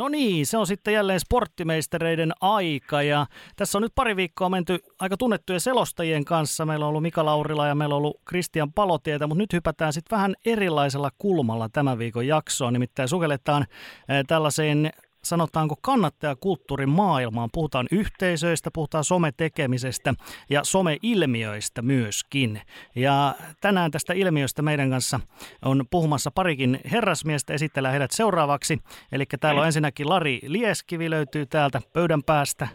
No niin, se on sitten jälleen sporttimeistereiden aika ja tässä on nyt pari viikkoa menty aika tunnettujen selostajien kanssa. Meillä on ollut Mika Laurila ja meillä on ollut Kristian Palotietä, mutta nyt hypätään sitten vähän erilaisella kulmalla tämän viikon jaksoon. Nimittäin sukelletaan eh, tällaiseen sanotaanko kannattajakulttuurin maailmaan. Puhutaan yhteisöistä, puhutaan sometekemisestä ja someilmiöistä myöskin. Ja tänään tästä ilmiöstä meidän kanssa on puhumassa parikin herrasmiestä. Esitellään heidät seuraavaksi. Eli täällä on ensinnäkin Lari Lieskivi löytyy täältä pöydän päästä.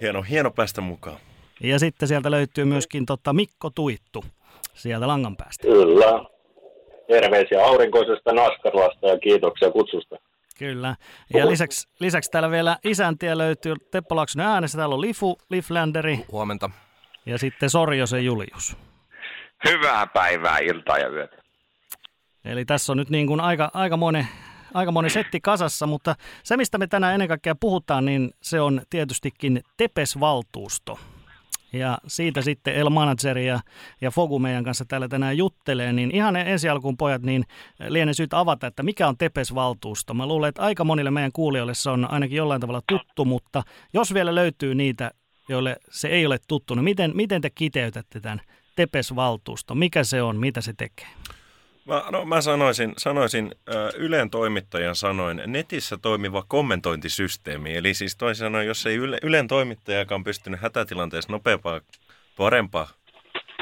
Hieno, hieno päästä mukaan. Ja sitten sieltä löytyy myöskin tota Mikko Tuittu sieltä langan päästä. Kyllä. Terveisiä aurinkoisesta Naskarlasta ja kiitoksia kutsusta. Kyllä. Ja lisäksi, lisäksi täällä vielä isäntiä löytyy Teppo Laaksonen äänessä. Täällä on Lifu, Liflanderi. Huomenta. Ja sitten Sorjosen Julius. Hyvää päivää, iltaa ja yötä. Eli tässä on nyt niin kuin aika, aika moni aika moni setti kasassa, mutta se mistä me tänään ennen kaikkea puhutaan, niin se on tietystikin Tepes-valtuusto. Ja siitä sitten El Manager ja, ja Fogu meidän kanssa täällä tänään juttelee, niin ihan ensi alkuun pojat, niin lienee syytä avata, että mikä on Tepes-valtuusto. Mä luulen, että aika monille meidän kuulijoille se on ainakin jollain tavalla tuttu, mutta jos vielä löytyy niitä, joille se ei ole tuttu, niin miten, miten te kiteytätte tämän Tepes-valtuusto? Mikä se on, mitä se tekee? Mä, no, mä sanoisin, sanoisin Ylen toimittajan sanoin netissä toimiva kommentointisysteemi. Eli siis toisin sanoen, jos ei Yle, Ylen toimittajakaan pystynyt hätätilanteessa nopeampaa, parempaa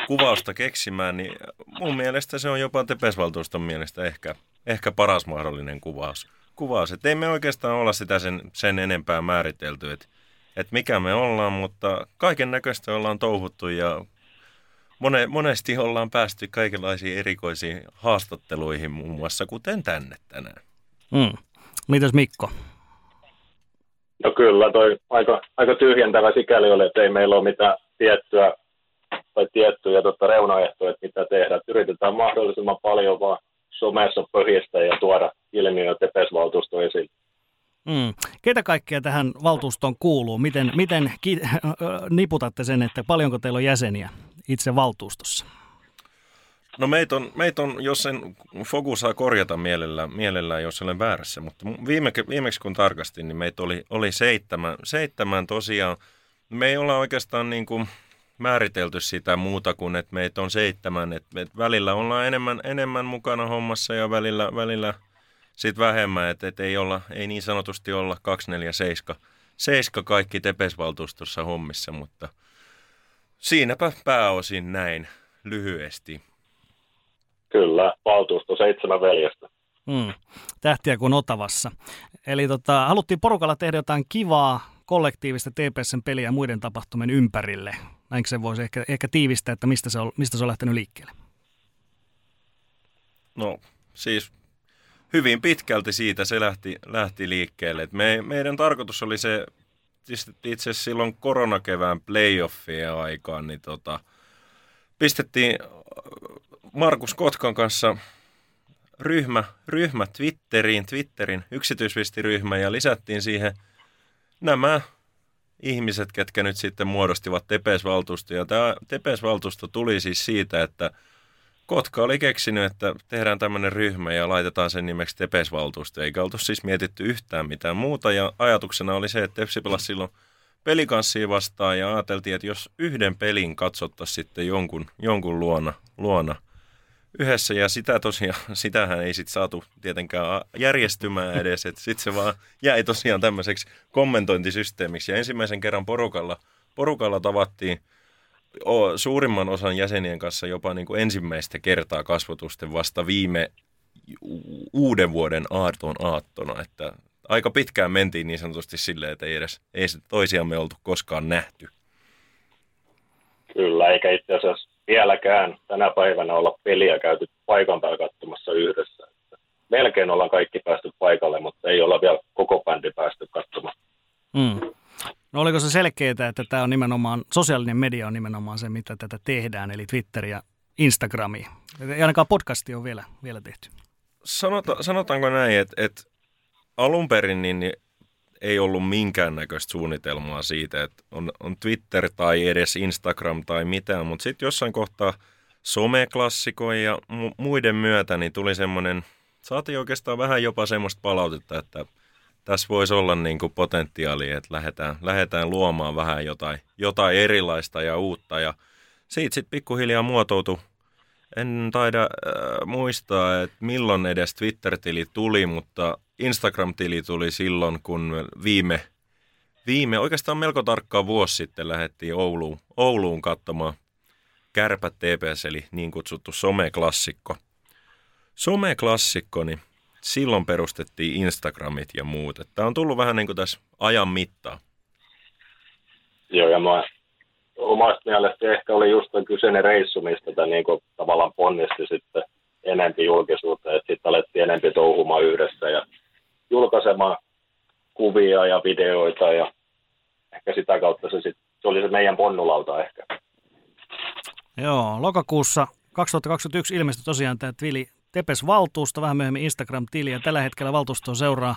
kuvausta keksimään, niin mun mielestä se on jopa Tepesvaltuuston mielestä ehkä, ehkä paras mahdollinen kuvaus. kuvaus. Et ei me oikeastaan olla sitä sen, sen enempää määritelty, että et mikä me ollaan, mutta kaiken näköistä ollaan touhuttu ja Mone, monesti ollaan päästy kaikenlaisiin erikoisiin haastatteluihin muun muassa, kuten tänne tänään. Mm. Mitäs Mikko? No kyllä, toi aika, aika tyhjentävä sikäli oli, että ei meillä ole mitään tiettyä tai tiettyjä tota, reunaehtoja, että mitä tehdä. Et yritetään mahdollisimman paljon vaan somessa pöhistä ja tuoda ilmiö TEPES-valtuusto esille. Mm. Ketä kaikkea tähän valtuustoon kuuluu? Miten, miten ki- niputatte sen, että paljonko teillä on jäseniä itse valtuustossa? No meitä on, meit on jos sen Fogu saa korjata mielellään, mielellään, jos olen väärässä, mutta viime, viimeksi kun tarkastin, niin meitä oli, oli seitsemän, seitsemän tosiaan. Me ei olla oikeastaan niin kuin määritelty sitä muuta kuin, että meitä on seitsemän. Että, että välillä ollaan enemmän, enemmän mukana hommassa ja välillä, välillä sitten vähemmän, että, että ei, olla, ei niin sanotusti olla 247 seiska kaikki Tepesvaltuustossa hommissa, mutta – Siinäpä pääosin näin lyhyesti. Kyllä, valtuusto seitsemän veljestä. Mm, tähtiä kuin Otavassa. Eli tota, haluttiin porukalla tehdä jotain kivaa, kollektiivista TPSn peliä muiden tapahtumien ympärille. Näinkö se voisi ehkä, ehkä tiivistää, että mistä se, on, mistä se on lähtenyt liikkeelle? No siis hyvin pitkälti siitä se lähti, lähti liikkeelle. Et me, meidän tarkoitus oli se itse silloin koronakevään playoffien aikaan, niin tota, pistettiin äh, Markus Kotkan kanssa ryhmä, ryhmä Twitteriin, Twitterin yksityisvistiryhmä ja lisättiin siihen nämä ihmiset, ketkä nyt sitten muodostivat Tepes-valtuusto. Ja tämä Tepes-valtuusto tuli siis siitä, että – Kotka oli keksinyt, että tehdään tämmöinen ryhmä ja laitetaan sen nimeksi Tepes-valtuusto. Eikä oltu siis mietitty yhtään mitään muuta. Ja ajatuksena oli se, että Tepsi pelasi silloin pelikanssia vastaan ja ajateltiin, että jos yhden pelin katsottaisiin sitten jonkun, jonkun luona, luona yhdessä ja sitä tosiaan, sitähän ei sitten saatu tietenkään järjestymään edes, että sitten se vaan jäi tosiaan tämmöiseksi kommentointisysteemiksi ja ensimmäisen kerran porukalla, porukalla tavattiin – suurimman osan jäsenien kanssa jopa niin kuin ensimmäistä kertaa kasvotusten vasta viime uuden vuoden aaton aattona, että aika pitkään mentiin niin sanotusti silleen, että ei edes ei toisiamme oltu koskaan nähty. Kyllä, eikä itse asiassa vieläkään tänä päivänä olla peliä käyty paikan päällä katsomassa yhdessä. Melkein ollaan kaikki päästy paikalle, mutta ei olla vielä koko bändi päästy katsomaan. Mm. No oliko se selkeää, että tämä on nimenomaan, sosiaalinen media on nimenomaan se, mitä tätä tehdään, eli Twitter ja Instagrami. Ei ainakaan podcasti on vielä, vielä tehty. Sanota, sanotaanko näin, että, että alun perin niin, niin ei ollut minkäännäköistä suunnitelmaa siitä, että on, on Twitter tai edes Instagram tai mitään, mutta sitten jossain kohtaa someklassikojen ja mu- muiden myötä niin tuli semmoinen, saatiin oikeastaan vähän jopa semmoista palautetta, että – tässä voisi olla niin kuin potentiaalia, että lähdetään, lähdetään luomaan vähän jotain, jotain erilaista ja uutta. Ja siitä sitten pikkuhiljaa muotoutui. En taida äh, muistaa, että milloin edes Twitter-tili tuli, mutta Instagram-tili tuli silloin, kun viime, viime oikeastaan melko tarkkaan vuosi sitten lähdettiin Ouluun, Ouluun katsomaan Kärpät TPS, eli niin kutsuttu someklassikko. Someklassikko, niin silloin perustettiin Instagramit ja muut. Tämä on tullut vähän niin kuin tässä ajan mittaan. Joo, ja mä omasta mielestä ehkä oli just tuo kyseinen reissu, mistä tämä niin kuin tavallaan ponnisti sitten enempi julkisuutta, että sitten alettiin enempi touhumaan yhdessä ja julkaisemaan kuvia ja videoita ja ehkä sitä kautta se, sit, se oli se meidän ponnulauta ehkä. Joo, lokakuussa 2021 ilmestyi tosiaan tämä Tvili Tepes valtuusto, vähän myöhemmin Instagram-tili ja tällä hetkellä valtuusto seuraa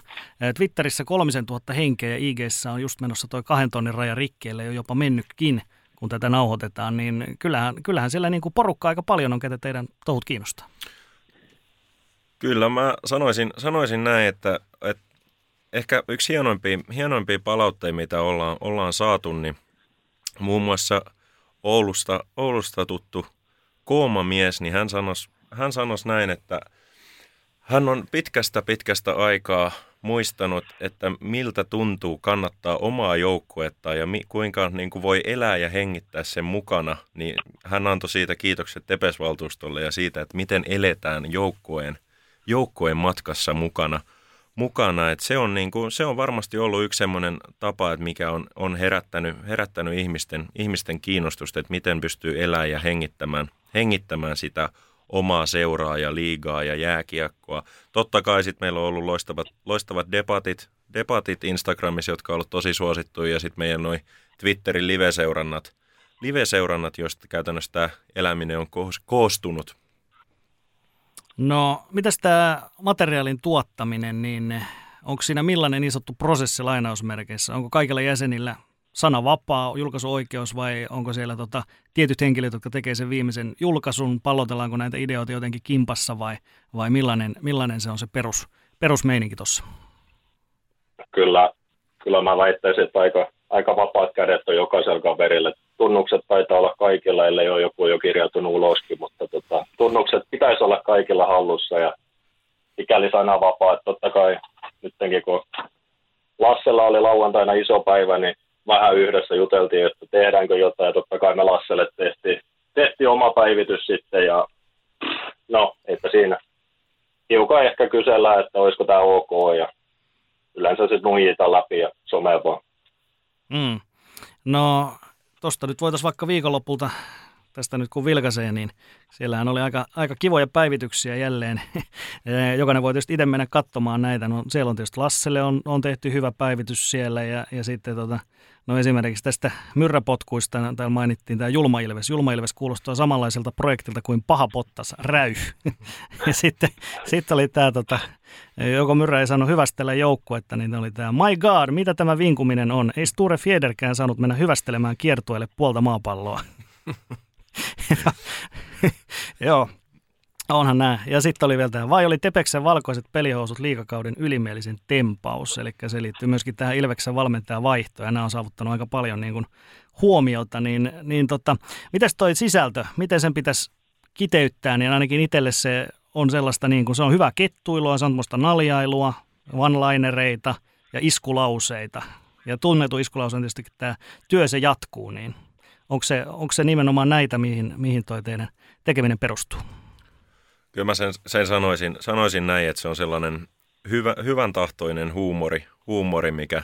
Twitterissä kolmisen tuhatta henkeä ja ig on just menossa tuo kahden tonnin raja rikkeelle jo jopa mennytkin, kun tätä nauhoitetaan, niin kyllähän, kyllähän siellä niin kuin porukka aika paljon on, ketä teidän touhut kiinnostaa. Kyllä mä sanoisin, sanoisin näin, että, että ehkä yksi hienoimpia, hienoimpia palautteita, mitä ollaan, ollaan saatu, niin muun muassa Oulusta, Oulusta tuttu Kooma mies, niin hän sanoisi hän sanoisi näin, että hän on pitkästä pitkästä aikaa muistanut, että miltä tuntuu kannattaa omaa joukkuetta ja mi, kuinka niin kuin voi elää ja hengittää sen mukana, niin hän antoi siitä kiitokset Tepesvaltuustolle ja siitä, että miten eletään joukkueen, joukkueen matkassa mukana. mukana. Että se, on niin kuin, se on varmasti ollut yksi semmoinen tapa, että mikä on, on herättänyt, herättänyt ihmisten, ihmisten kiinnostusta, että miten pystyy elämään ja hengittämään, hengittämään sitä omaa seuraa ja liigaa ja jääkiekkoa. Totta kai sitten meillä on ollut loistavat, loistavat debatit, debatit Instagramissa, jotka on ollut tosi suosittuja ja sitten meidän noin Twitterin live-seurannat, live-seurannat, joista käytännössä tämä eläminen on koostunut. No, mitäs tämä materiaalin tuottaminen, niin onko siinä millainen niin sanottu prosessi lainausmerkeissä? Onko kaikilla jäsenillä sana vapaa, julkaisuoikeus vai onko siellä tota, tietyt henkilöt, jotka tekee sen viimeisen julkaisun, pallotellaanko näitä ideoita jotenkin kimpassa vai, vai millainen, millainen se on se perus, perusmeininki tuossa? Kyllä, kyllä mä väittäisin, että aika, aika vapaat kädet on jokaisella kaverilla. Tunnukset taitaa olla kaikilla, ellei ole joku jo kirjautunut uloskin, mutta tota, tunnukset pitäisi olla kaikilla hallussa ja mikäli sana vapaa, että totta kai nytkin kun Lassella oli lauantaina iso päivä, niin vähän yhdessä juteltiin, että tehdäänkö jotain, ja totta kai me Lasselle tehtiin, tehtiin oma päivitys sitten, ja no, että siinä hiukan ehkä kysellään, että olisiko tämä ok, ja yleensä sitten nuijita läpi ja somea vaan. Mm. No, tosta nyt voitaisiin vaikka viikonlopulta tästä nyt kun vilkaisee, niin siellähän oli aika, aika kivoja päivityksiä jälleen. Jokainen voi tietysti itse mennä katsomaan näitä. No, siellä on tietysti Lasselle on, on tehty hyvä päivitys siellä ja, ja sitten tota, No esimerkiksi tästä myrräpotkuista täällä mainittiin tämä Julmailves. Julmailves kuulostaa samanlaiselta projektilta kuin Paha Pottas, Räy. ja sitten, sitten oli tämä, tota, joko Myrrä ei saanut hyvästellä joukkuetta, niin oli tämä My God, mitä tämä vinkuminen on? Ei Sture Fiederkään saanut mennä hyvästelemään kiertueelle puolta maapalloa. Joo, Onhan nämä. Ja sitten oli vielä tämä, vai oli Tepeksen valkoiset pelihousut liikakauden ylimielisen tempaus, eli se liittyy myöskin tähän Ilveksen valmentajan vaihtoon, ja nämä on saavuttanut aika paljon niin kuin huomiota, niin, niin tota, mitäs toi sisältö, miten sen pitäisi kiteyttää, niin ainakin itselle se on sellaista, niin kuin se on hyvä kettuilua, se on semmoista naljailua, one-linereita ja iskulauseita. Ja tunnetu iskulause on tietysti, tämä työ se jatkuu, niin onko se, onko se nimenomaan näitä, mihin, mihin toi teidän tekeminen perustuu? Kyllä mä sen, sen sanoisin, sanoisin näin, että se on sellainen hyvä, hyvän tahtoinen huumori, huumori, mikä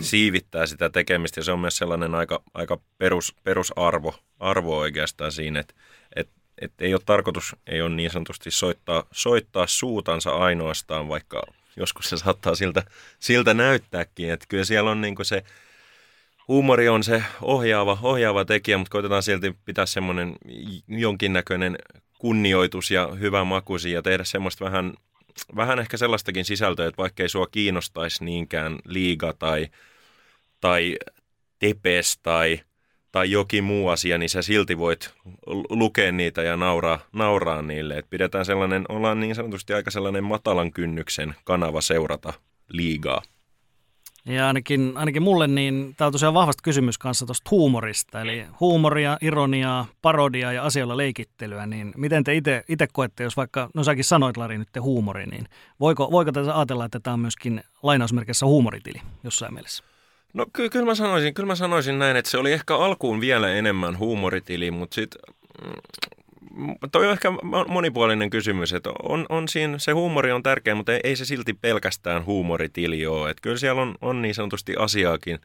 siivittää sitä tekemistä. Ja se on myös sellainen aika, aika perus, perusarvo arvo oikeastaan siinä, että et, et ei ole tarkoitus, ei ole niin sanotusti soittaa, soittaa suutansa ainoastaan, vaikka joskus se saattaa siltä, siltä näyttääkin. Että kyllä siellä on niin se, huumori on se ohjaava, ohjaava tekijä, mutta koitetaan silti pitää semmoinen jonkinnäköinen kunnioitus ja hyvä makuisi ja tehdä semmoista vähän, vähän ehkä sellaistakin sisältöä, että vaikka ei sua kiinnostaisi niinkään liiga tai, tai tepes tai, tai jokin muu asia, niin sä silti voit lukea niitä ja nauraa, nauraa niille. Et pidetään sellainen, ollaan niin sanotusti aika sellainen matalan kynnyksen kanava seurata liigaa. Ja ainakin, ainakin mulle niin tämä on tosiaan vahvasti kysymys kanssa tuosta huumorista. Eli huumoria, ironiaa, parodiaa ja asioilla leikittelyä. Niin miten te itse koette, jos vaikka, no säkin sanoit Lari nyt huumori, niin voiko, voiko tässä ajatella, että tämä on myöskin lainausmerkissä huumoritili jossain mielessä? No ky- kyllä mä sanoisin, kyllä mä sanoisin näin, että se oli ehkä alkuun vielä enemmän huumoritili, mutta sitten mm, toi on ehkä monipuolinen kysymys, että on, on siinä, se huumori on tärkeä, mutta ei, ei se silti pelkästään huumoritili ole. Että kyllä siellä on, on niin sanotusti asiaakin.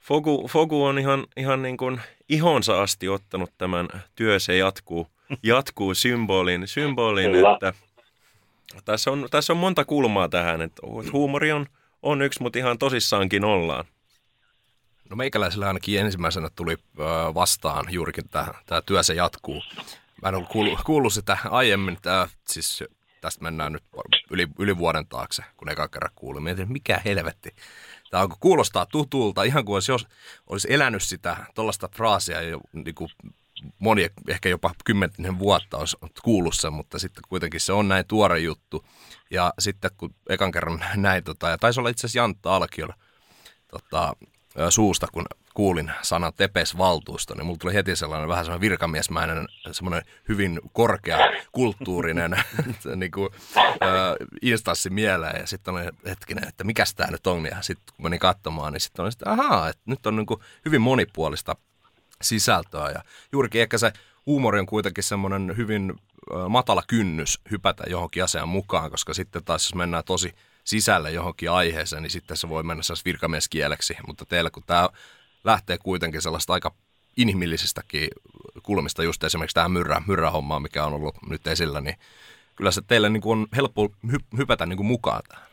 Fogu, Fogu on ihan, ihan niin kuin ihonsa asti ottanut tämän työ, se jatkuu, jatkuu symbolin, symbolin että tässä on, tässä on monta kulmaa tähän, että huumori on, on yksi, mutta ihan tosissaankin ollaan. No meikäläisellä ainakin ensimmäisenä tuli vastaan juurikin tämä, tämä työ se jatkuu. Mä en ollut kuullut, kuullut sitä aiemmin, tämä, siis tästä mennään nyt yli, yli vuoden taakse, kun eka kerran kuulin. Mietin, mikä helvetti. Tämä on, kuulostaa tutulta, ihan kuin olisi, jos olisi elänyt sitä tuollaista fraasia jo niin kuin moni, ehkä jopa kymmeninen vuotta olisi kuullut sen, mutta sitten kuitenkin se on näin tuore juttu. Ja sitten kun ekan kerran näin, tota, ja taisi olla itse asiassa Jantta Alkion tota, suusta, kun kuulin sanan Tepes-valtuusto, niin mulla tuli heti sellainen vähän sellainen virkamiesmäinen, semmoinen hyvin korkea kulttuurinen niin kuin, äh, instanssi mieleen. Ja sitten oli hetkinen, että mikä tämä nyt on. Ja sitten kun menin katsomaan, niin sitten oli, että ahaa, että nyt on niin kuin hyvin monipuolista sisältöä. Ja juurikin ehkä se huumori on kuitenkin semmoinen hyvin matala kynnys hypätä johonkin asiaan mukaan, koska sitten taas jos mennään tosi sisälle johonkin aiheeseen, niin sitten se voi mennä sellaisi virkamieskieleksi. Mutta teillä, kun tämä lähtee kuitenkin sellaista aika inhimillisestäkin kulmista, just esimerkiksi tähän myrrä, myrrähommaan, mikä on ollut nyt esillä, niin kyllä se teille niin kuin on helppo hy- hypätä niin kuin mukaan tähän.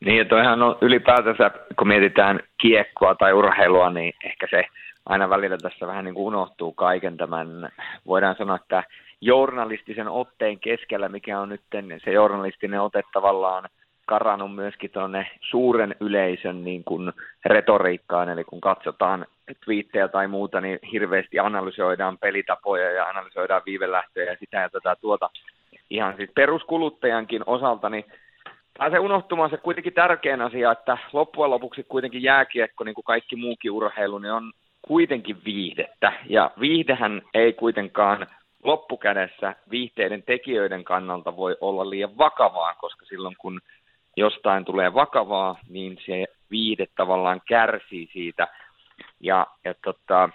Niin, että toihan on ylipäätänsä, kun mietitään kiekkoa tai urheilua, niin ehkä se aina välillä tässä vähän niin kuin unohtuu kaiken tämän, voidaan sanoa, että journalistisen otteen keskellä, mikä on nyt se journalistinen ote tavallaan karannut myöskin tuonne suuren yleisön niin kuin retoriikkaan, eli kun katsotaan twiittejä tai muuta, niin hirveästi analysoidaan pelitapoja ja analysoidaan viivelähtöjä ja sitä ja tätä tuota. Ihan siis peruskuluttajankin osalta, niin pääsee unohtumaan se kuitenkin tärkein asia, että loppujen lopuksi kuitenkin jääkiekko, niin kuin kaikki muukin urheilu, niin on kuitenkin viihdettä. Ja viihdehän ei kuitenkaan loppukädessä viihteiden tekijöiden kannalta voi olla liian vakavaa, koska silloin kun jostain tulee vakavaa, niin se viide tavallaan kärsii siitä. Ja, ja tota,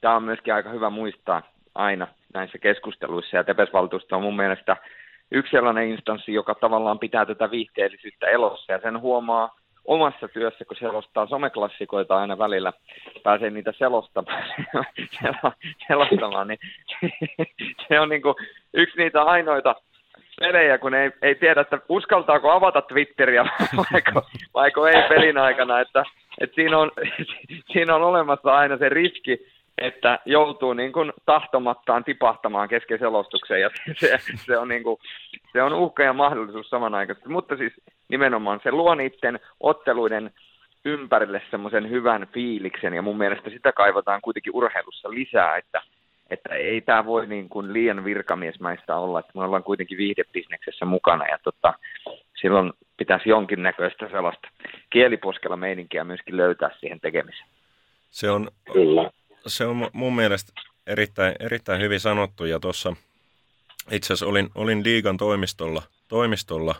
tämä on myöskin aika hyvä muistaa aina näissä keskusteluissa, ja Tepesvaltuusto on mun mielestä yksi sellainen instanssi, joka tavallaan pitää tätä viihteellisyyttä elossa, ja sen huomaa omassa työssä, kun selostaa someklassikoita aina välillä, pääsee niitä selostamaan, selostamaan niin se on niin kuin yksi niitä ainoita pelejä, kun ei, ei tiedä, että uskaltaako avata Twitteriä vaiko, vaiko ei pelin aikana, että, että siinä, on, siinä on olemassa aina se riski, että joutuu niin kuin tahtomattaan tipahtamaan kesken selostuksen ja se, se, on niin kuin, se on uhka ja mahdollisuus samanaikaisesti. Mutta siis nimenomaan se luo niiden otteluiden ympärille semmoisen hyvän fiiliksen ja mun mielestä sitä kaivataan kuitenkin urheilussa lisää, että, että ei tämä voi niin kuin liian virkamiesmäistä olla, että me ollaan kuitenkin viihdebisneksessä mukana ja tota, silloin pitäisi jonkinnäköistä sellaista kieliposkella meininkiä myöskin löytää siihen tekemiseen. Se on, Kyllä se on mun mielestä erittäin, erittäin hyvin sanottu ja tuossa itse asiassa olin, olin liigan toimistolla, toimistolla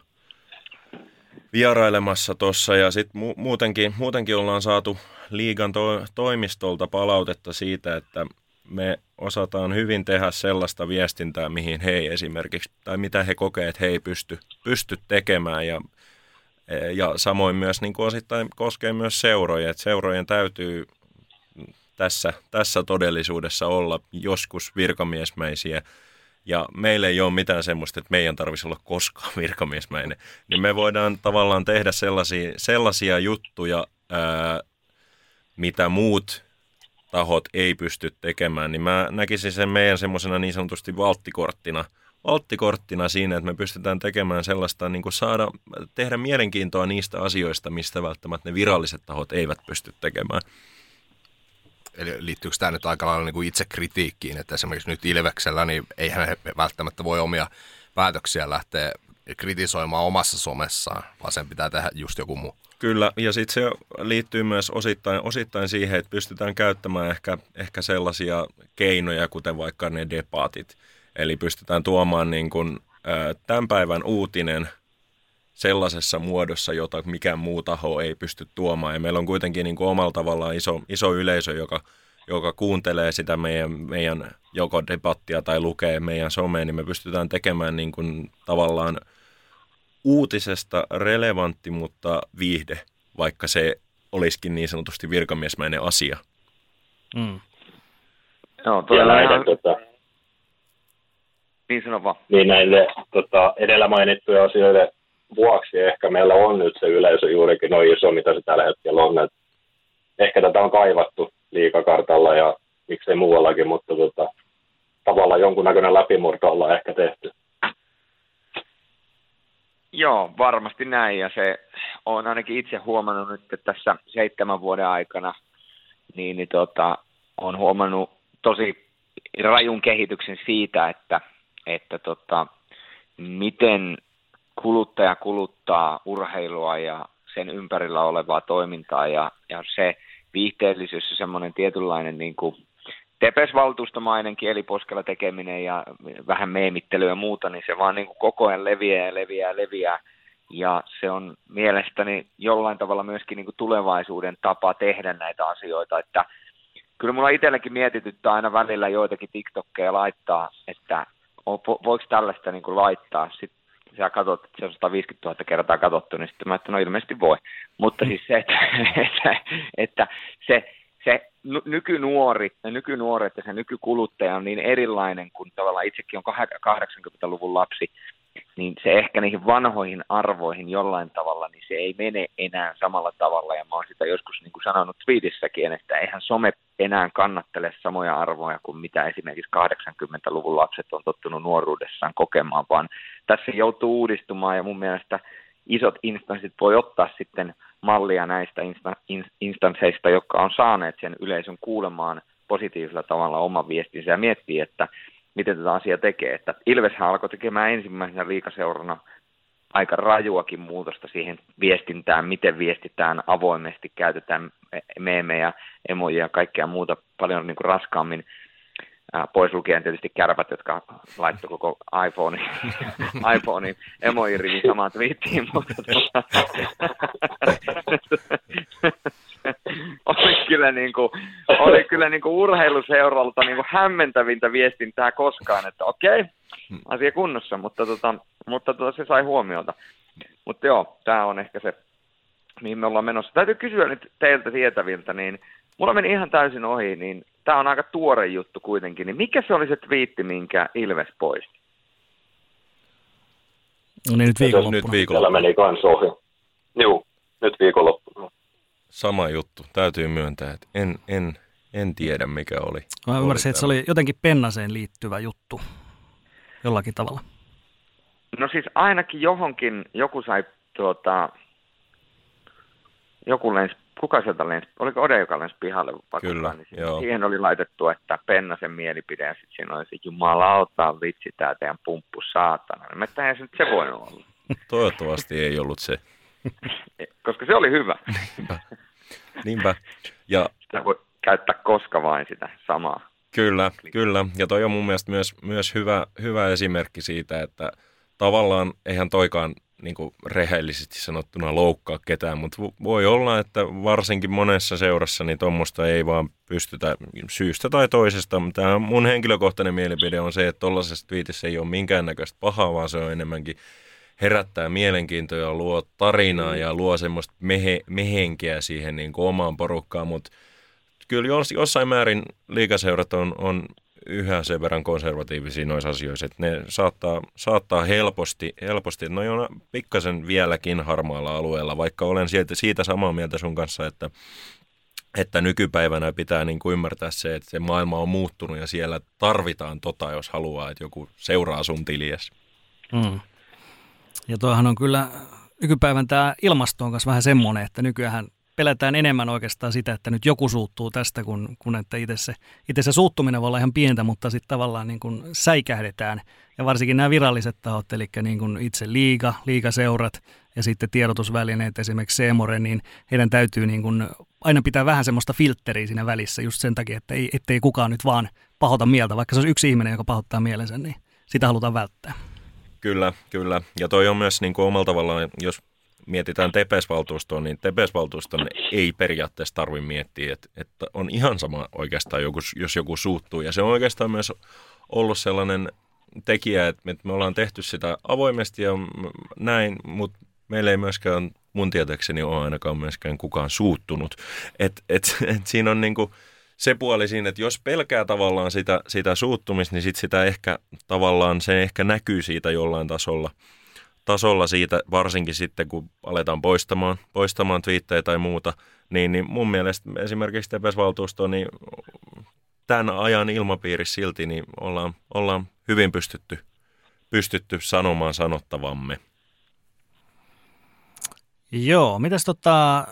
vierailemassa tuossa ja sitten mu- muutenkin, muutenkin ollaan saatu liigan to- toimistolta palautetta siitä, että me osataan hyvin tehdä sellaista viestintää, mihin he esimerkiksi, tai mitä he kokee, että he ei pysty, pysty tekemään ja ja samoin myös niin kuin osittain koskee myös seuroja, että seurojen täytyy tässä, tässä todellisuudessa olla joskus virkamiesmäisiä. Ja meillä ei ole mitään semmoista, että meidän tarvitsisi olla koskaan virkamiesmäinen. Niin me voidaan tavallaan tehdä sellaisia, sellaisia juttuja, ää, mitä muut tahot ei pysty tekemään. Niin mä näkisin sen meidän semmoisena niin sanotusti valttikorttina, valttikorttina siinä, että me pystytään tekemään sellaista, niin kuin saada, tehdä mielenkiintoa niistä asioista, mistä välttämättä ne viralliset tahot eivät pysty tekemään. Eli liittyykö tämä nyt aika lailla niin kuin itse kritiikkiin, että esimerkiksi nyt Ilveksellä, niin eihän he välttämättä voi omia päätöksiä lähteä kritisoimaan omassa somessaan, vaan sen pitää tehdä just joku muu. Kyllä, ja sitten se liittyy myös osittain, osittain siihen, että pystytään käyttämään ehkä, ehkä sellaisia keinoja, kuten vaikka ne debatit. Eli pystytään tuomaan niin kuin, tämän päivän uutinen sellaisessa muodossa, jota mikään muu taho ei pysty tuomaan. Ja meillä on kuitenkin niin omalla tavallaan iso, iso yleisö, joka, joka kuuntelee sitä meidän, meidän joko debattia tai lukee meidän someen, niin me pystytään tekemään niin kuin tavallaan uutisesta relevantti, mutta viihde, vaikka se olisikin niin sanotusti virkamiesmäinen asia. Mm. Joo, ja näiden, ihan... tota, niin sano vaan. Niin näille tota, edellä mainittujen asioiden vuoksi ehkä meillä on nyt se yleisö juurikin noin iso, mitä se tällä hetkellä on. Et ehkä tätä on kaivattu liikakartalla ja miksei muuallakin, mutta tota, tavallaan jonkunnäköinen läpimurto ollaan ehkä tehty. Joo, varmasti näin. Ja se on ainakin itse huomannut nyt että tässä seitsemän vuoden aikana, niin, niin tota, on huomannut tosi rajun kehityksen siitä, että, että tota, miten kuluttaja kuluttaa urheilua ja sen ympärillä olevaa toimintaa. Ja, ja se viihteellisyys ja semmoinen tietynlainen niin kuin tepesvaltuustomainen kieliposkella tekeminen ja vähän meemittelyä ja muuta, niin se vaan niin kuin koko ajan leviää ja leviää ja leviää. Ja se on mielestäni jollain tavalla myöskin niin kuin tulevaisuuden tapa tehdä näitä asioita, että kyllä mulla itselläkin mietityttää aina välillä joitakin TikTokkeja laittaa, että voiko tällaista niin kuin laittaa. Sitten sä katsot, että se on 150 000 kertaa katsottu, niin sitten mä että no ilmeisesti voi. Mutta siis se, että, että, että se, se nykynuori, ja nykynuoret ja se nykykuluttaja on niin erilainen kuin tavallaan itsekin on 80-luvun lapsi, niin se ehkä niihin vanhoihin arvoihin jollain tavalla, niin se ei mene enää samalla tavalla. Ja mä oon sitä joskus niin kuin sanonut tweetissäkin, että eihän some enää kannattele samoja arvoja kuin mitä esimerkiksi 80-luvun lapset on tottunut nuoruudessaan kokemaan, vaan tässä joutuu uudistumaan ja mun mielestä isot instanssit voi ottaa sitten mallia näistä insta- instansseista, jotka on saaneet sen yleisön kuulemaan positiivisella tavalla oman viestinsä ja miettii, että miten tätä asiaa tekee. Että Ilveshän alkoi tekemään ensimmäisenä liikaseurana aika rajuakin muutosta siihen viestintään, miten viestitään avoimesti, käytetään meemejä, emoja ja kaikkea muuta paljon niin kuin raskaammin pois lukien tietysti kärpät, jotka laittoi koko iPhone, iPhonein emoirivin samaan twiittiin, mutta tuota, oli kyllä, niin kuin, oli kyllä niin kuin urheiluseuralta niin kuin hämmentävintä viestintää koskaan, että okei, asia kunnossa, mutta, tota, mutta tota, se sai huomiota. Mutta joo, tämä on ehkä se, mihin me ollaan menossa. Täytyy kysyä nyt teiltä tietäviltä, niin mulla meni ihan täysin ohi, niin tämä on aika tuore juttu kuitenkin, niin mikä se oli se twiitti, minkä Ilves poisti? No niin, nyt viikonloppuna. Nyt viikonloppuna. meni kans ohi. Joo, nyt viikonloppuna. Sama juttu, täytyy myöntää, että en, en, en tiedä mikä oli. Mä ymmärsin, että se oli jotenkin Pennaseen liittyvä juttu jollakin tavalla. No siis ainakin johonkin joku sai tuota, joku lensi kuka sieltä lensi, oliko Ode, joka lensi pihalle Kyllä, niin siihen, siihen oli laitettu, että Pennasen mielipide, ja sitten siinä oli se, jumalauta, vitsi, tämä teidän pumppu saatana. Mä että se nyt se voi olla. Toivottavasti ei ollut se. Koska se oli hyvä. Niinpä. Niinpä. Ja... Sitä voi käyttää koska vain sitä samaa. Kyllä, kyllä. Ja toi on mun mielestä myös, myös hyvä, hyvä esimerkki siitä, että tavallaan eihän toikaan niin kuin rehellisesti sanottuna loukkaa ketään, mutta voi olla, että varsinkin monessa seurassa niin tuommoista ei vaan pystytä syystä tai toisesta. Tämä mun henkilökohtainen mielipide on se, että tuollaisessa twiitissä ei ole minkäännäköistä pahaa, vaan se on enemmänkin herättää mielenkiintoa ja luo tarinaa ja luo semmoista mehe, mehenkiä siihen niin kuin omaan porukkaan, mutta kyllä jossain määrin liikaseurat on, on yhä sen verran konservatiivisia noissa asioissa, että ne saattaa, saattaa helposti, helposti, ne on pikkasen vieläkin harmaalla alueella, vaikka olen siitä, siitä samaa mieltä sun kanssa, että että nykypäivänä pitää niin kuin ymmärtää se, että se maailma on muuttunut ja siellä tarvitaan tota, jos haluaa, että joku seuraa sun tilies. Mm. Ja tuohan on kyllä, nykypäivän tämä ilmasto on kanssa vähän semmoinen, että nykyään pelätään enemmän oikeastaan sitä, että nyt joku suuttuu tästä, kun, kun että itse se, itse se suuttuminen voi olla ihan pientä, mutta sitten tavallaan niin kuin säikähdetään. Ja varsinkin nämä viralliset tahot, eli niin kuin itse liiga, liigaseurat, ja sitten tiedotusvälineet, esimerkiksi Seemore, niin heidän täytyy niin kuin aina pitää vähän semmoista filtteriä siinä välissä just sen takia, että ei, ettei kukaan nyt vaan pahota mieltä, vaikka se on yksi ihminen, joka pahoittaa mielensä, niin sitä halutaan välttää. Kyllä, kyllä. Ja toi on myös niin kuin omalla tavallaan, jos mietitään TPS-valtuustoa, niin TPS-valtuuston ei periaatteessa tarvitse miettiä, että, että on ihan sama oikeastaan, joku, jos joku suuttuu. Ja se on oikeastaan myös ollut sellainen tekijä, että me ollaan tehty sitä avoimesti ja näin, mutta meillä ei myöskään mun tietääkseni ole ainakaan myöskään kukaan suuttunut. Et, et, et siinä on niinku se puoli siinä, että jos pelkää tavallaan sitä, sitä suuttumista, niin sit sitä ehkä tavallaan se ehkä näkyy siitä jollain tasolla – tasolla siitä, varsinkin sitten kun aletaan poistamaan, poistamaan twiittejä tai muuta, niin, niin mun mielestä esimerkiksi TPS-valtuusto, niin tämän ajan ilmapiirissä silti niin ollaan, ollaan hyvin pystytty, pystytty sanomaan sanottavamme. Joo, mitäs tota,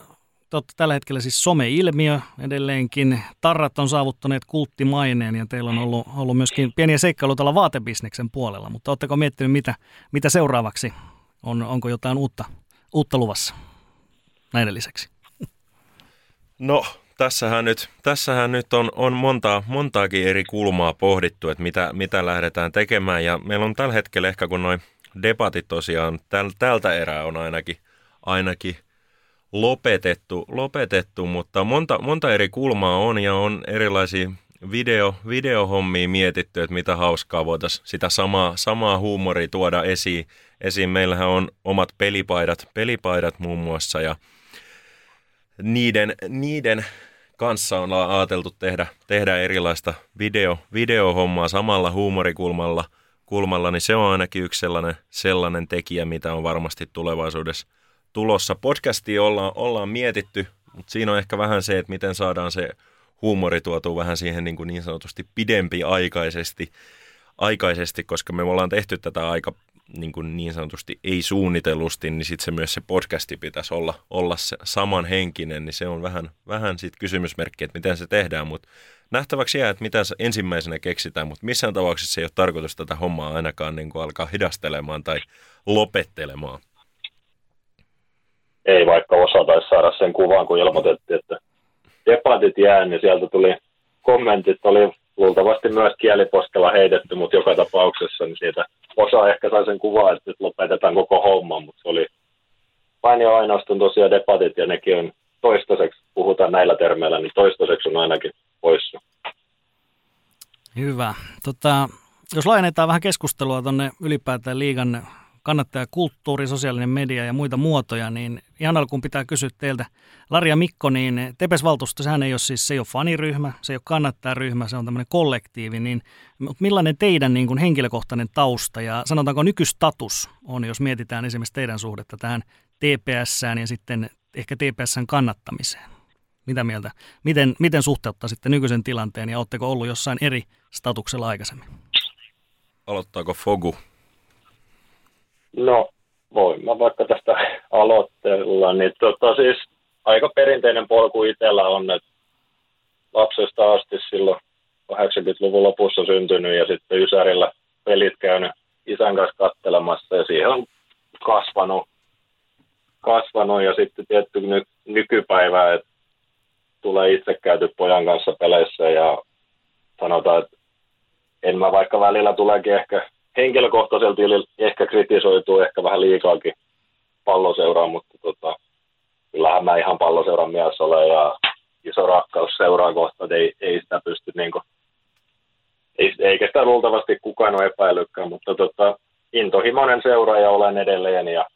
totta, tällä hetkellä siis some-ilmiö edelleenkin. Tarrat on saavuttaneet kulttimaineen ja teillä on ollut, ollut myöskin pieniä seikkailuja tällä vaatebisneksen puolella, mutta oletteko miettinyt, mitä, mitä seuraavaksi on, onko jotain uutta, uutta luvassa näiden lisäksi? No, tässähän nyt, tässähän nyt on, on monta, montaakin eri kulmaa pohdittu, että mitä, mitä lähdetään tekemään. Ja meillä on tällä hetkellä ehkä, kun noin debatit tosiaan täl, tältä erää on ainakin, ainakin lopetettu, lopetettu, mutta monta, monta eri kulmaa on ja on erilaisia video, videohommia mietitty, että mitä hauskaa voitaisiin sitä samaa, samaa huumoria tuoda esiin. esiin. Meillähän on omat pelipaidat, pelipaidat muun muassa ja niiden, niiden kanssa on ajateltu tehdä, tehdä erilaista video, videohommaa samalla huumorikulmalla, kulmalla, niin se on ainakin yksi sellainen, sellainen tekijä, mitä on varmasti tulevaisuudessa tulossa. Podcastia ollaan, ollaan mietitty, mutta siinä on ehkä vähän se, että miten saadaan se huumori tuotu vähän siihen niin, kuin niin sanotusti pidempi aikaisesti, aikaisesti, koska me ollaan tehty tätä aika niin, kuin niin sanotusti ei suunnitellusti, niin sitten se myös se podcasti pitäisi olla, olla se samanhenkinen, niin se on vähän, vähän sitten kysymysmerkki, että miten se tehdään, mutta nähtäväksi jää, että mitä ensimmäisenä keksitään, mutta missään tapauksessa ei ole tarkoitus tätä hommaa ainakaan niin kuin alkaa hidastelemaan tai lopettelemaan ei vaikka osataisi saada sen kuvan, kun ilmoitettiin, että debatit jää, niin sieltä tuli kommentit, oli luultavasti myös kieliposkella heitetty, mutta joka tapauksessa niin siitä osa ehkä sai sen kuvan, että nyt lopetetaan koko homma, mutta se oli vain ja ainoastaan tosiaan debatit ja nekin on toistaiseksi, puhutaan näillä termeillä, niin toistaiseksi on ainakin poissa. Hyvä. Tota, jos laajennetaan vähän keskustelua tuonne ylipäätään liigan kannattajakulttuuri, sosiaalinen media ja muita muotoja, niin ihan alkuun pitää kysyä teiltä, Lari ja Mikko, niin Tepes-valtuusto, sehän ei ole siis, se ei ole faniryhmä, se ei ole kannattajaryhmä, se on tämmöinen kollektiivi, niin millainen teidän niin kuin henkilökohtainen tausta ja sanotaanko nykystatus on, jos mietitään esimerkiksi teidän suhdetta tähän TPSään ja sitten ehkä TPSn kannattamiseen? Mitä mieltä? Miten, miten suhteuttaa sitten nykyisen tilanteen ja oletteko ollut jossain eri statuksella aikaisemmin? Aloittaako Fogu? No, voin mä vaikka tästä aloitteella, niin tota, siis aika perinteinen polku itsellä on, että lapsesta asti silloin 80-luvun lopussa syntynyt ja sitten Ysärillä pelit käynyt isän kanssa kattelemassa ja siihen on kasvanut, kasvanut ja sitten tietty ny, nykypäivä, että tulee itse käyty pojan kanssa peleissä ja sanotaan, että en mä vaikka välillä tuleekin ehkä henkilökohtaisella tilillä ehkä kritisoituu ehkä vähän liikaakin palloseuraa, mutta tota, kyllähän mä ihan palloseuran mies olen ja iso rakkaus seuraa kohta, että ei, ei sitä pysty niin kuin, ei, eikä sitä luultavasti kukaan ole epäilykään, mutta tota, intohimoinen seuraaja olen edelleen ja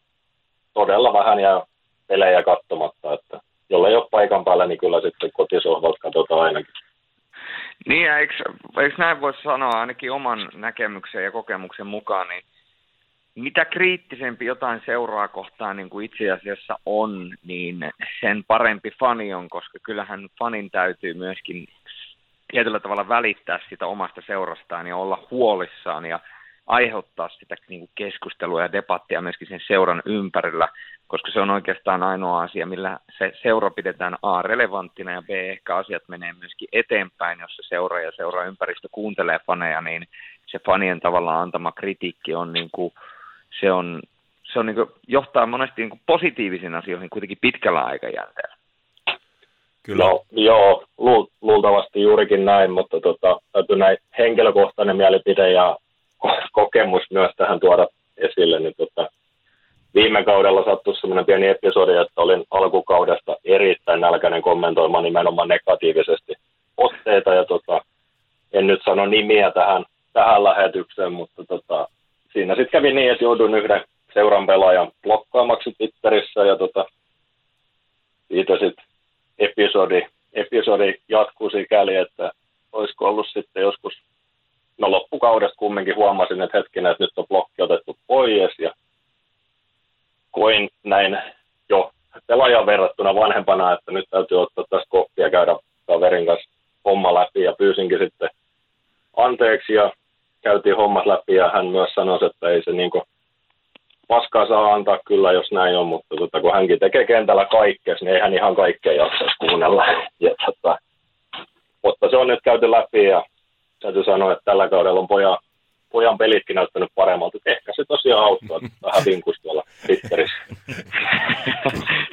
todella vähän jää pelejä katsomatta, että jolle ei ole paikan päällä, niin kyllä sitten kotisohvalta katsotaan ainakin. Niin, ja eikö, eikö näin voisi sanoa ainakin oman näkemyksen ja kokemuksen mukaan, niin mitä kriittisempi jotain seuraa kohtaan niin kuin itse asiassa on, niin sen parempi fani on, koska kyllähän fanin täytyy myöskin tietyllä tavalla välittää sitä omasta seurastaan ja olla huolissaan. Ja aiheuttaa sitä niin kuin keskustelua ja debattia myöskin sen seuran ympärillä, koska se on oikeastaan ainoa asia, millä se seura pidetään A relevanttina ja B ehkä asiat menee myöskin eteenpäin, jos se seura ja seura ympäristö kuuntelee faneja, niin se fanien tavallaan antama kritiikki on niin kuin, se on se on niin kuin, johtaa monesti niin kuin positiivisiin asioihin kuitenkin pitkällä aikajänteellä. Kyllä. No, joo, lu, luultavasti juurikin näin, mutta tota, täytyy näin henkilökohtainen mielipide ja kokemus myös tähän tuoda esille. Niin tota, viime kaudella sattui sellainen pieni episodi, että olin alkukaudesta erittäin nälkäinen kommentoimaan nimenomaan negatiivisesti otteita ja tota, en nyt sano nimiä tähän, tähän lähetykseen, mutta tota, siinä sitten kävi niin, että joudun yhden seuran pelaajan blokkaamaksi Twitterissä ja tota, siitä sitten episodi, episodi jatkuu sikäli, että olisiko ollut sitten joskus, no loppukaudesta kumminkin huomasin, että hetkinen, että nyt on blokki otettu pois ja koin näin jo pelaajan verrattuna vanhempana, että nyt täytyy ottaa tästä koppia käydä kaverin kanssa homma läpi ja pyysinkin sitten anteeksi ja käytiin hommat läpi ja hän myös sanoi, että ei se niin paskaa saa antaa kyllä, jos näin on, mutta tota, kun hänkin tekee kentällä kaikkea, niin ei hän ihan kaikkea jaksaisi kuunnella. Ja, tota, mutta se on nyt käyty läpi ja täytyy sanoa, että tällä kaudella on pojan, pojan pelitkin näyttänyt paremmalta. Ehkä se tosiaan auttaa, että vähän vinkus tuolla Twitterissä.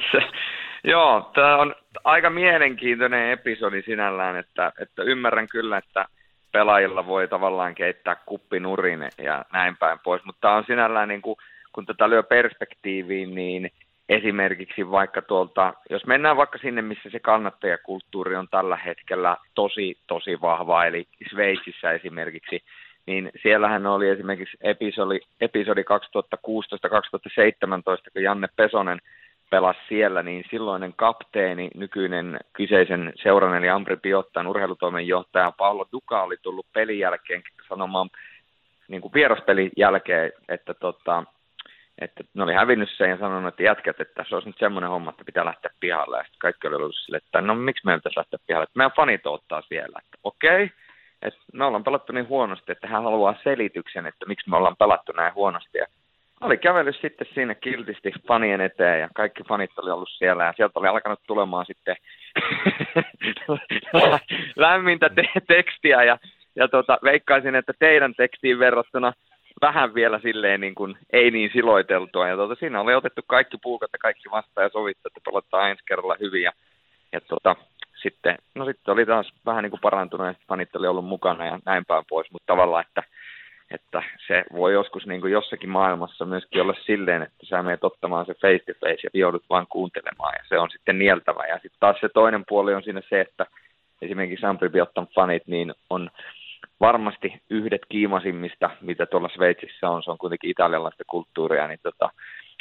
joo, tämä on aika mielenkiintoinen episodi sinällään, että, että ymmärrän kyllä, että pelaajilla voi tavallaan keittää kuppinurin ja näin päin pois, mutta tämä on sinällään niin kuin, kun tätä lyö perspektiiviin, niin esimerkiksi vaikka tuolta, jos mennään vaikka sinne, missä se kannattajakulttuuri on tällä hetkellä tosi, tosi vahva, eli Sveitsissä esimerkiksi, niin siellähän oli esimerkiksi episodi, episodi 2016-2017, kun Janne Pesonen pelasi siellä, niin silloinen kapteeni, nykyinen kyseisen seuran eli Ambri Piottan urheilutoimenjohtaja Paolo Duka oli tullut pelin jälkeen sanomaan niin kuin vieraspelin jälkeen, että tota, että ne oli hävinnyt sen ja sanonut, että jätkät, että se olisi nyt semmoinen homma, että pitää lähteä pihalle. Ja sitten kaikki oli ollut sille, että no miksi meidän pitäisi lähteä pihalle, että meidän fanit ottaa siellä. Että okei, okay, että me ollaan pelattu niin huonosti, että hän haluaa selityksen, että miksi me ollaan pelattu näin huonosti. Ja oli kävellyt sitten siinä kiltisti fanien eteen ja kaikki fanit oli ollut siellä ja sieltä oli alkanut tulemaan sitten lämmintä te- tekstiä ja, ja tota, veikkaisin, että teidän tekstiin verrattuna – vähän vielä silleen niin kuin, ei niin siloiteltua. Ja tuota, siinä oli otettu kaikki puukat ja kaikki vastaan ja sovittu, että pelataan ensi kerralla hyvin. Ja, ja tuota, sitten, no sitten oli taas vähän niin kuin parantunut ja fanit oli ollut mukana ja näin päin pois. Mutta tavallaan, että, että se voi joskus niin kuin jossakin maailmassa myöskin olla silleen, että sä menet ottamaan se face to face ja joudut vaan kuuntelemaan ja se on sitten nieltävä. Ja sitten taas se toinen puoli on siinä se, että esimerkiksi Sampri Biottan fanit niin on varmasti yhdet kiimasimmista, mitä tuolla Sveitsissä on, se on kuitenkin italialaista kulttuuria, niin tota,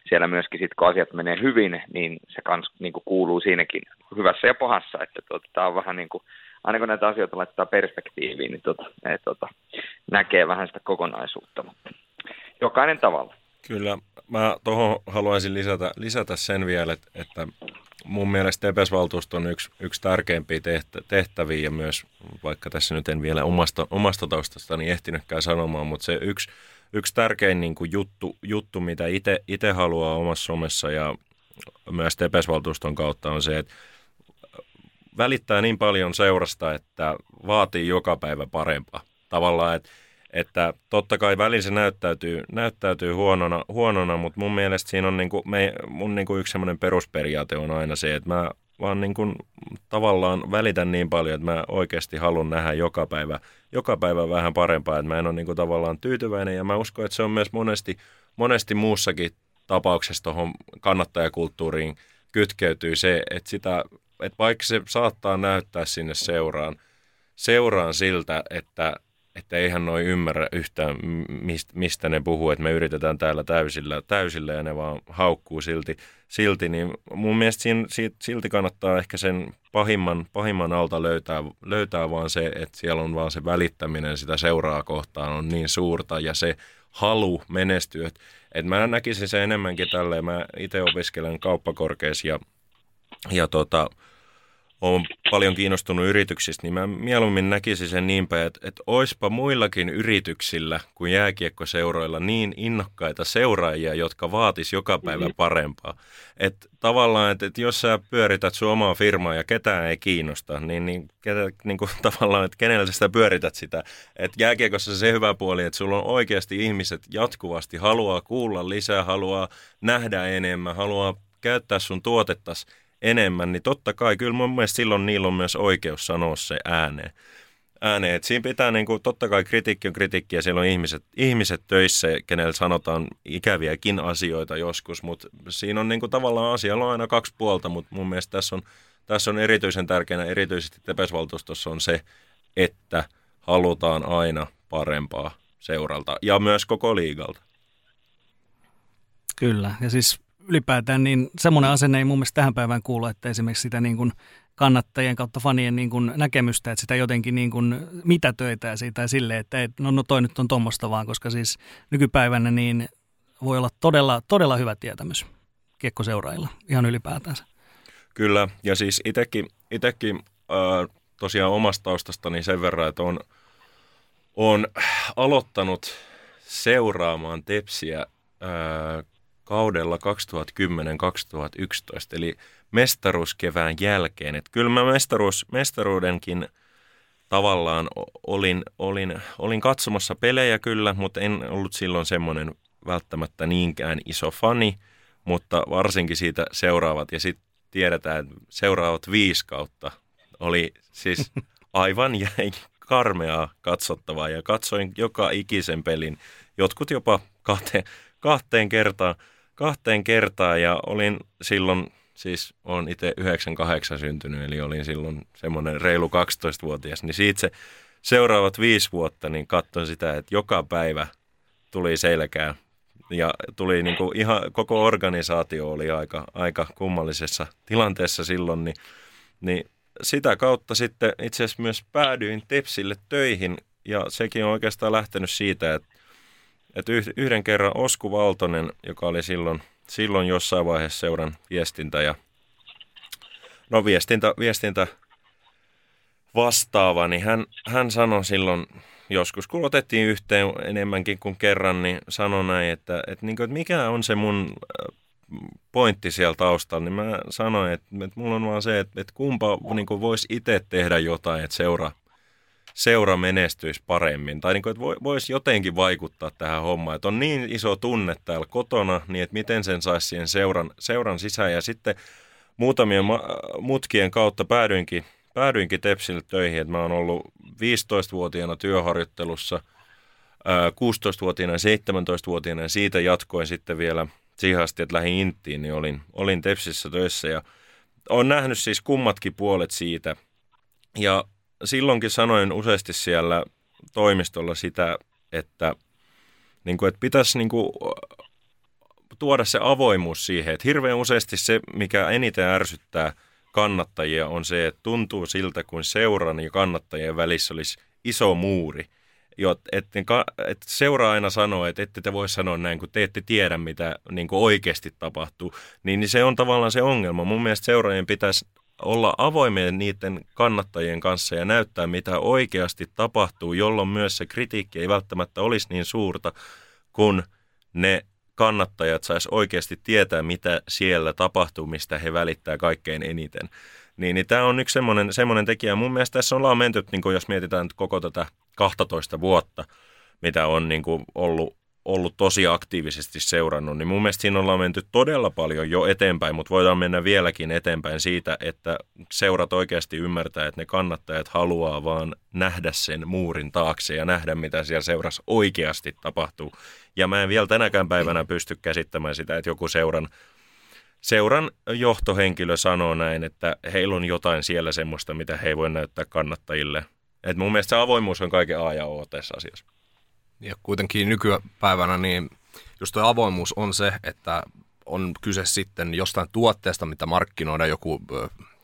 siellä myöskin sit, kun asiat menee hyvin, niin se kans niin kuin kuuluu siinäkin hyvässä ja pahassa, että tota, tämä on vähän niin kuin, aina kun näitä asioita laittaa perspektiiviin, niin tota, ne, tota, näkee vähän sitä kokonaisuutta, mutta jokainen tavalla. Kyllä, mä tuohon haluaisin lisätä, lisätä sen vielä, että, että mun mielestä Tepes-valtuusto on yksi, yksi tärkeimpiä tehtäviä ja myös, vaikka tässä nyt en vielä omasta, omasta taustastani ehtinytkään sanomaan, mutta se yksi, yksi tärkein niin kuin juttu, juttu, mitä itse haluaa omassa somessa ja myös Tepes-valtuuston kautta on se, että välittää niin paljon seurasta, että vaatii joka päivä parempaa. Tavallaan, että että totta kai välin se näyttäytyy, näyttäytyy huonona, huonona, mutta mun mielestä siinä on niinku, me, mun niinku yksi semmoinen perusperiaate on aina se, että mä vaan niinku tavallaan välitän niin paljon, että mä oikeasti haluan nähdä joka päivä, joka päivä vähän parempaa, että mä en ole niinku tavallaan tyytyväinen. Ja mä uskon, että se on myös monesti, monesti muussakin tapauksessa tuohon kannattajakulttuuriin kytkeytyy se, että, sitä, että vaikka se saattaa näyttää sinne seuraan, seuraan siltä, että että eihän noi ymmärrä yhtään, mistä ne puhuu, että me yritetään täällä täysillä, täysillä ja ne vaan haukkuu silti, silti niin mun mielestä siinä, silti kannattaa ehkä sen pahimman, pahimman alta löytää, löytää vaan se, että siellä on vaan se välittäminen sitä seuraa kohtaan on niin suurta ja se halu menestyä. Että et mä näkisin se enemmänkin tälleen, mä itse opiskelen kauppakorkeassa ja, ja tota, on paljon kiinnostunut yrityksistä, niin mä mieluummin näkisin sen niin päin, että, että oispa muillakin yrityksillä kuin jääkiekkoseuroilla niin innokkaita seuraajia, jotka vaatis joka päivä mm-hmm. parempaa. Että tavallaan, että, että jos sä pyörität sun omaa firmaa ja ketään ei kiinnosta, niin, niin, ketä, niin kuin, tavallaan, että kenellä sä sitä pyörität sitä. Että jääkiekossa se hyvä puoli, että sulla on oikeasti ihmiset jatkuvasti haluaa kuulla lisää, haluaa nähdä enemmän, haluaa käyttää sun tuotettas enemmän, niin totta kai kyllä mun mielestä silloin niillä on myös oikeus sanoa se ääneen. ääneen. Et siinä pitää, niin kuin, totta kai kritiikki on kritiikki ja siellä on ihmiset, ihmiset töissä, kenellä sanotaan ikäviäkin asioita joskus, mutta siinä on niin kuin, tavallaan asialla on aina kaksi puolta, mutta mun mielestä tässä on, tässä on erityisen tärkeänä, erityisesti Tepesvaltuustossa on se, että halutaan aina parempaa seuralta ja myös koko liigalta. Kyllä, ja siis ylipäätään niin semmoinen asenne ei mun mielestä tähän päivään kuulu, että esimerkiksi sitä niin kuin kannattajien kautta fanien niin kuin näkemystä, että sitä jotenkin niin kuin töitä siitä ja silleen, että ei, no, no toi nyt on tuommoista vaan, koska siis nykypäivänä niin voi olla todella, todella hyvä tietämys kiekkoseuraajilla ihan ylipäätänsä. Kyllä, ja siis itsekin, itekin, äh, tosiaan omasta taustastani sen verran, että on, on aloittanut seuraamaan Tepsiä äh, kaudella 2010-2011, eli mestaruuskevään jälkeen. Et kyllä mä mestaruus, mestaruudenkin tavallaan olin, olin, olin katsomassa pelejä kyllä, mutta en ollut silloin semmoinen välttämättä niinkään iso fani, mutta varsinkin siitä seuraavat, ja sitten tiedetään, että seuraavat viisi kautta oli siis aivan jäi karmeaa katsottavaa, ja katsoin joka ikisen pelin, jotkut jopa kahteen, kahteen kertaan kahteen kertaan ja olin silloin, siis on itse 98 syntynyt, eli olin silloin semmoinen reilu 12-vuotias, niin siitä se seuraavat viisi vuotta, niin katsoin sitä, että joka päivä tuli selkää ja tuli niin kuin ihan, koko organisaatio oli aika, aika kummallisessa tilanteessa silloin, niin, niin sitä kautta sitten itse asiassa myös päädyin Tepsille töihin ja sekin on oikeastaan lähtenyt siitä, että että yhden kerran Osku Valtonen, joka oli silloin, silloin jossain vaiheessa seuran viestintä ja no viestintä, viestintä vastaava, niin hän, hän sanoi silloin joskus, kun otettiin yhteen enemmänkin kuin kerran, niin sanoi näin, että, että, niin kuin, että mikä on se mun äh, pointti siellä taustalla, niin mä sanoin, että, että mulla on vaan se, että, että kumpa niin voisi itse tehdä jotain, että seura seura menestyisi paremmin. Tai niin kuin, että voisi jotenkin vaikuttaa tähän hommaan. Että on niin iso tunne täällä kotona, niin että miten sen saisi siihen seuran, seuran sisään. Ja sitten muutamien mutkien kautta päädyinkin, päädyinkin Tepsille töihin. Että mä oon ollut 15-vuotiaana työharjoittelussa, 16-vuotiaana ja 17-vuotiaana ja siitä jatkoin sitten vielä siihen asti, että lähdin Inttiin, niin olin, olin Tepsissä töissä ja olen nähnyt siis kummatkin puolet siitä. Ja silloinkin sanoin useasti siellä toimistolla sitä, että, niin kuin, että pitäisi niin kuin, tuoda se avoimuus siihen, että hirveän useasti se, mikä eniten ärsyttää kannattajia, on se, että tuntuu siltä, kuin seuran ja kannattajien välissä olisi iso muuri. Että et seura aina sanoo, että ette te voi sanoa näin, kun te ette tiedä, mitä niin kuin oikeasti tapahtuu. Niin, niin se on tavallaan se ongelma. Mun mielestä seuraajien pitäisi olla avoimia niiden kannattajien kanssa ja näyttää, mitä oikeasti tapahtuu, jolloin myös se kritiikki ei välttämättä olisi niin suurta, kun ne kannattajat sais oikeasti tietää, mitä siellä tapahtuu, mistä he välittää kaikkein eniten. Niin, niin tämä on yksi semmoinen, semmoinen tekijä. Mun mielestä tässä ollaan menty, niin kuin jos mietitään koko tätä 12 vuotta, mitä on niin ollut ollut tosi aktiivisesti seurannut, niin mun mielestä siinä ollaan menty todella paljon jo eteenpäin, mutta voidaan mennä vieläkin eteenpäin siitä, että seurat oikeasti ymmärtää, että ne kannattajat haluaa vaan nähdä sen muurin taakse ja nähdä, mitä siellä seurassa oikeasti tapahtuu. Ja mä en vielä tänäkään päivänä pysty käsittämään sitä, että joku seuran Seuran johtohenkilö sanoo näin, että heillä on jotain siellä semmoista, mitä he ei voi näyttää kannattajille. Et mun mielestä se avoimuus on kaiken A ja O tässä asiassa. Ja kuitenkin nykypäivänä niin just tuo avoimuus on se, että on kyse sitten jostain tuotteesta, mitä markkinoidaan joku,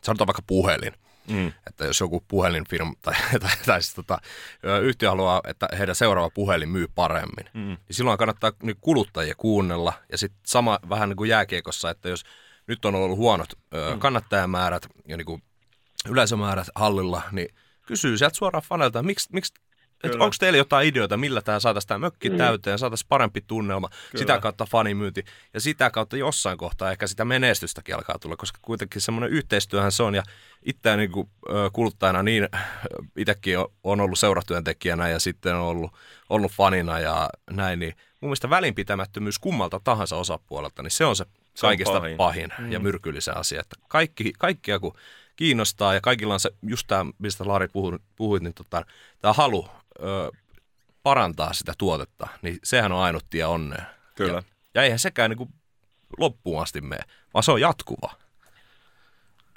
sanotaan vaikka puhelin. Mm. Että jos joku puhelinfirma tai, tai, tai siis tota, yhtiö haluaa, että heidän seuraava puhelin myy paremmin, mm. niin silloin kannattaa nyt kuluttajia kuunnella. Ja sitten sama vähän niin kuin jääkiekossa, että jos nyt on ollut huonot mm. kannattajamäärät ja niin kuin yleisömäärät hallilla, niin kysyy sieltä suoraan fanelta, miksi, miksi että onko teillä jotain ideoita, millä tämä saataisiin tämä mökki mm. täyteen, saataisiin parempi tunnelma, Kyllä. sitä kautta fanimyynti ja sitä kautta jossain kohtaa ehkä sitä menestystäkin alkaa tulla, koska kuitenkin semmoinen yhteistyöhän se on ja itseään niin kuin, kuluttajana niin itsekin on ollut seuratyöntekijänä ja sitten on ollut, ollut fanina ja näin, niin mun mielestä välinpitämättömyys kummalta tahansa osapuolelta, niin se on se kaikista pahin, pahin mm. ja myrkyllisen asia. Että kaikki, kaikkia kun kiinnostaa ja kaikilla on se, just tämä, mistä Lari puhuit, puhuit niin tota, tämä halu ö, parantaa sitä tuotetta, niin sehän on ainut tie onneen. Kyllä. Ja, ja eihän sekään niin kuin loppuun asti mene, vaan se on jatkuva.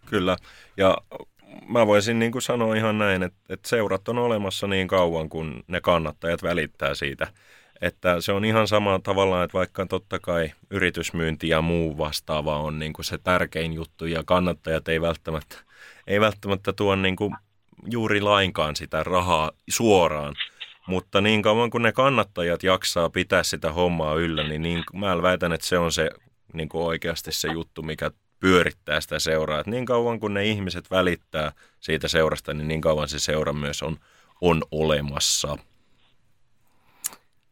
Kyllä, ja mä voisin niin kuin sanoa ihan näin, että, että seurat on olemassa niin kauan, kun ne kannattajat välittää siitä. Että se on ihan sama tavallaan, että vaikka totta kai yritysmyynti ja muu vastaava on niin kuin se tärkein juttu ja kannattajat ei välttämättä, ei välttämättä tuo niin kuin juuri lainkaan sitä rahaa suoraan. Mutta niin kauan kun ne kannattajat jaksaa pitää sitä hommaa yllä, niin, niin mä väitän, että se on se niin kuin oikeasti se juttu, mikä pyörittää sitä seuraa. Et niin kauan kun ne ihmiset välittää siitä seurasta, niin niin kauan se seura myös on, on olemassa.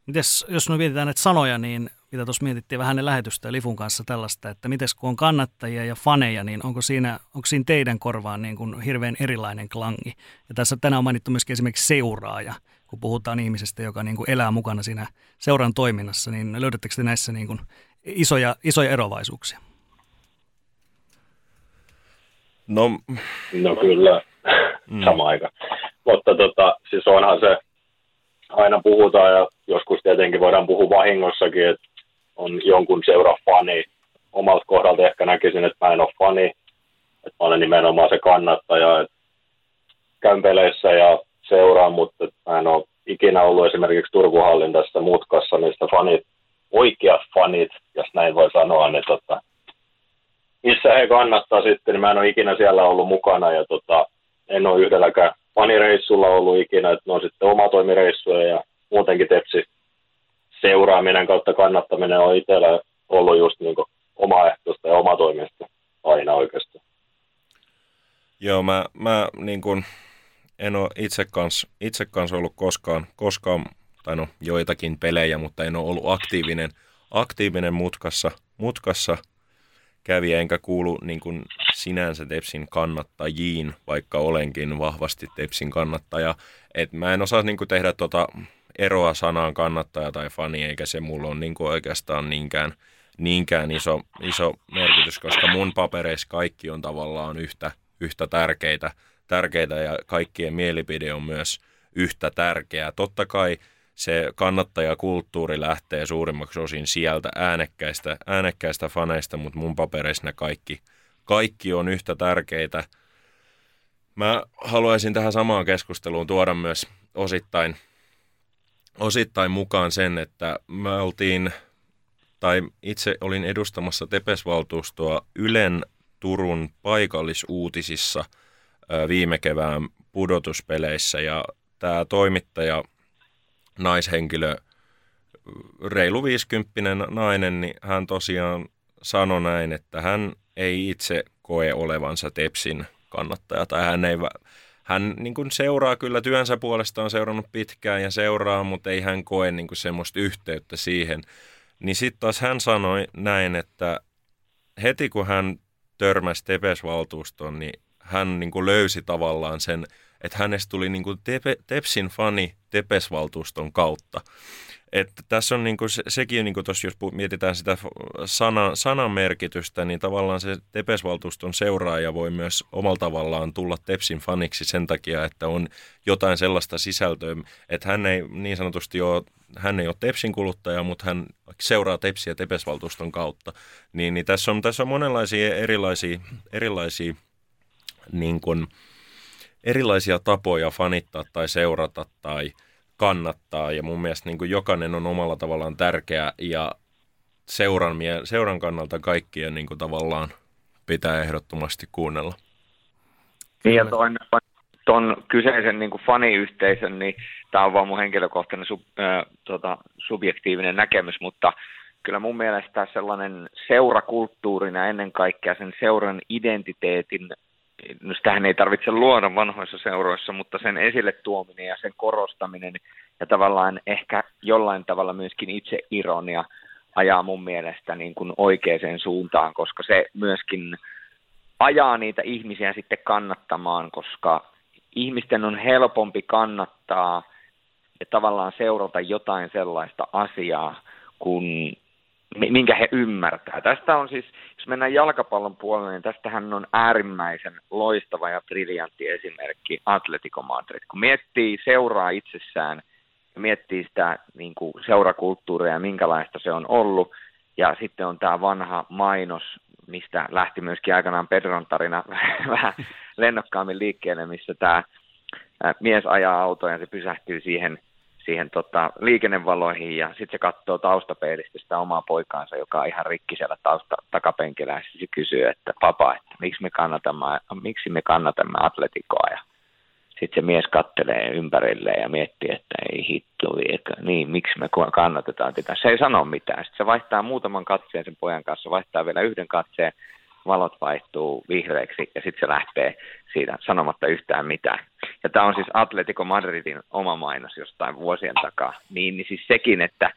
Mites, jos me mietitään näitä sanoja, niin mitä tuossa mietittiin vähän ne lähetystä ja Lifun kanssa tällaista, että miten kun on kannattajia ja faneja, niin onko siinä, onko siinä teidän korvaan niin kuin hirveän erilainen klangi? Ja tässä tänään on mainittu myöskin esimerkiksi seuraaja, kun puhutaan ihmisestä, joka niin kuin elää mukana siinä seuran toiminnassa, niin löydättekö te näissä niin kuin isoja, isoja erovaisuuksia? No, no kyllä, mm. sama aika. Mutta tota, siis onhan se, aina puhutaan ja joskus tietenkin voidaan puhua vahingossakin, että on jonkun seura fani. Omalta kohdalta ehkä näkisin, että mä en ole fani, että mä olen nimenomaan se kannattaja, että käyn peleissä ja seuraan, mutta mä en ole ikinä ollut esimerkiksi Turkuhallin tässä mutkassa, mistä fanit, oikeat fanit, jos näin voi sanoa, niin tota, missä he kannattaa sitten, niin mä en ole ikinä siellä ollut mukana ja tota, en ole yhdelläkään fanireissulla ollut ikinä, että ne on sitten omatoimireissuja ja muutenkin Tepsi seuraaminen kautta kannattaminen on itsellä ollut just niin omaehtoista ja omatoimista aina oikeastaan. Joo, mä, mä niin kuin, en ole itse kanssa, itse kanssa ollut koskaan, koskaan, tai no joitakin pelejä, mutta en ole ollut aktiivinen, aktiivinen mutkassa, mutkassa kävijä, enkä kuulu niin kuin sinänsä Tepsin kannattajiin, vaikka olenkin vahvasti Tepsin kannattaja. Et mä en osaa niin kuin tehdä tota eroa sanaan kannattaja tai fani, eikä se mulla ole niin oikeastaan niinkään, niinkään iso, iso merkitys, koska mun papereissa kaikki on tavallaan yhtä, yhtä tärkeitä, tärkeitä ja kaikkien mielipide on myös yhtä tärkeää. Totta kai se kannattajakulttuuri lähtee suurimmaksi osin sieltä äänekkäistä, äänekkäistä faneista, mutta mun papereissa ne kaikki, kaikki on yhtä tärkeitä. Mä haluaisin tähän samaan keskusteluun tuoda myös osittain osittain mukaan sen, että me oltiin, tai itse olin edustamassa Tepesvaltuustoa Ylen Turun paikallisuutisissa viime kevään pudotuspeleissä ja tämä toimittaja, naishenkilö, reilu 50 nainen, niin hän tosiaan sanoi näin, että hän ei itse koe olevansa Tepsin kannattaja tai hän ei hän niin kuin seuraa kyllä työnsä puolesta on seurannut pitkään ja seuraa, mutta ei hän koe niin kuin semmoista yhteyttä siihen. Niin sitten taas hän sanoi näin, että heti kun hän törmäsi Tepes-valtuustoon, niin hän niin kuin löysi tavallaan sen, että hänestä tuli niin kuin Tepe, Tepsin fani Tepes-valtuuston kautta. Että tässä on niin kuin se, sekin, niin kuin tuossa jos mietitään sitä sana, sanan merkitystä, niin tavallaan se Tepesvaltuuston seuraaja voi myös omalla tavallaan tulla Tepsin faniksi sen takia, että on jotain sellaista sisältöä, että hän ei niin sanotusti ole, hän ei ole Tepsin kuluttaja, mutta hän seuraa Tepsiä Tepesvaltuuston kautta. Niin, niin tässä, on, tässä on monenlaisia erilaisia, erilaisia niin kuin, erilaisia tapoja fanittaa tai seurata tai – kannattaa ja mun mielestä niin kuin jokainen on omalla tavallaan tärkeä ja seuran, seuran kannalta kaikkien niin kuin tavallaan pitää ehdottomasti kuunnella. Niin ja tuon, ton kyseisen niin kuin faniyhteisön, niin tämä on vaan mun henkilökohtainen sub, äh, tota, subjektiivinen näkemys, mutta kyllä mun mielestä sellainen seurakulttuurina ennen kaikkea sen seuran identiteetin no sitähän ei tarvitse luoda vanhoissa seuroissa, mutta sen esille tuominen ja sen korostaminen ja tavallaan ehkä jollain tavalla myöskin itse ironia ajaa mun mielestä niin kuin oikeaan suuntaan, koska se myöskin ajaa niitä ihmisiä sitten kannattamaan, koska ihmisten on helpompi kannattaa ja tavallaan seurata jotain sellaista asiaa, kun, minkä he ymmärtää. Tästä on siis, jos mennään jalkapallon puolelle, niin tästähän on äärimmäisen loistava ja briljantti esimerkki Atletico Madrid. Kun miettii seuraa itsessään miettii sitä niin kuin seurakulttuuria ja minkälaista se on ollut, ja sitten on tämä vanha mainos, mistä lähti myöskin aikanaan Pedron tarina vähän lennokkaammin liikkeelle, missä tämä mies ajaa autoa ja se pysähtyy siihen, siihen tota, liikennevaloihin ja sitten se katsoo taustapeilistä sitä omaa poikaansa, joka on ihan rikki siellä tausta takapenkillä ja se kysyy, että papa, että miksi me kannatamme, miksi me kannatamme atletikoa ja sitten se mies kattelee ympärille ja miettii, että ei hitto, eikä, niin, miksi me kannatetaan tätä. Se ei sano mitään. Sitten se vaihtaa muutaman katseen sen pojan kanssa, vaihtaa vielä yhden katseen, valot vaihtuu vihreiksi ja sitten se lähtee siitä sanomatta yhtään mitään. Ja tämä on siis Atletico Madridin oma mainos jostain vuosien takaa. Niin, niin siis sekin, että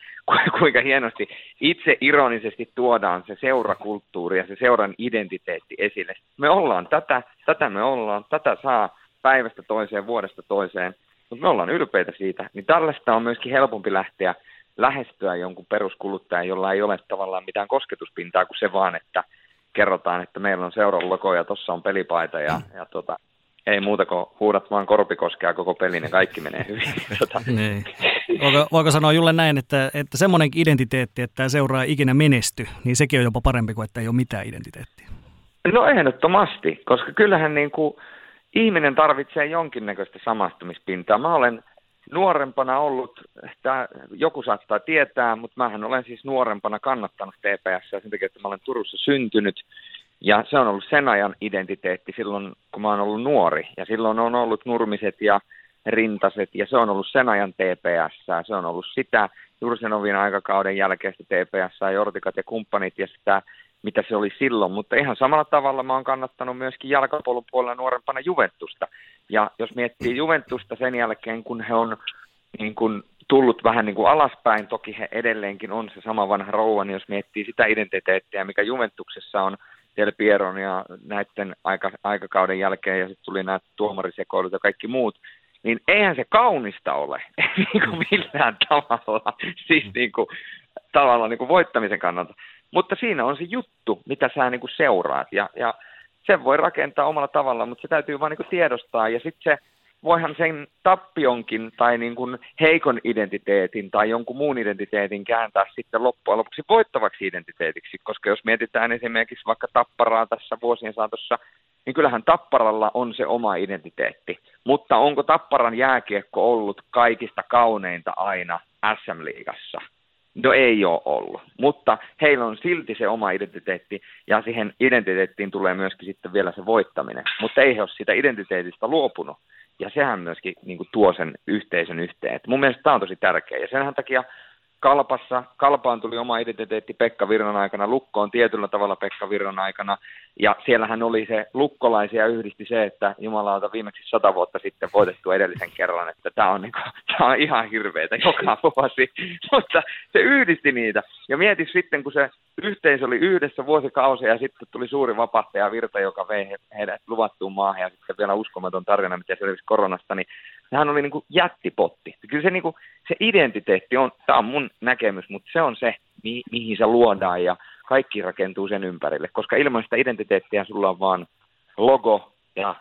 kuinka hienosti itse ironisesti tuodaan se seurakulttuuri ja se seuran identiteetti esille. Me ollaan tätä, tätä me ollaan, tätä saa päivästä toiseen, vuodesta toiseen, mutta me ollaan ylpeitä siitä. Niin tällaista on myöskin helpompi lähteä lähestyä jonkun peruskuluttajan, jolla ei ole tavallaan mitään kosketuspintaa kuin se vaan, että – kerrotaan, että meillä on seuran logo ja tuossa on pelipaita ja, ja tota, ei muuta kuin huudat vaan korpikoskea koko pelin ja kaikki menee hyvin. tota. niin. voiko, voiko sanoa Julle näin, että, että semmoinen identiteetti, että tämä seuraa ikinä menesty, niin sekin on jopa parempi kuin, että ei ole mitään identiteettiä? No ehdottomasti, koska kyllähän niin kuin ihminen tarvitsee jonkinnäköistä samastumispintaa. Mä olen nuorempana ollut, tämä joku saattaa tietää, mutta mähän olen siis nuorempana kannattanut TPS sen takia, että mä olen Turussa syntynyt. Ja se on ollut sen ajan identiteetti silloin, kun mä oon ollut nuori. Ja silloin on ollut nurmiset ja rintaset, ja se on ollut sen ajan TPS. Se on ollut sitä Jursenovin aikakauden jälkeistä TPS, Jortikat ja kumppanit, ja sitä mitä se oli silloin, mutta ihan samalla tavalla mä oon kannattanut myöskin jalkapallon puolella nuorempana Juventusta. Ja jos miettii Juventusta sen jälkeen, kun he on niin kuin tullut vähän niin kuin alaspäin, toki he edelleenkin on se sama vanha rouva, niin jos miettii sitä identiteettiä, mikä Juventuksessa on Del Pieron ja näiden aika, aikakauden jälkeen, ja sitten tuli nämä tuomarisekoilut ja kaikki muut, niin eihän se kaunista ole. Niin kuin millään tavalla, siis niin kuin, tavallaan niin kuin voittamisen kannalta. Mutta siinä on se juttu, mitä sä niin kuin seuraat. Ja, ja sen voi rakentaa omalla tavalla, mutta se täytyy vaan niin tiedostaa ja sitten se voihan sen tappionkin tai niin kuin heikon identiteetin tai jonkun muun identiteetin kääntää sitten loppujen lopuksi voittavaksi identiteetiksi, koska jos mietitään esimerkiksi vaikka Tapparaa tässä vuosien saatossa, niin kyllähän Tapparalla on se oma identiteetti. Mutta onko Tapparan jääkiekko ollut kaikista kauneinta aina SM-liigassa? No ei ole ollut, mutta heillä on silti se oma identiteetti ja siihen identiteettiin tulee myöskin sitten vielä se voittaminen, mutta ei he ole sitä identiteetistä luopunut. Ja sehän myöskin niin kuin, tuo sen yhteisön yhteen. Et mun mielestä tämä on tosi tärkeä. Ja sen takia Kalpassa, Kalpaan tuli oma identiteetti Pekka Virran aikana, Lukkoon tietyllä tavalla Pekka Virran aikana, ja siellähän oli se lukkolaisia yhdisti se, että Jumalauta viimeksi sata vuotta sitten voitettu edellisen kerran, että tämä on, niinku, on ihan hirveetä joka vuosi, mutta se yhdisti niitä. Ja mieti sitten, kun se yhteisö oli yhdessä vuosikausia ja sitten tuli suuri vapahtaja Virta, joka vei heidät luvattuun maahan ja sitten vielä uskomaton tarina, mitä selvisi koronasta, niin sehän oli niin kuin jättipotti. Kyllä se, niin kuin, se identiteetti on, tämä on mun näkemys, mutta se on se, mi- mihin se luodaan ja kaikki rakentuu sen ympärille, koska ilman sitä identiteettiä sulla on vaan logo ja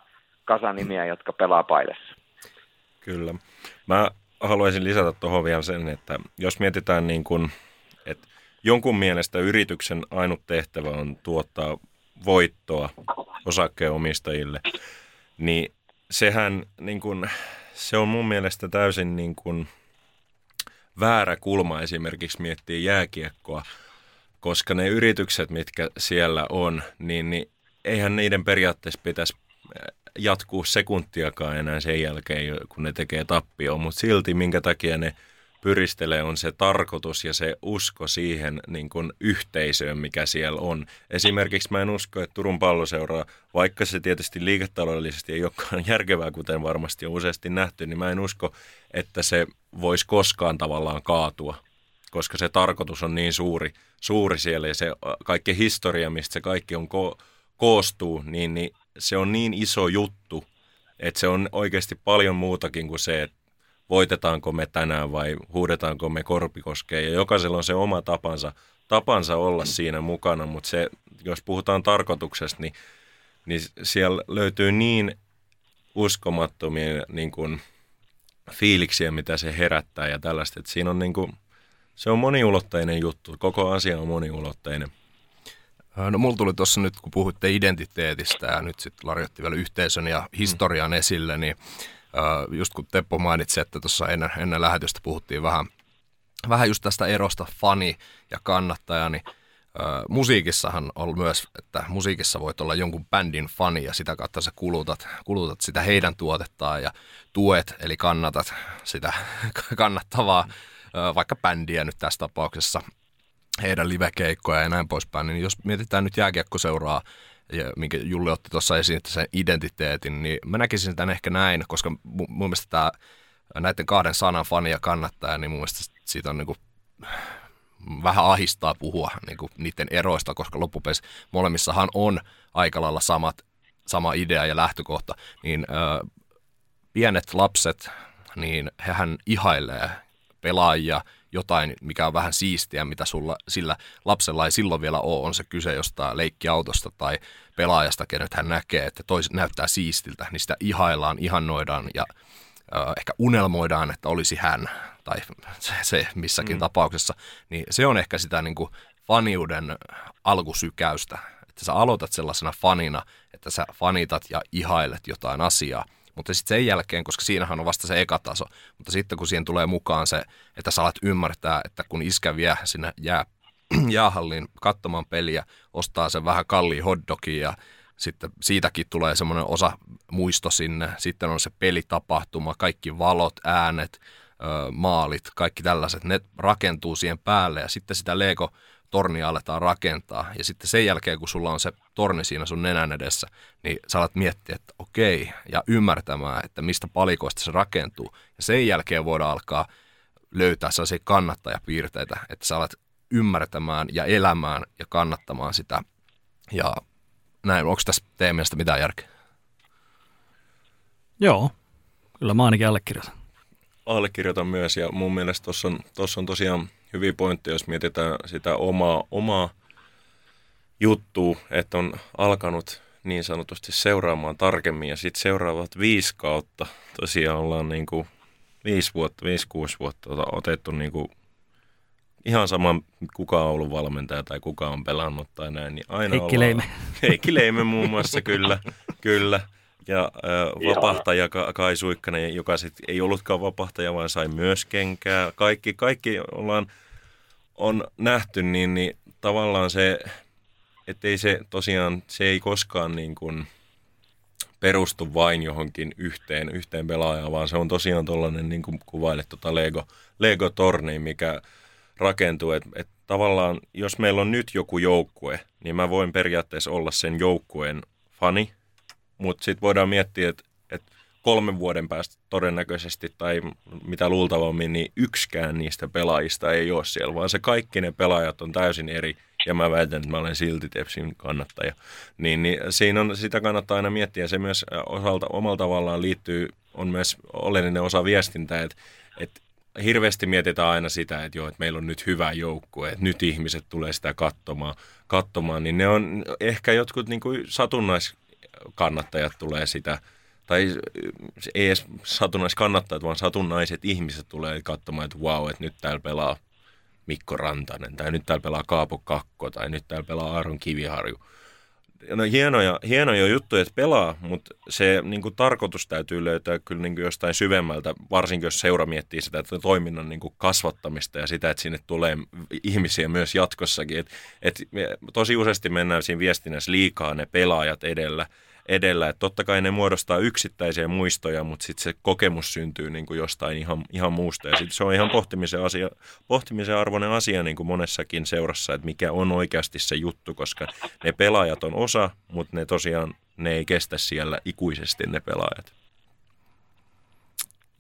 kasanimiä, jotka pelaa paidassa. Kyllä. Mä haluaisin lisätä tuohon vielä sen, että jos mietitään niin kuin, että jonkun mielestä yrityksen ainut tehtävä on tuottaa voittoa osakkeenomistajille, niin sehän niin kuin, se on mun mielestä täysin niin kuin väärä kulma esimerkiksi miettiä jääkiekkoa, koska ne yritykset, mitkä siellä on, niin, niin eihän niiden periaatteessa pitäisi jatkuu sekuntiakaan enää sen jälkeen, kun ne tekee tappioon, mutta silti minkä takia ne pyristelee, on se tarkoitus ja se usko siihen niin kuin yhteisöön, mikä siellä on. Esimerkiksi mä en usko, että Turun palloseuraa, vaikka se tietysti liiketaloudellisesti ei olekaan järkevää, kuten varmasti on useasti nähty, niin mä en usko, että se voisi koskaan tavallaan kaatua, koska se tarkoitus on niin suuri, suuri siellä ja se kaikki historia, mistä se kaikki on ko- koostuu, niin, niin se on niin iso juttu, että se on oikeasti paljon muutakin kuin se, että voitetaanko me tänään vai huudetaanko me korpikoskeen. Ja jokaisella on se oma tapansa, tapansa olla siinä mukana, mutta se, jos puhutaan tarkoituksesta, niin, niin siellä löytyy niin uskomattomia niin kuin, fiiliksiä, mitä se herättää ja tällaista. Että siinä on niin kuin, se on moniulotteinen juttu. Koko asia on moniulotteinen. No mulla tuli tuossa nyt, kun puhuitte identiteetistä ja nyt sitten larjoitti vielä yhteisön ja historian mm. esille, niin just kun Teppo mainitsi, että tuossa ennen, ennen lähetystä puhuttiin vähän, vähän just tästä erosta fani ja kannattaja, niin musiikissahan on myös, että musiikissa voit olla jonkun bändin fani ja sitä kautta sä kulutat, kulutat sitä heidän tuotettaan ja tuet, eli kannatat sitä kannattavaa, vaikka bändiä nyt tässä tapauksessa, heidän livekeikkoja ja näin poispäin, niin jos mietitään nyt jääkiekkoseuraa ja minkä Julli otti tuossa esiin, että sen identiteetin, niin mä näkisin tämän ehkä näin, koska mun mielestä tämä näiden kahden sanan fani ja kannattaja, niin mun mielestä siitä on niin kuin, vähän ahistaa puhua niin kuin niiden eroista, koska loppupeleissä molemmissahan on aika lailla samat, sama idea ja lähtökohta, niin ö, pienet lapset, niin hehän ihailee pelaajia, jotain, mikä on vähän siistiä, mitä sulla, sillä lapsella ei silloin vielä ole, on se kyse jostain leikkiautosta tai pelaajasta, kenet hän näkee, että toiset näyttää siistiltä, niin sitä ihaillaan, ihannoidaan ja äh, ehkä unelmoidaan, että olisi hän tai se, se missäkin mm. tapauksessa, niin se on ehkä sitä niin kuin faniuden alkusykäystä, että sä aloitat sellaisena fanina, että sä fanitat ja ihailet jotain asiaa, mutta sitten sen jälkeen, koska siinähän on vasta se eka taso, mutta sitten kun siihen tulee mukaan se, että sä alat ymmärtää, että kun iskä vie sinne jää, jäähalliin katsomaan peliä, ostaa sen vähän kalliin hotdogin ja sitten siitäkin tulee semmoinen osa muisto sinne. Sitten on se pelitapahtuma, kaikki valot, äänet, maalit, kaikki tällaiset, ne rakentuu siihen päälle ja sitten sitä Lego tornia aletaan rakentaa. Ja sitten sen jälkeen, kun sulla on se torni siinä sun nenän edessä, niin sä alat miettiä, että okei, ja ymmärtämään, että mistä palikoista se rakentuu. Ja sen jälkeen voidaan alkaa löytää sellaisia kannattajapiirteitä, että sä alat ymmärtämään ja elämään ja kannattamaan sitä. Ja näin, onko tässä teidän mielestä mitään järkeä? Joo, kyllä mä ainakin allekirjoitan. Allekirjoitan myös ja mun mielestä tuossa on, tossa on tosiaan hyviä pointteja, jos mietitään sitä omaa, omaa juttua, että on alkanut niin sanotusti seuraamaan tarkemmin ja sitten seuraavat viisi kautta tosiaan ollaan niin kuin viisi vuotta, viisi, kuusi vuotta otettu niin kuin ihan sama kuka on ollut valmentaja tai kuka on pelannut tai näin, niin aina Heikki Leime. Heikki Leime muun muassa, kyllä, kyllä. Ja äh, vapahtaja Kai Suikkanen, joka sit ei ollutkaan vapahtaja, vaan sai myös kenkää. Kaikki, kaikki ollaan, on nähty, niin, niin tavallaan se, ettei se tosiaan, se ei koskaan niin kuin perustu vain johonkin yhteen, yhteen pelaajaan, vaan se on tosiaan tuollainen, niin kuin kuvailet tuota Lego, Lego-torni, mikä rakentuu, että et tavallaan jos meillä on nyt joku joukkue, niin mä voin periaatteessa olla sen joukkueen fani, mutta sitten voidaan miettiä, että et kolmen vuoden päästä todennäköisesti tai mitä luultavammin, niin yksikään niistä pelaajista ei ole siellä, vaan se kaikki ne pelaajat on täysin eri ja mä väitän, että mä olen silti Tepsin kannattaja. Niin, niin siinä on, sitä kannattaa aina miettiä. Se myös osalta, omalla tavallaan liittyy, on myös oleellinen osa viestintää, että, että hirveästi mietitään aina sitä, että joo, että meillä on nyt hyvä joukkue, että nyt ihmiset tulee sitä katsomaan, katsomaan niin ne on ehkä jotkut niin kuin satunnaiskannattajat tulee sitä, tai ei edes satunnaiskannattajat, vaan satunnaiset ihmiset tulee katsomaan, että wow, että nyt täällä pelaa Mikko Rantanen, tai nyt täällä pelaa Kaapo Kakko, tai nyt täällä pelaa Aaron Kiviharju no hienoja, hienoja juttuja, että pelaa, mutta se niin kuin, tarkoitus täytyy löytää kyllä niin kuin, jostain syvemmältä, varsinkin jos seura miettii sitä että toiminnan niin kuin, kasvattamista ja sitä, että sinne tulee ihmisiä myös jatkossakin. Et, et, me, tosi useasti mennään siinä viestinnässä liikaa ne pelaajat edellä, edellä. Että totta kai ne muodostaa yksittäisiä muistoja, mutta sitten se kokemus syntyy niin kuin jostain ihan, ihan muusta. Ja sitten se on ihan pohtimisen, asia, pohtimisen arvoinen asia niin kuin monessakin seurassa, että mikä on oikeasti se juttu, koska ne pelaajat on osa, mutta ne tosiaan ne ei kestä siellä ikuisesti ne pelaajat.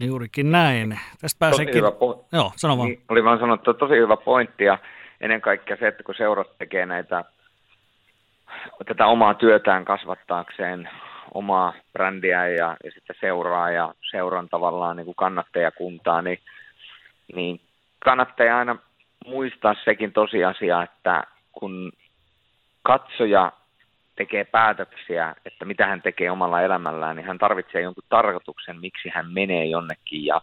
Juurikin näin. Tästä pääseekin... Hyvä po- Joo, sano vaan. Niin, oli vaan sanottu, tosi hyvä pointti ja ennen kaikkea se, että kun seurat tekee näitä, tätä omaa työtään kasvattaakseen omaa brändiä ja, ja sitten seuraa ja seuran tavallaan niin kuin kannattajakuntaa, niin, niin kannattaa aina muistaa sekin tosiasia, että kun katsoja tekee päätöksiä, että mitä hän tekee omalla elämällään, niin hän tarvitsee jonkun tarkoituksen, miksi hän menee jonnekin. Ja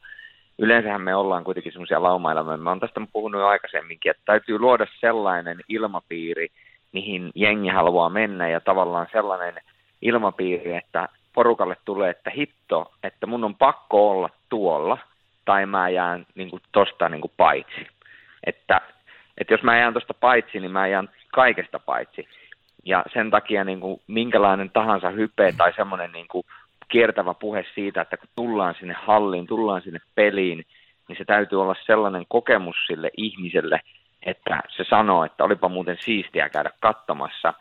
yleensähän me ollaan kuitenkin semmoisia laumaelämää. Mä oon tästä puhunut jo aikaisemminkin, että täytyy luoda sellainen ilmapiiri, mihin jengi haluaa mennä ja tavallaan sellainen ilmapiiri, että porukalle tulee, että hitto, että mun on pakko olla tuolla tai mä jään niin kuin, tosta niin kuin, paitsi. Että, että jos mä jään tosta paitsi, niin mä jään kaikesta paitsi. Ja sen takia niin kuin, minkälainen tahansa hype tai semmoinen niin kiertävä puhe siitä, että kun tullaan sinne halliin, tullaan sinne peliin, niin se täytyy olla sellainen kokemus sille ihmiselle, että se sanoo, että olipa muuten siistiä käydä katsomassa.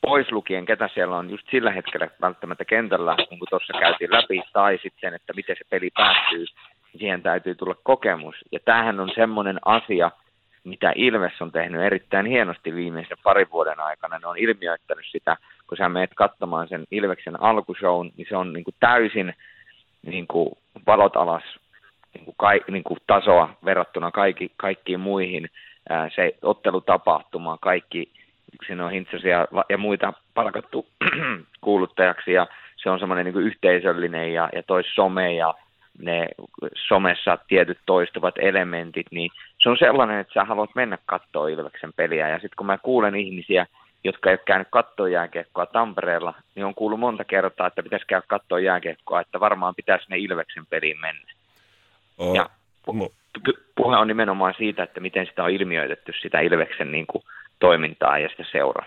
Pois lukien, ketä siellä on just sillä hetkellä välttämättä kentällä, kuin tuossa käytiin läpi, tai sitten, että miten se peli päättyy, niin siihen täytyy tulla kokemus. Ja tämähän on semmoinen asia, mitä Ilves on tehnyt erittäin hienosti viimeisen parin vuoden aikana. Ne on ilmiöittänyt sitä, kun sä meet katsomaan sen Ilveksen alkushown, niin se on niin kuin täysin niin kuin valot alas niin kuin kai, niin kuin tasoa verrattuna kaikki, kaikkiin muihin. Ää, se ottelutapahtuma, kaikki, hintsasia ja muita palkattu kuuluttajaksi ja se on semmoinen niin yhteisöllinen ja, ja toi some ja ne somessa tietyt toistuvat elementit, niin se on sellainen, että sä haluat mennä katsoa Ilveksen peliä. Ja sitten kun mä kuulen ihmisiä, jotka ei ole käynyt katsoa jääkiekkoa Tampereella, niin on kuullut monta kertaa, että pitäisi käydä katsoa jääkiekkoa, että varmaan pitäisi ne Ilveksen peliin mennä. Oh, ja puhe on nimenomaan siitä, että miten sitä on ilmiöitetty, sitä Ilveksen niin kuin, toimintaa ja sitä seuraa.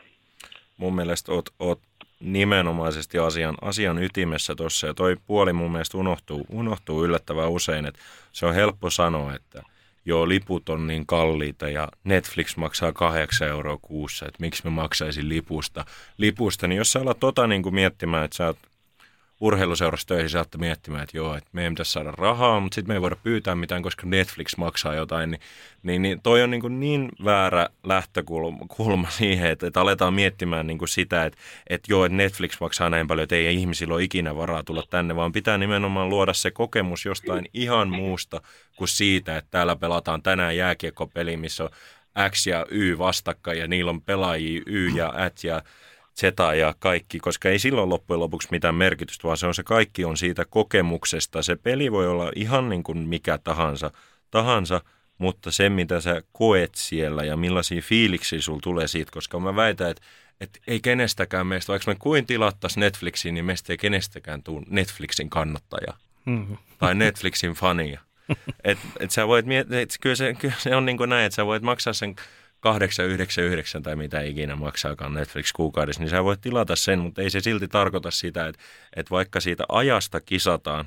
Mun mielestä oot, oot nimenomaisesti asian, asian ytimessä tuossa. Ja toi puoli mun mielestä unohtuu, unohtuu yllättävän usein, että se on helppo sanoa, että joo, liput on niin kalliita ja Netflix maksaa 8 euroa kuussa, että miksi mä maksaisin lipusta. lipusta. Niin jos sä alat tota niin kuin miettimään, että sä oot urheiluseurassa töihin saatte miettimään, että joo, että meidän pitäisi saada rahaa, mutta sitten me ei voida pyytää mitään, koska Netflix maksaa jotain, niin, niin, niin toi on niin, kuin niin väärä lähtökulma siihen, että, että aletaan miettimään niin kuin sitä, että, että joo, että Netflix maksaa näin paljon, että ei ihmisillä ole ikinä varaa tulla tänne, vaan pitää nimenomaan luoda se kokemus jostain ihan muusta kuin siitä, että täällä pelataan tänään jääkiekkopeli, missä on X ja Y vastakkain ja niillä on pelaajia Y ja At ja Zeta ja kaikki, koska ei silloin loppujen lopuksi mitään merkitystä, vaan se on se kaikki on siitä kokemuksesta. Se peli voi olla ihan niin kuin mikä tahansa, tahansa mutta se mitä sä koet siellä ja millaisia fiiliksiä sulla tulee siitä, koska mä väitän, että että ei kenestäkään meistä, vaikka me kuin tilattaisiin Netflixiin, niin meistä ei kenestäkään tule Netflixin kannattaja mm-hmm. tai Netflixin fania. Et, et sä voit miettiä, että kyllä se, kyllä se on niin kuin näin, että sä voit maksaa sen 899 tai mitä ikinä maksaakaan Netflix kuukaudessa, niin sä voit tilata sen, mutta ei se silti tarkoita sitä, että, että vaikka siitä ajasta kisataan,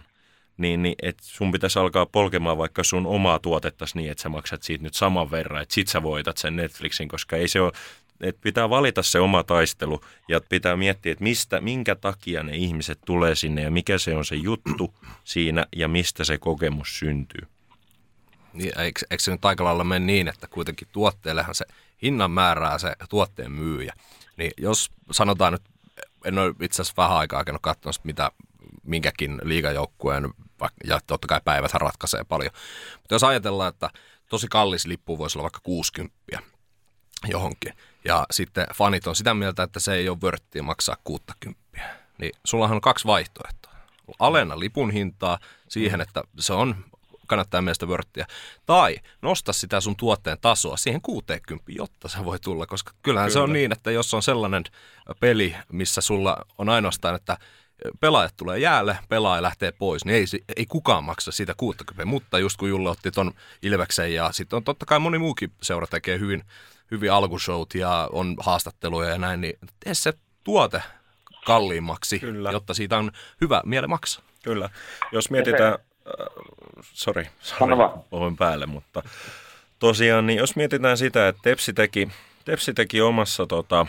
niin, niin että sun pitäisi alkaa polkemaan vaikka sun omaa tuotettasi niin, että sä maksat siitä nyt saman verran, että sit sä voitat sen Netflixin, koska ei se ole, että pitää valita se oma taistelu ja pitää miettiä, että mistä, minkä takia ne ihmiset tulee sinne ja mikä se on se juttu siinä ja mistä se kokemus syntyy. Niin, eikö, eikö se nyt aika lailla mene niin, että kuitenkin tuotteellehan se hinnan määrää se tuotteen myyjä. Niin jos sanotaan nyt, en ole itse asiassa vähän aikaa käynyt katsomassa, mitä minkäkin liigajoukkueen, ja totta kai päivät ratkaisee paljon. Mutta jos ajatellaan, että tosi kallis lippu voisi olla vaikka 60 johonkin, ja sitten fanit on sitä mieltä, että se ei ole vörttiä maksaa 60, niin sullahan on kaksi vaihtoehtoa. Alenna lipun hintaa siihen, että se on kannattaa meistä vörttiä. Tai nosta sitä sun tuotteen tasoa siihen 60, jotta se voi tulla, koska kyllähän Kyllä. se on niin, että jos on sellainen peli, missä sulla on ainoastaan, että pelaajat tulee jäälle, pelaaja lähtee pois, niin ei, ei kukaan maksa siitä 60. Mutta just kun Julle otti ton Ilveksen ja sitten on totta kai moni muukin seura tekee hyvin, hyvin alkushowt ja on haastatteluja ja näin, niin tee se tuote kalliimmaksi, Kyllä. jotta siitä on hyvä miele maksaa. Kyllä. Jos mietitään, Sano vaan. puhuin päälle, mutta tosiaan, niin jos mietitään sitä, että Tepsi teki, Tepsi teki omassa tota,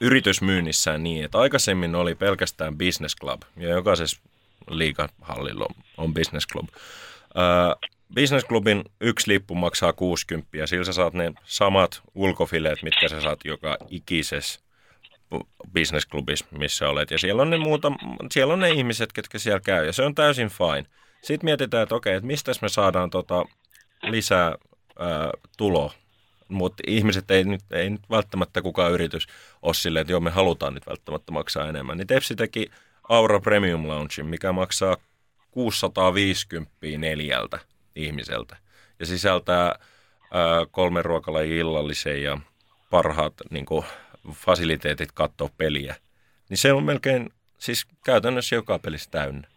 yritysmyynnissään niin, että aikaisemmin oli pelkästään business club, ja jokaisessa liikahallilla on, on business club. Äh, business clubin yksi lippu maksaa 60, ja sillä sä saat ne samat ulkofileet, mitkä sä saat joka ikisessä businessklubissa, missä olet. Ja siellä on, ne muuta, siellä on ne ihmiset, ketkä siellä käy, ja se on täysin fine. Sitten mietitään, että okei, että mistä me saadaan tota lisää ää, tuloa. Mutta ihmiset ei nyt, ei nyt välttämättä kukaan yritys ole silleen, että joo, me halutaan nyt välttämättä maksaa enemmän. Niin Tepsi teki Aura Premium Loungein, mikä maksaa 650 neljältä ihmiseltä. Ja sisältää ää, kolme ruokalajia illallisen ja parhaat niin kuin, fasiliteetit katsoa peliä. Niin se on melkein, siis käytännössä joka pelissä täynnä.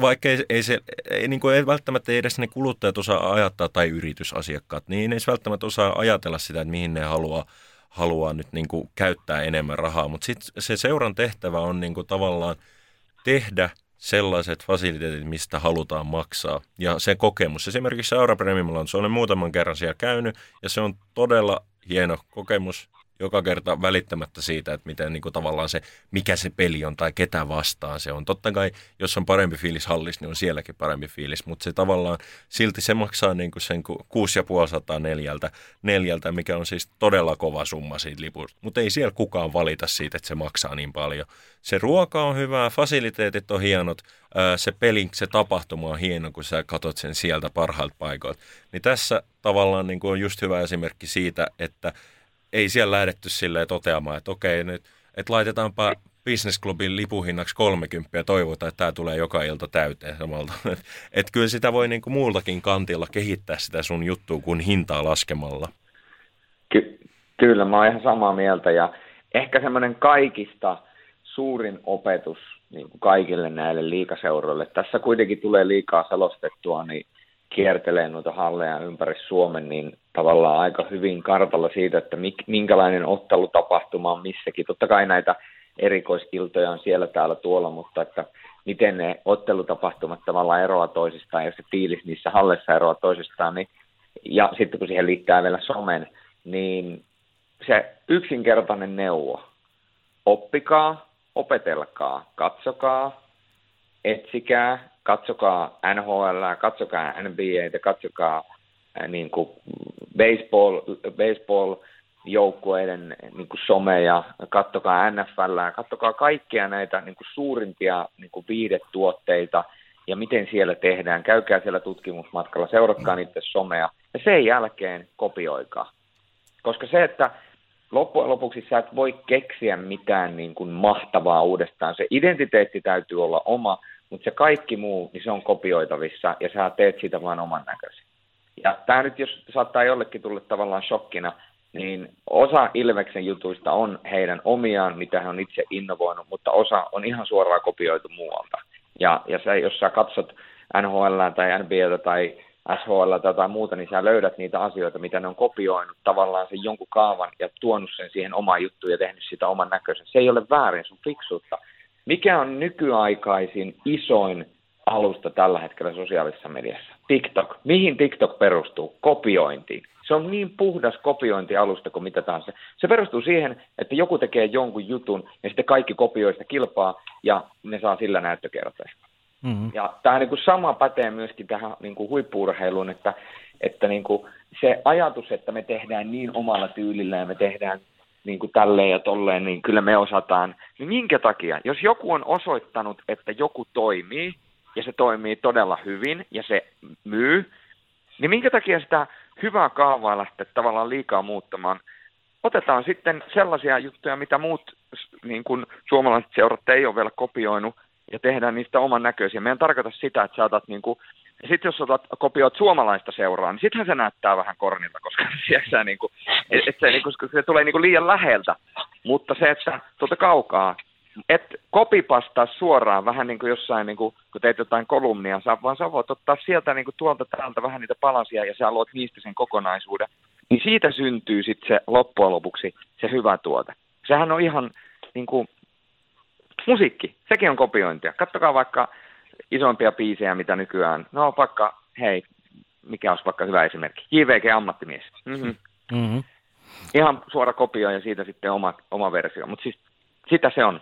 Vaikka ei, ei, se, ei, niin kuin ei välttämättä edes ne kuluttajat osaa ajattaa tai yritysasiakkaat, niin ei välttämättä osaa ajatella sitä, että mihin ne haluaa, haluaa nyt niin kuin käyttää enemmän rahaa. Mutta sitten se seuran tehtävä on niin kuin tavallaan tehdä sellaiset fasiliteetit, mistä halutaan maksaa. Ja se kokemus, esimerkiksi Aura Premium Lounge, olen muutaman kerran siellä käynyt, ja se on todella hieno kokemus joka kerta välittämättä siitä, että miten niin kuin tavallaan se, mikä se peli on tai ketä vastaan se on. Totta kai, jos on parempi fiilis hallis, niin on sielläkin parempi fiilis, mutta se tavallaan silti se maksaa niin kuin sen 6500 neljältä, neljältä, mikä on siis todella kova summa siitä lipusta. Mutta ei siellä kukaan valita siitä, että se maksaa niin paljon. Se ruoka on hyvää, fasiliteetit on hienot, se pelin, se tapahtuma on hieno, kun sä katot sen sieltä parhailta paikoilta. Niin tässä tavallaan niin kuin on just hyvä esimerkki siitä, että ei siellä lähdetty silleen toteamaan, että okei nyt, että laitetaanpa Business Clubin lipuhinnaksi 30 ja toivotaan, että tämä tulee joka ilta täyteen samalta. Että et kyllä sitä voi niinku muultakin kantilla kehittää sitä sun juttua kuin hintaa laskemalla. Ky- kyllä, mä oon ihan samaa mieltä ja ehkä semmoinen kaikista suurin opetus niin kuin kaikille näille liikaseuroille. Tässä kuitenkin tulee liikaa selostettua, niin kiertelee noita halleja ympäri Suomen, niin tavallaan aika hyvin kartalla siitä, että minkälainen ottelutapahtuma on missäkin. Totta kai näitä erikoisiltoja on siellä täällä tuolla, mutta että miten ne ottelutapahtumat tavallaan eroavat toisistaan ja se fiilis niissä hallessa eroaa toisistaan. Niin, ja sitten kun siihen liittää vielä somen, niin se yksinkertainen neuvo, oppikaa, opetelkaa, katsokaa, etsikää, katsokaa NHL, katsokaa NBA, katsokaa niin kuin baseball, baseball joukkueiden niin kuin someja, katsokaa NFL, katsokaa kaikkia näitä niin kuin suurimpia niin kuin viidetuotteita ja miten siellä tehdään. Käykää siellä tutkimusmatkalla, seuratkaa niiden somea ja sen jälkeen kopioikaa. Koska se, että loppujen lopuksi sä et voi keksiä mitään niin kuin mahtavaa uudestaan. Se identiteetti täytyy olla oma, mutta se kaikki muu, niin se on kopioitavissa ja sä teet siitä vain oman näköisen. Ja tämä nyt, jos saattaa jollekin tulla tavallaan shokkina, niin osa Ilveksen jutuista on heidän omiaan, mitä he on itse innovoinut, mutta osa on ihan suoraan kopioitu muualta. Ja, ja se, jos sä katsot NHL tai NBA tai SHL tai jotain muuta, niin sä löydät niitä asioita, mitä ne on kopioinut tavallaan sen jonkun kaavan ja tuonut sen siihen omaan juttuun ja tehnyt sitä oman näköisen. Se ei ole väärin, sun fiksuutta. Mikä on nykyaikaisin isoin alusta tällä hetkellä sosiaalisessa mediassa? TikTok. Mihin TikTok perustuu? Kopiointiin. Se on niin puhdas kopiointialusta kuin mitä tahansa. Se perustuu siihen, että joku tekee jonkun jutun ja sitten kaikki kopioista kilpaa ja ne saa sillä näyttökertoja. Mm-hmm. Ja tämä niin kuin sama pätee myöskin tähän niin kuin huippuurheiluun, että, että niin kuin se ajatus, että me tehdään niin omalla tyylillä ja me tehdään niin kuin tälleen ja tolleen, niin kyllä me osataan. Niin minkä takia? Jos joku on osoittanut, että joku toimii, ja se toimii todella hyvin, ja se myy, niin minkä takia sitä hyvää kaavaa lähteä tavallaan liikaa muuttamaan? Otetaan sitten sellaisia juttuja, mitä muut niin kuin suomalaiset seurat ei ole vielä kopioinut, ja tehdään niistä oman näköisiä. Meidän tarkoita sitä, että saatat niin kuin ja sitten jos otat, kopioit suomalaista seuraa, niin sittenhän se näyttää vähän kornilta, koska siellä niin kuin, et, se, niin kuin, se tulee niin kuin liian läheltä. Mutta se, että tuolta kaukaa, et kopipastaa suoraan vähän niin kuin jossain, niin kuin, kun teet jotain kolumnia, sä, vaan sä voit ottaa sieltä niin kuin tuolta täältä vähän niitä palasia ja sä luot niistä sen kokonaisuuden. Niin siitä syntyy sitten se loppujen lopuksi se hyvä tuote. Sehän on ihan niin kuin, Musiikki, sekin on kopiointia. Kattokaa vaikka isompia biisejä, mitä nykyään. No vaikka, hei, mikä olisi vaikka hyvä esimerkki? JVG Ammattimies. Mm-hmm. Mm-hmm. Ihan suora kopio ja siitä sitten oma, oma versio. Mutta siis sitä se on.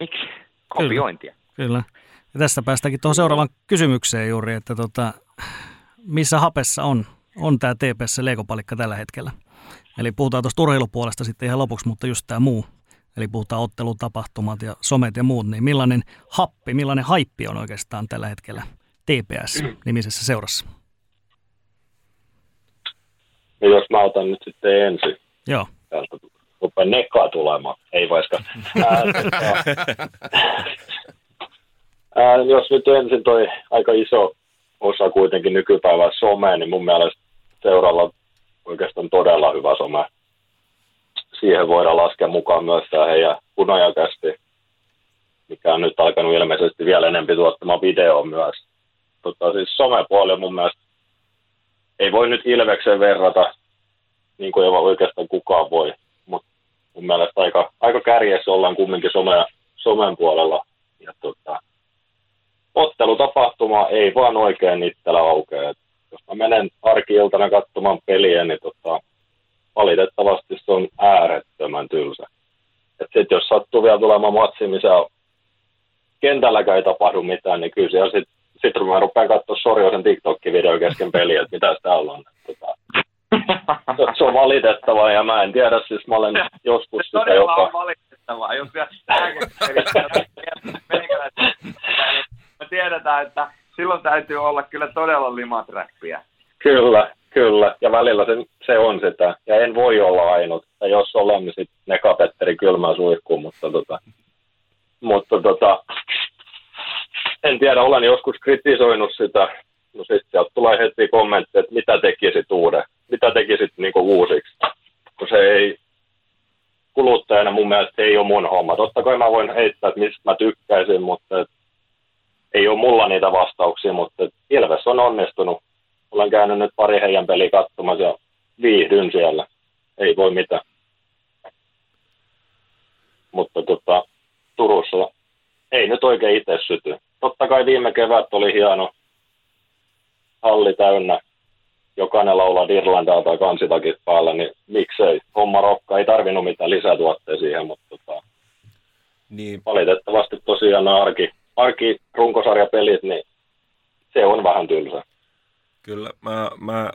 Miksi? Kopiointia. Kyllä. Kyllä. Ja tästä päästäänkin tuohon seuraavaan kysymykseen juuri, että tota, missä hapessa on, on tämä TPS Leikopalikka tällä hetkellä? Eli puhutaan tuosta urheilupuolesta sitten ihan lopuksi, mutta just tämä muu. Eli puhutaan ottelutapahtumat ja somet ja muut, niin millainen happi, millainen haippi on oikeastaan tällä hetkellä TPS-nimisessä seurassa? Niin jos mä otan nyt sitten ensin. Joo. Täältä rupeaa nekkaa tulemaan. Ei vaikka. Ää, jos nyt ensin toi aika iso osa kuitenkin nykypäivän somea, niin mun mielestä seuralla on oikeastaan todella hyvä some. Siihen voidaan laskea mukaan myös tämä heidän punajakästi, mikä on nyt alkanut ilmeisesti vielä enemmän tuottamaan video myös. Tota, siis somepuoli mun mielestä, ei voi nyt Ilvekseen verrata, niin kuin ei oikeastaan kukaan voi, mun mielestä aika, aika kärjessä ollaan kumminkin some, somen puolella. Ja tota, ottelutapahtuma ei vaan oikein itsellä aukea. Et jos mä menen arki-iltana katsomaan peliä, niin tota, valitettavasti se on äärettömän tylsä. Sitten jos sattuu vielä tulemaan matsi, missä kentälläkään ei tapahdu mitään, niin kyllä siellä sitten sit mä rupean katsoa Sorjosen TikTok-video kesken peliä, että mitä täällä on. Tota, se on valitettavaa ja mä en tiedä, siis mä olen joskus se sitä joka... on valitettavaa, jos vielä me tiedetään, että silloin täytyy olla kyllä todella limaträppiä. Kyllä, kyllä. Ja välillä se, se on sitä. Ja en voi olla ainut. Ja jos olen, niin sitten ne kapetteri kylmää suihkuun, mutta tota, mutta tota, en tiedä, olen joskus kritisoinut sitä. No sitten sieltä tulee heti kommentti, että mitä tekisit uuden, mitä tekisit niinku uusiksi. Kun se ei, kuluttajana mun mielestä ei ole mun homma. Totta kai mä voin heittää, että mistä mä tykkäisin, mutta et, ei ole mulla niitä vastauksia, mutta et, Ilves on onnistunut. Olen käynyt nyt pari heidän peliä katsomassa ja viihdyn siellä. Ei voi mitään. Mutta tota, Turussa ei nyt oikein itse syty. Totta kai viime kevät oli hieno halli täynnä. Jokainen laulaa Irlandaa tai kansitakit päällä, niin miksei. Homma rokka, ei tarvinnut mitään lisätuotteita siihen, mutta tota, niin. valitettavasti tosiaan nämä arki, arki runkosarjapelit, niin se on vähän tylsä. Kyllä, mä, mä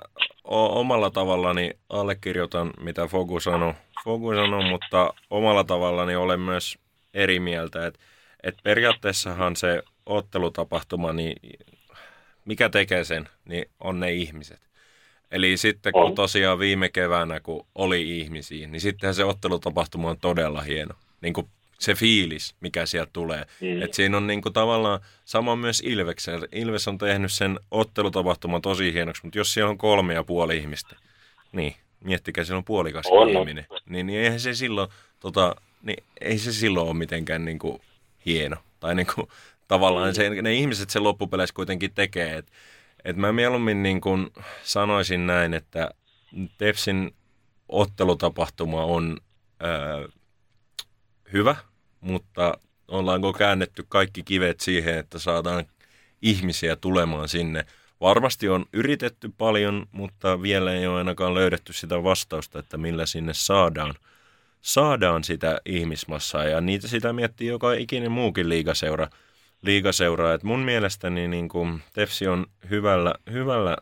omalla tavallani allekirjoitan, mitä Fogu sanoi, Fogu sanoi mutta omalla tavallani olen myös eri mieltä, että et periaatteessahan se ottelutapahtuma, niin mikä tekee sen, niin on ne ihmiset. Eli sitten kun tosiaan viime keväänä, kun oli ihmisiä, niin sittenhän se ottelutapahtuma on todella hieno. Niin kuin se fiilis, mikä sieltä tulee. Mm. Et siinä on niin kuin tavallaan sama myös Ilveksen. Ilves on tehnyt sen ottelutapahtuman tosi hienoksi, mutta jos siellä on kolme ja puoli ihmistä, niin miettikää, siellä on puolikas on. ihminen, niin, niin eihän se silloin, tota, niin ei se silloin ole mitenkään niin kuin hieno. Tai niin kuin, tavallaan mm. se, ne ihmiset sen loppupeleissä kuitenkin tekee. Et, et mä mieluummin niin kuin sanoisin näin, että Tepsin ottelutapahtuma on ää, hyvä, mutta ollaanko käännetty kaikki kivet siihen, että saadaan ihmisiä tulemaan sinne. Varmasti on yritetty paljon, mutta vielä ei ole ainakaan löydetty sitä vastausta, että millä sinne saadaan – saadaan sitä ihmismassaa ja niitä sitä miettii joka ikinen muukin liigaseura. Liigaseura. Et mun mielestäni niin kuin Tefsi on hyvällä, hyvällä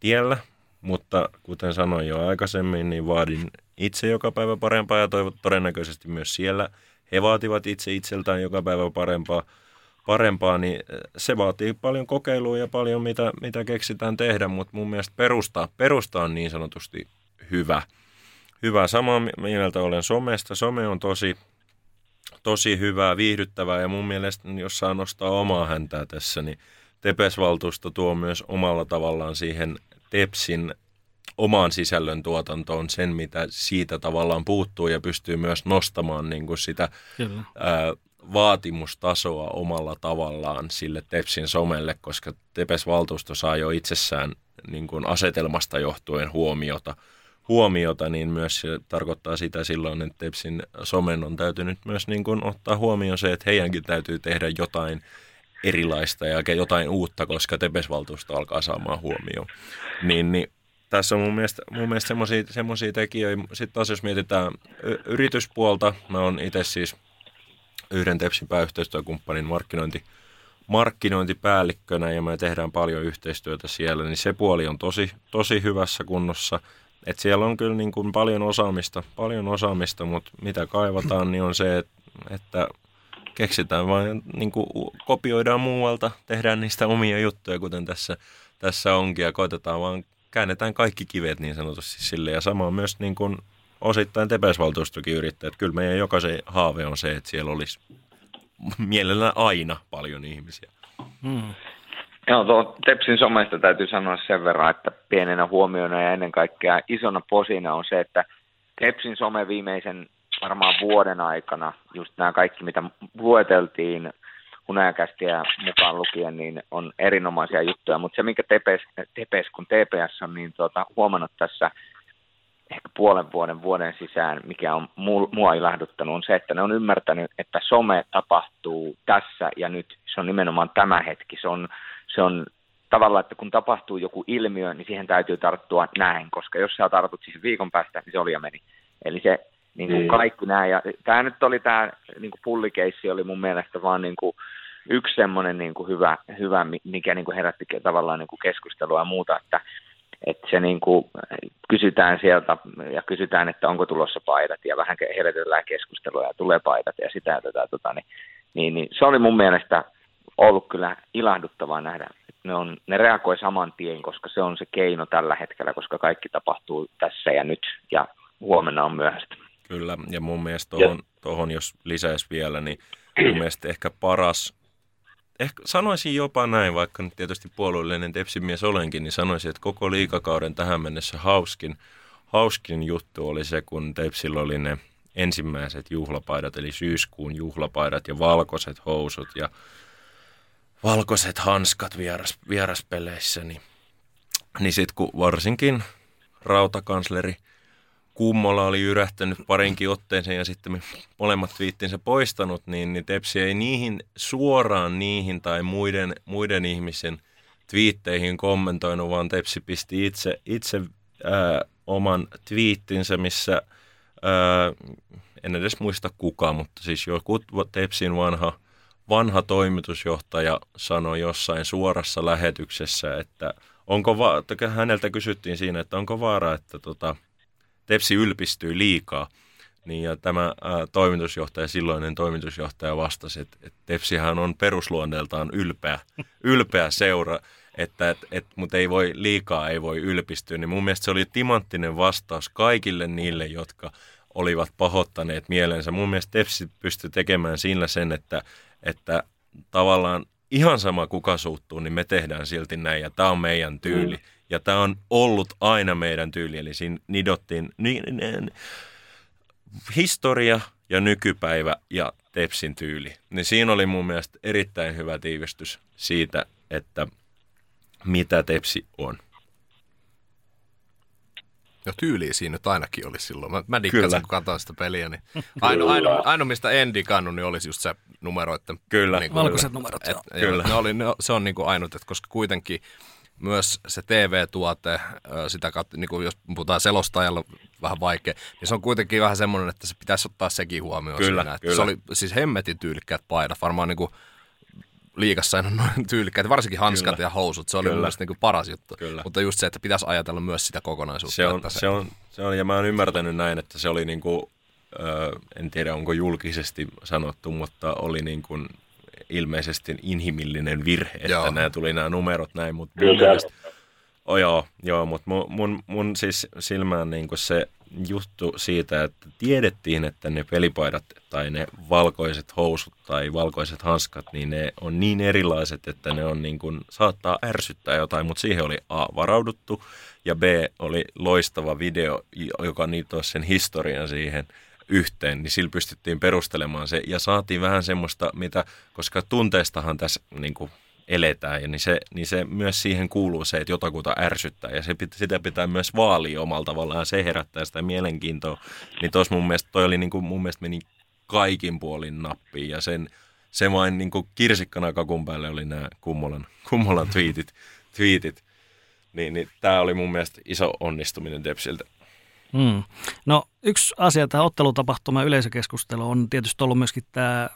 tiellä, mutta kuten sanoin jo aikaisemmin, niin vaadin itse joka päivä parempaa ja toivot todennäköisesti myös siellä he vaativat itse itseltään joka päivä parempaa, parempaa niin se vaatii paljon kokeilua ja paljon mitä, mitä keksitään tehdä, mutta mun mielestä perusta, perusta on niin sanotusti hyvä – hyvä. Samaa mieltä olen somesta. Some on tosi, tosi hyvää, viihdyttävää ja mun mielestä, jos saa nostaa omaa häntää tässä, niin Tepes-valtuusto tuo myös omalla tavallaan siihen Tepsin omaan sisällön tuotantoon sen, mitä siitä tavallaan puuttuu ja pystyy myös nostamaan niin kuin sitä Kyllä. ää, vaatimustasoa omalla tavallaan sille Tepsin somelle, koska Tepes-valtuusto saa jo itsessään niin kuin asetelmasta johtuen huomiota – huomiota, niin myös se tarkoittaa sitä silloin, että Tepsin somen on täytynyt myös niin kuin ottaa huomioon se, että heidänkin täytyy tehdä jotain erilaista ja jotain uutta, koska Tepes-valtuusto alkaa saamaan huomioon. Niin, niin tässä on mun mielestä, mun mielestä semmoisia, tekijöitä. Sitten taas jos mietitään yrityspuolta, mä oon itse siis yhden Tepsin pääyhteistyökumppanin markkinointi, markkinointipäällikkönä ja me tehdään paljon yhteistyötä siellä, niin se puoli on tosi, tosi hyvässä kunnossa. Et siellä on kyllä niin kuin paljon osaamista, paljon osaamista, mutta mitä kaivataan, niin on se, että, keksitään vain, niin kuin kopioidaan muualta, tehdään niistä omia juttuja, kuten tässä, tässä onkin, ja koitetaan vaan, käännetään kaikki kivet niin sanotusti sille, ja sama myös niin kuin osittain tepäisvaltuustokin yrittää, että kyllä meidän jokaisen haave on se, että siellä olisi mielellään aina paljon ihmisiä. Hmm. Joo, tuo Tepsin somesta täytyy sanoa sen verran, että pienenä huomiona ja ennen kaikkea isona posina on se, että Tepsin some viimeisen varmaan vuoden aikana, just nämä kaikki mitä lueteltiin, hunajakästiä mukaan lukien, niin on erinomaisia juttuja, mutta se minkä Tepes, Tepes kun TPS on niin tuota, huomannut tässä ehkä puolen vuoden, vuoden sisään, mikä on mua ilahduttanut, on se, että ne on ymmärtänyt, että some tapahtuu tässä ja nyt. Se on nimenomaan tämä hetki. Se on, se on tavallaan, että kun tapahtuu joku ilmiö, niin siihen täytyy tarttua näin, koska jos sä tartut siis viikon päästä, niin se oli ja meni. Eli se niin kuin mm. kaikki nämä, ja tämä nyt oli tämä niin kuin pullikeissi oli mun mielestä vaan niin kuin yksi semmoinen niin kuin hyvä, hyvä, mikä niin kuin herätti tavallaan niin kuin keskustelua ja muuta, että että se niin kuin kysytään sieltä ja kysytään, että onko tulossa paidat ja vähän herätellään keskustelua ja tulee paidat ja sitä ja tätä, tota, niin, niin, niin, se oli mun mielestä ollut kyllä ilahduttavaa nähdä. Ne, on, ne reagoi saman tien, koska se on se keino tällä hetkellä, koska kaikki tapahtuu tässä ja nyt ja huomenna on myöhäistä. Kyllä, ja mun mielestä tuohon, tuohon jos lisäisi vielä, niin mun mielestä ehkä paras ehkä sanoisin jopa näin, vaikka nyt tietysti puolueellinen tepsimies olenkin, niin sanoisin, että koko liikakauden tähän mennessä hauskin, hauskin juttu oli se, kun Tepsillä oli ne ensimmäiset juhlapaidat, eli syyskuun juhlapaidat ja valkoiset housut ja valkoiset hanskat vieras, vieraspeleissä, niin, niin sitten kun varsinkin rautakansleri Kummola oli yrähtänyt parinkin otteeseen ja sitten molemmat twiittinsä poistanut, niin, niin Tepsi ei niihin suoraan niihin tai muiden, muiden ihmisen twiitteihin kommentoinut, vaan Tepsi pisti itse, itse ää, oman twiittinsä, missä ää, en edes muista kuka, mutta siis joku Tepsin vanha, vanha toimitusjohtaja sanoi jossain suorassa lähetyksessä, että onko va- häneltä kysyttiin siinä, että onko vaara, että tota, Tepsi ylpistyy liikaa. Niin ja tämä ää, toimitusjohtaja, silloinen toimitusjohtaja vastasi, että, että Tepsihän on perusluonteeltaan ylpeä, ylpeä seura, että et, et, mutta ei voi liikaa, ei voi ylpistyä. Niin mun mielestä se oli timanttinen vastaus kaikille niille, jotka olivat pahoittaneet mielensä. Mun mielestä Tepsi pystyi tekemään sillä sen, että, että tavallaan ihan sama kuka suuttuu, niin me tehdään silti näin ja tämä on meidän tyyli. Mm. Ja tämä on ollut aina meidän tyyli, eli siinä nidottiin ni, ni, historia ja nykypäivä ja Tepsin tyyli. Niin siinä oli mun mielestä erittäin hyvä tiivistys siitä, että mitä Tepsi on. No tyyliä siinä nyt ainakin oli silloin. Mä, mä dikkasin, kun katsoin sitä peliä. Niin aino, aino, aino, mistä en digannut, niin olisi just se numeroiden... Kyllä. Niin kuin, Valkoiset numerot, et, et, Kyllä. Ne oli, ne, se on niin kuin ainut, että koska kuitenkin myös se TV-tuote, sitä kautta, niin kuin jos puhutaan selostajalla vähän vaikea, niin se on kuitenkin vähän semmoinen, että se pitäisi ottaa sekin huomioon kyllä, siinä. Että kyllä. Se oli siis hemmetin tyylikkäät paidat, varmaan niin kuin liikassa on noin tyylikkäitä, varsinkin hanskat kyllä. ja housut, se oli kyllä. mielestäni niin paras juttu. Kyllä. Mutta just se, että pitäisi ajatella myös sitä kokonaisuutta. Se on, se... se on, se on ja mä oon ymmärtänyt näin, että se oli niin kuin, ö, en tiedä onko julkisesti sanottu, mutta oli niin kuin ilmeisesti inhimillinen virhe, että joo. nämä tuli nämä numerot näin, mutta mun mielestä, oh, joo, joo, mutta mun, mun, mun siis silmään niin kuin se juttu siitä, että tiedettiin, että ne pelipaidat tai ne valkoiset housut tai valkoiset hanskat, niin ne on niin erilaiset, että ne on niin kuin, saattaa ärsyttää jotain, mutta siihen oli A, varauduttu ja B, oli loistava video, joka niitoi sen historian siihen – yhteen, niin sillä pystyttiin perustelemaan se. Ja saatiin vähän semmoista, mitä, koska tunteestahan tässä niin kuin, eletään, ja niin se, niin se myös siihen kuuluu se, että jotakuta ärsyttää, ja se, sitä pitää myös vaalia omalla tavallaan, se herättää sitä mielenkiintoa, niin tuossa mun mielestä, toi oli niin kuin, mun mielestä meni kaikin puolin nappiin, ja sen, se vain niin kuin kirsikkana kakun päälle oli nämä Kummolan, Kummolan tweetit, tweetit. Niin, niin tämä oli mun mielestä iso onnistuminen Tepsiltä. Hmm. No yksi asia tähän ottelutapahtuma yleisökeskustelu on tietysti ollut myöskin tämä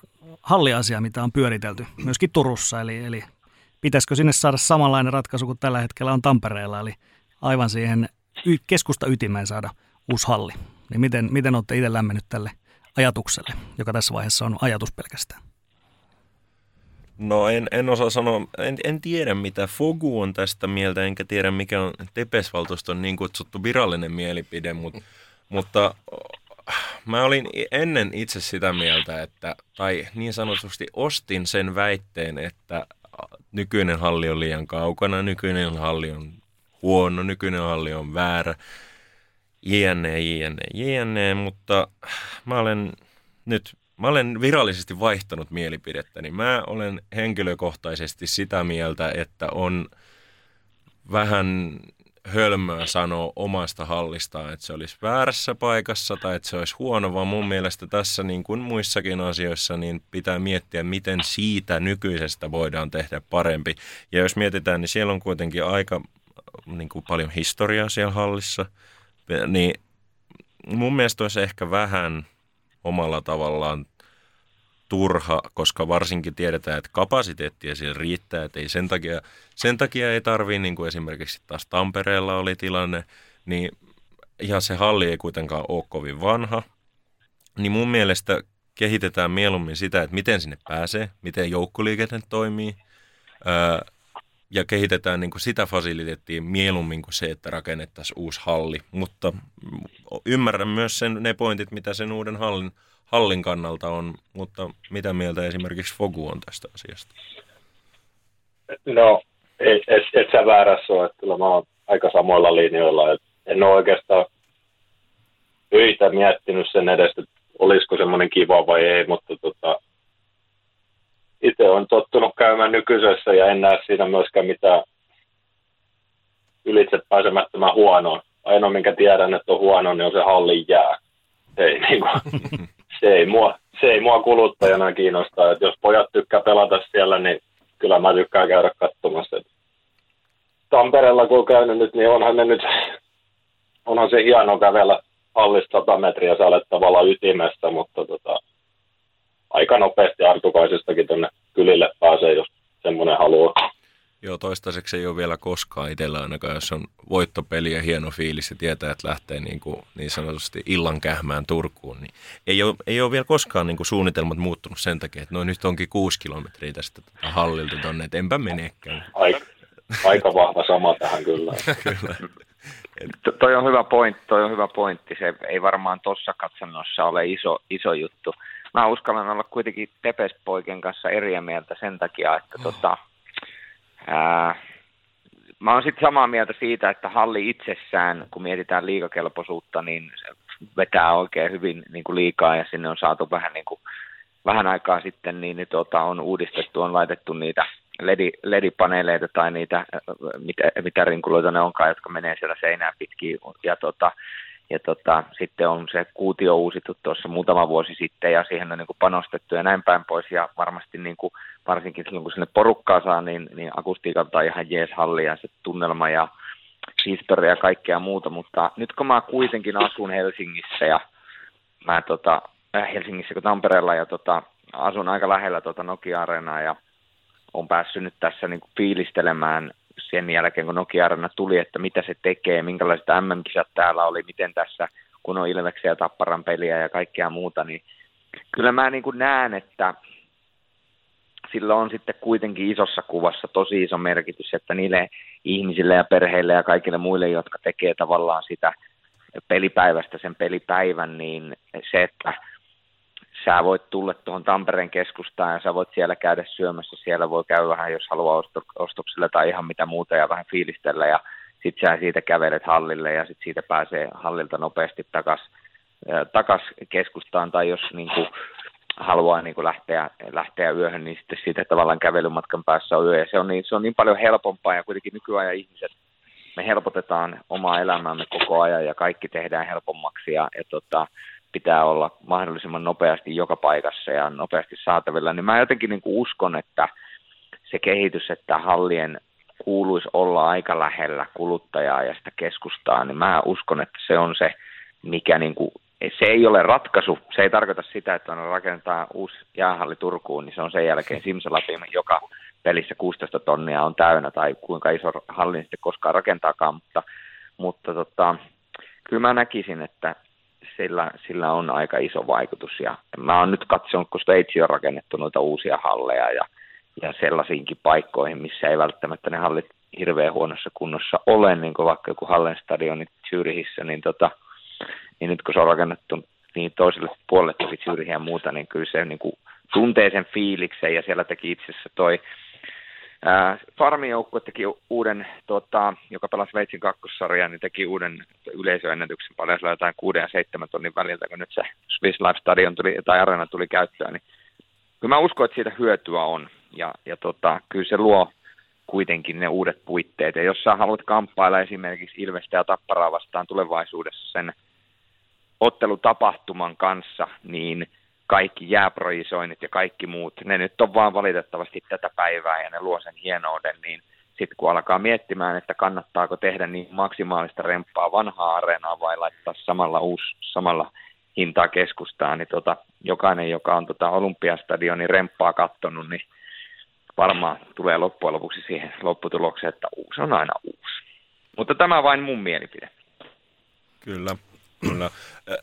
halliasia, mitä on pyöritelty myöskin Turussa. Eli, eli pitäisikö sinne saada samanlainen ratkaisu kuin tällä hetkellä on Tampereella, eli aivan siihen y- keskusta ytimeen saada uusi halli. Niin miten, miten olette itse lämmennyt tälle ajatukselle, joka tässä vaiheessa on ajatus pelkästään? No en, en osaa sanoa, en, en tiedä mitä Fogu on tästä mieltä, enkä tiedä mikä on Tepesvaltuuston niin kutsuttu virallinen mielipide, mutta, mutta mä olin ennen itse sitä mieltä, että, tai niin sanotusti ostin sen väitteen, että nykyinen halli on liian kaukana, nykyinen halli on huono, nykyinen halli on väärä, jne, jne, jne, mutta mä olen nyt Mä olen virallisesti vaihtanut mielipidettäni. Mä olen henkilökohtaisesti sitä mieltä, että on vähän hölmöä sanoa omasta hallistaan, että se olisi väärässä paikassa tai että se olisi huono, vaan mun mielestä tässä niin kuin muissakin asioissa niin pitää miettiä, miten siitä nykyisestä voidaan tehdä parempi. Ja jos mietitään, niin siellä on kuitenkin aika niin kuin paljon historiaa siellä hallissa, niin mun mielestä olisi ehkä vähän omalla tavallaan turha, koska varsinkin tiedetään, että kapasiteettia siellä riittää, että ei sen takia, sen takia ei tarvii, niin kuin esimerkiksi taas Tampereella oli tilanne, niin ja se halli ei kuitenkaan ole kovin vanha, niin mun mielestä kehitetään mieluummin sitä, että miten sinne pääsee, miten joukkoliikenne toimii, ää, ja kehitetään niin kuin sitä fasiliteettia mieluummin kuin se, että rakennettaisiin uusi halli. Mutta ymmärrän myös sen, ne pointit, mitä sen uuden hallin hallin kannalta on, mutta mitä mieltä esimerkiksi Fogu on tästä asiasta? No, et, et, et sä väärässä ole, että kyllä mä oon aika samoilla linjoilla. Et en ole oikeastaan yhtä miettinyt sen edestä, että olisiko semmoinen kiva vai ei, mutta tota, itse on tottunut käymään nykyisessä ja en näe siinä myöskään mitään ylitse pääsemättömän huonoa. Ainoa, minkä tiedän, että on huono, niin on se hallin jää. Ei, niin kuin, se ei mua, se ei mua kuluttajana kiinnosta. Että jos pojat tykkää pelata siellä, niin kyllä mä tykkään käydä katsomassa. Et Tampereella kun on käynyt nyt, niin onhan ne nyt, onhan se hieno kävellä hallista 100 metriä, sä olet tavallaan ytimestä, mutta tota, aika nopeasti Artukaisestakin tuonne kylille pääsee, jos semmoinen haluaa. Joo, toistaiseksi ei ole vielä koskaan itsellä ainakaan, jos on voittopeli ja hieno fiilis ja tietää, että lähtee niin, kuin, niin sanotusti illan kähmään Turkuun, niin ei ole, ei ole vielä koskaan niin kuin suunnitelmat muuttunut sen takia, että no nyt onkin kuusi kilometriä tästä tota hallilta tonne, että enpä menekään. Aika, aika vahva sama tähän kyllä. kyllä. To, toi on hyvä pointti, toi on hyvä pointti. Se ei varmaan tuossa katsannossa ole iso, iso juttu. Mä uskallan olla kuitenkin Tepes-poikien kanssa eri mieltä sen takia, että oh. tota, Ää, mä oon sitten samaa mieltä siitä, että halli itsessään, kun mietitään liikakelpoisuutta, niin se vetää oikein hyvin niin kuin liikaa ja sinne on saatu vähän, niin kuin, vähän aikaa sitten, niin, tuota, on uudistettu, on laitettu niitä ledi, ledipaneeleita tai niitä, mitä, mitä rinkuloita ne onkaan, jotka menee siellä seinään pitkin ja tota, ja tota, sitten on se kuutio uusittu tuossa muutama vuosi sitten ja siihen on niin kuin panostettu ja näin päin pois. Ja varmasti niin kuin, varsinkin silloin kun sinne porukkaa saa, niin, niin akustiikalta on ihan jees halli ja se tunnelma ja historia ja kaikkea muuta, mutta nyt kun mä kuitenkin asun Helsingissä ja mä tota, äh, Helsingissä kuin Tampereella ja tota, asun aika lähellä tota Nokia-areenaa ja on päässyt nyt tässä niin kuin fiilistelemään sen jälkeen, kun Nokia Arena tuli, että mitä se tekee, minkälaiset MM-kisat täällä oli, miten tässä, kun on Ilveksen ja Tapparan peliä ja kaikkea muuta, niin kyllä mä niin kuin näen, että sillä on sitten kuitenkin isossa kuvassa tosi iso merkitys, että niille ihmisille ja perheille ja kaikille muille, jotka tekee tavallaan sitä pelipäivästä sen pelipäivän, niin se, että sä voit tulla tuohon Tampereen keskustaan ja sä voit siellä käydä syömässä. Siellä voi käydä vähän, jos haluaa ostoksilla tai ihan mitä muuta ja vähän fiilistellä ja sitten sä siitä kävelet hallille ja sitten siitä pääsee hallilta nopeasti takas, takas keskustaan tai jos niin kuin, haluaa niin kuin lähteä, lähteä yöhön, niin sitten siitä tavallaan kävelymatkan päässä on yö. Ja se on niin, se on niin paljon helpompaa ja kuitenkin nykyajan ihmiset, me helpotetaan omaa elämäämme koko ajan ja kaikki tehdään helpommaksi ja, ja tota, pitää olla mahdollisimman nopeasti joka paikassa ja nopeasti saatavilla, niin mä jotenkin niin kuin uskon, että se kehitys, että hallien kuuluisi olla aika lähellä kuluttajaa ja sitä keskustaa, niin mä uskon, että se on se, mikä niin kuin, se ei ole ratkaisu. Se ei tarkoita sitä, että on rakentaa uusi jäähalli Turkuun, niin se on sen jälkeen Simsalabim, joka pelissä 16 tonnia on täynnä, tai kuinka iso hallin sitten koskaan rakentaakaan, mutta, mutta tota, kyllä mä näkisin, että sillä, sillä on aika iso vaikutus. Ja mä oon nyt katsonut, kun Sveitsi on rakennettu noita uusia halleja ja, ja sellaisiinkin paikkoihin, missä ei välttämättä ne hallit hirveän huonossa kunnossa ole, niin kuin vaikka joku Hallen stadioni Zyrihissä, niin, tota, niin nyt kun se on rakennettu niin toiselle puolelle toki ja muuta, niin kyllä se niin kuin tuntee sen fiiliksen ja siellä teki itse asiassa toi Farmijoukkue teki uuden, tota, joka pelasi Veitsin kakkosarjaa, niin teki uuden yleisöennätyksen paljon jotain 6 ja 7 tonnin väliltä, kun nyt se Swiss Life Stadion tuli, tai arena tuli käyttöön. Niin kyllä mä uskon, että siitä hyötyä on. Ja, ja tota, kyllä se luo kuitenkin ne uudet puitteet. Ja jos sä haluat kamppailla esimerkiksi Ilvestä ja Tapparaa vastaan tulevaisuudessa sen ottelutapahtuman kanssa, niin – kaikki jääprojisoinnit ja kaikki muut, ne nyt on vaan valitettavasti tätä päivää ja ne luo sen hienouden, niin sitten kun alkaa miettimään, että kannattaako tehdä niin maksimaalista remppaa vanhaa areenaa vai laittaa samalla uusi, samalla hintaa keskustaan, niin tota, jokainen, joka on tota Olympiastadionin remppaa kattonut, niin varmaan tulee loppujen lopuksi siihen lopputulokseen, että uusi on aina uusi. Mutta tämä vain mun mielipide. Kyllä. Kyllä.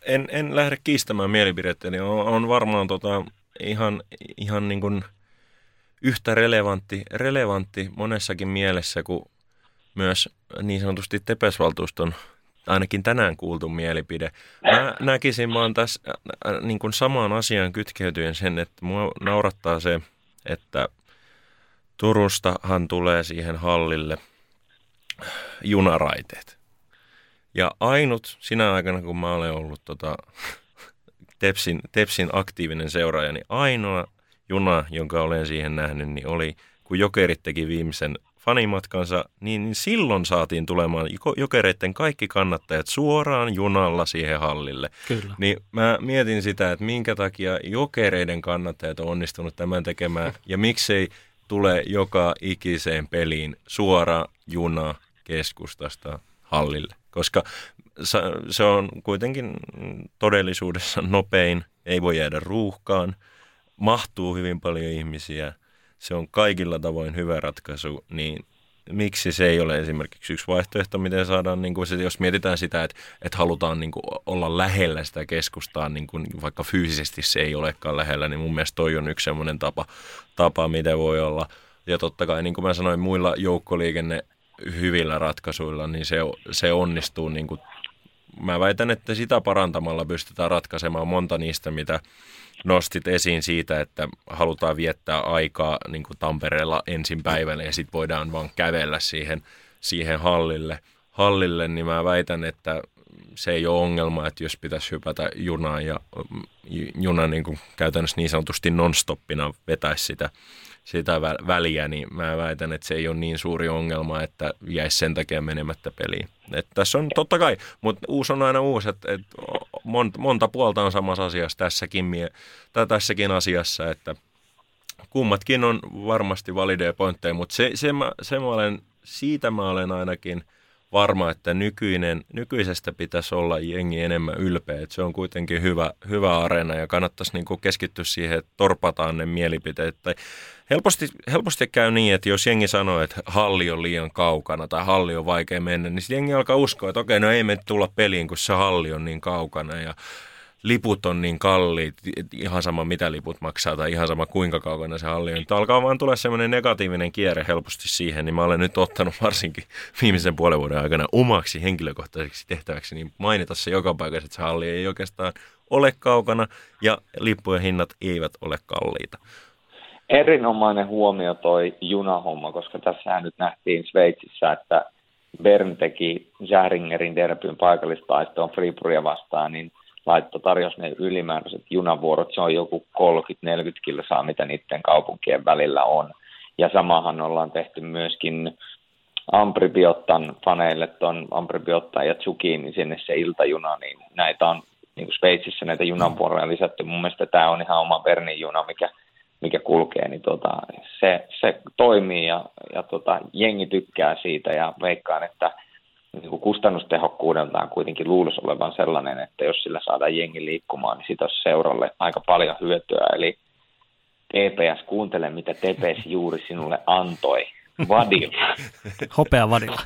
En, en lähde kiistämään mielipidettä, niin on, on varmaan tota, ihan, ihan niin kuin yhtä relevantti, relevantti monessakin mielessä kuin myös niin sanotusti Tepesvaltuuston ainakin tänään kuultu mielipide. Mä näkisin vaan tässä niin kuin samaan asiaan kytkeytyen sen, että mua naurattaa se, että Turustahan tulee siihen hallille junaraiteet. Ja ainut sinä aikana, kun mä olen ollut tota, Tepsin, Tepsin aktiivinen seuraaja, niin ainoa juna, jonka olen siihen nähnyt, niin oli, kun Jokerit teki viimeisen fanimatkansa, niin, niin silloin saatiin tulemaan Jokereiden kaikki kannattajat suoraan junalla siihen hallille. Kyllä. Niin mä mietin sitä, että minkä takia Jokereiden kannattajat on onnistunut tämän tekemään, ja miksei tule joka ikiseen peliin suora juna keskustasta hallille koska se on kuitenkin todellisuudessa nopein, ei voi jäädä ruuhkaan, mahtuu hyvin paljon ihmisiä, se on kaikilla tavoin hyvä ratkaisu, niin miksi se ei ole esimerkiksi yksi vaihtoehto, miten saadaan, niin kuin, jos mietitään sitä, että, että halutaan niin kuin, olla lähellä sitä keskustaa, niin kuin, vaikka fyysisesti se ei olekaan lähellä, niin mun mielestä toi on yksi semmoinen tapa, tapa, miten voi olla. Ja totta kai, niin kuin mä sanoin, muilla joukkoliikenne hyvillä ratkaisuilla, niin se, se onnistuu niin kuin mä väitän, että sitä parantamalla pystytään ratkaisemaan monta niistä, mitä nostit esiin siitä, että halutaan viettää aikaa niin kuin Tampereella ensin päivällä ja sitten voidaan vaan kävellä siihen, siihen hallille. hallille, niin mä väitän, että se ei ole ongelma, että jos pitäisi hypätä junaan ja juna niin kuin käytännössä niin sanotusti non-stoppina vetäisi sitä sitä väliä, niin mä väitän, että se ei ole niin suuri ongelma, että jäisi sen takia menemättä peliin. Et tässä on totta kai, mutta uusi on aina uusi, että et monta, monta puolta on samassa asiassa tässäkin, mie, tai tässäkin asiassa, että kummatkin on varmasti valideja pointteja, mutta se, se, mä, se mä olen, siitä mä olen ainakin – varma, että nykyinen, nykyisestä pitäisi olla jengi enemmän ylpeä. Että se on kuitenkin hyvä, hyvä areena ja kannattaisi niin kuin keskittyä siihen, että torpataan ne mielipiteet. Tai helposti, helposti käy niin, että jos jengi sanoo, että halli on liian kaukana tai halli on vaikea mennä, niin jengi alkaa uskoa, että okei, no ei me tulla peliin, kun se halli on niin kaukana. Ja liput on niin kalliit, ihan sama mitä liput maksaa tai ihan sama kuinka kaukana se halli on. Tämä alkaa vaan tulla semmoinen negatiivinen kierre helposti siihen, niin mä olen nyt ottanut varsinkin viimeisen puolen vuoden aikana omaksi henkilökohtaiseksi tehtäväksi niin mainita se joka paikassa, että se halli ei oikeastaan ole kaukana ja lippujen hinnat eivät ole kalliita. Erinomainen huomio toi junahomma, koska tässä nyt nähtiin Sveitsissä, että Bern teki Järingerin derbyn paikallistaistoon Friburia vastaan, niin laittoi tarjosi ne ylimääräiset junavuorot, se on joku 30-40 kilsaa, mitä niiden kaupunkien välillä on. Ja samahan ollaan tehty myöskin Ampribiottan faneille, tuon Ampribiotta ja Tsukiin, niin sinne se iltajuna, niin näitä on niin kuin Sveitsissä näitä junavuoroja lisätty. Mun mielestä tämä on ihan oma Bernin juna, mikä, mikä kulkee, niin tota, se, se, toimii ja, ja tota, jengi tykkää siitä ja veikkaan, että niin kuin kustannustehokkuudeltaan kuitenkin luulisi olevan sellainen, että jos sillä saadaan jengi liikkumaan, niin siitä olisi seuralle aika paljon hyötyä. Eli TPS, kuuntele mitä TPS juuri sinulle antoi. Vadilla. Hopea vadilla.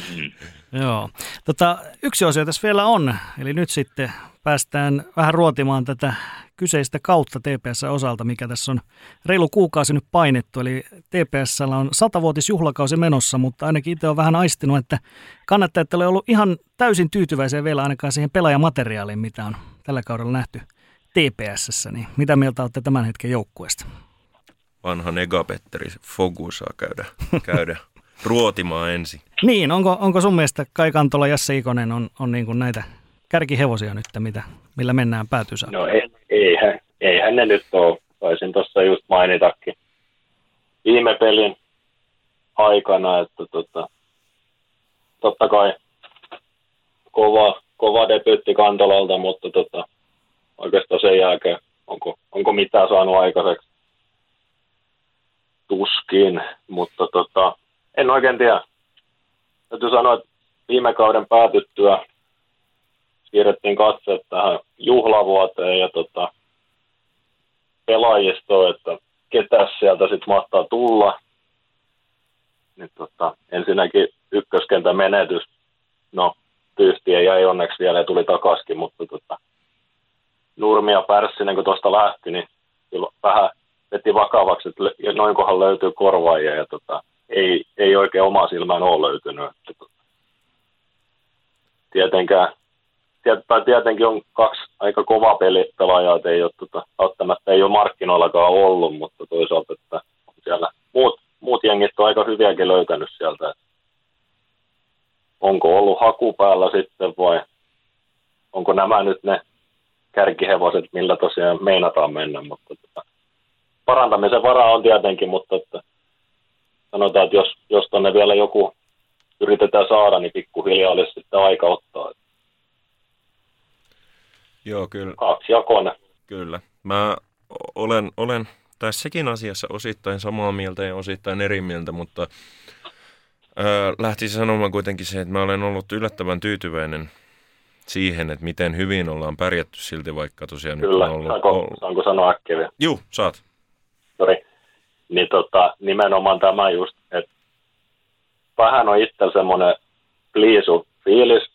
Joo. Tota, yksi osio tässä vielä on, eli nyt sitten päästään vähän ruotimaan tätä kyseistä kautta TPS osalta, mikä tässä on reilu kuukausi nyt painettu. Eli TPS on satavuotisjuhlakausi menossa, mutta ainakin itse on vähän aistinut, että kannattaa ole ollut ihan täysin tyytyväisiä vielä ainakaan siihen pelaajamateriaaliin, mitä on tällä kaudella nähty TPSssä. Niin mitä mieltä olette tämän hetken joukkueesta? vanha negapetteri Fogu saa käydä, käydä ruotimaan ensin. Niin, onko, onko sun mielestä Kai Kantola ja Jasse Ikonen on, on niin kuin näitä kärkihevosia nyt, mitä, millä mennään päätyysä? No ei, eihän, eihän ne nyt ole. Taisin tuossa just mainitakin viime pelin aikana, että tota, totta kai kova, kova debyytti Kantolalta, mutta tota, oikeastaan sen jälkeen onko, onko mitään saanut aikaiseksi tuskin, mutta tota, en oikein tiedä. Täytyy sanoa, että viime kauden päätyttyä siirrettiin katse tähän juhlavuoteen ja tota, pelaajistoon, että ketä sieltä sitten mahtaa tulla. Niin tota, ensinnäkin ykköskentän menetys, no Pyhtiä jäi onneksi vielä ja tuli takaskin, mutta tota, Nurmi ja Pärssinen kun tuosta lähti, niin vähän veti vakavaksi, että noin kohan löytyy korvaajia ja tota, ei, ei oikein omaa silmään ole löytynyt. Että, tota, tietenkään, tiet, tai tietenkin on kaksi aika kova pelipelaajaa, että ei ole, tota, välttämättä ei ole markkinoillakaan ollut, mutta toisaalta, että siellä muut, muut jengit on aika hyviäkin löytänyt sieltä. Onko ollut haku päällä sitten vai onko nämä nyt ne kärkihevoset, millä tosiaan meinataan mennä, mutta tota, parantamisen varaa on tietenkin, mutta että sanotaan, että jos, jos tonne vielä joku yritetään saada, niin pikkuhiljaa olisi sitten aika ottaa. Joo, kyllä. Kaksi jakona. Kyllä. Mä olen, olen tässäkin asiassa osittain samaa mieltä ja osittain eri mieltä, mutta ää, lähtisin sanomaan kuitenkin se, että mä olen ollut yllättävän tyytyväinen siihen, että miten hyvin ollaan pärjätty silti, vaikka tosiaan Kyllä. nyt on ollut... Saanko, saanko sanoa äkkiä Juu, saat sori, niin tota, nimenomaan tämä just, että vähän on itse semmoinen pliisu fiilis,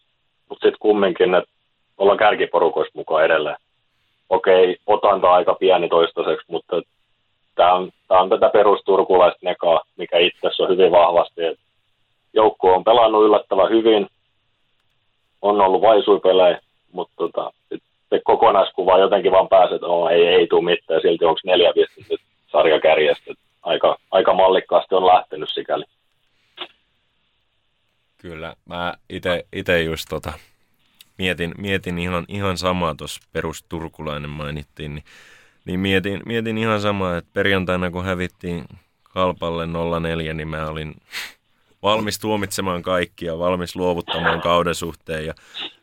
mutta sitten kumminkin, että ollaan kärkiporukoista mukaan edelleen. Okei, otanta aika pieni toistaiseksi, mutta tämä on, tää on tätä perusturkulaista nekaa, mikä itse on hyvin vahvasti. Et joukkue on pelannut yllättävän hyvin, on ollut vaisuipelejä, mutta tota, se kokonaiskuva jotenkin vaan pääset, että oh, ei, ei tule mitään, silti onko neljä pistettä sarjakärjestä. Aika, aika mallikkaasti on lähtenyt sikäli. Kyllä, mä itse just tota, mietin, mietin ihan, ihan samaa tuossa perusturkulainen mainittiin, niin, niin mietin, mietin ihan samaa, että perjantaina kun hävittiin kalpalle 04, niin mä olin valmis tuomitsemaan kaikkia, valmis luovuttamaan kauden suhteen ja,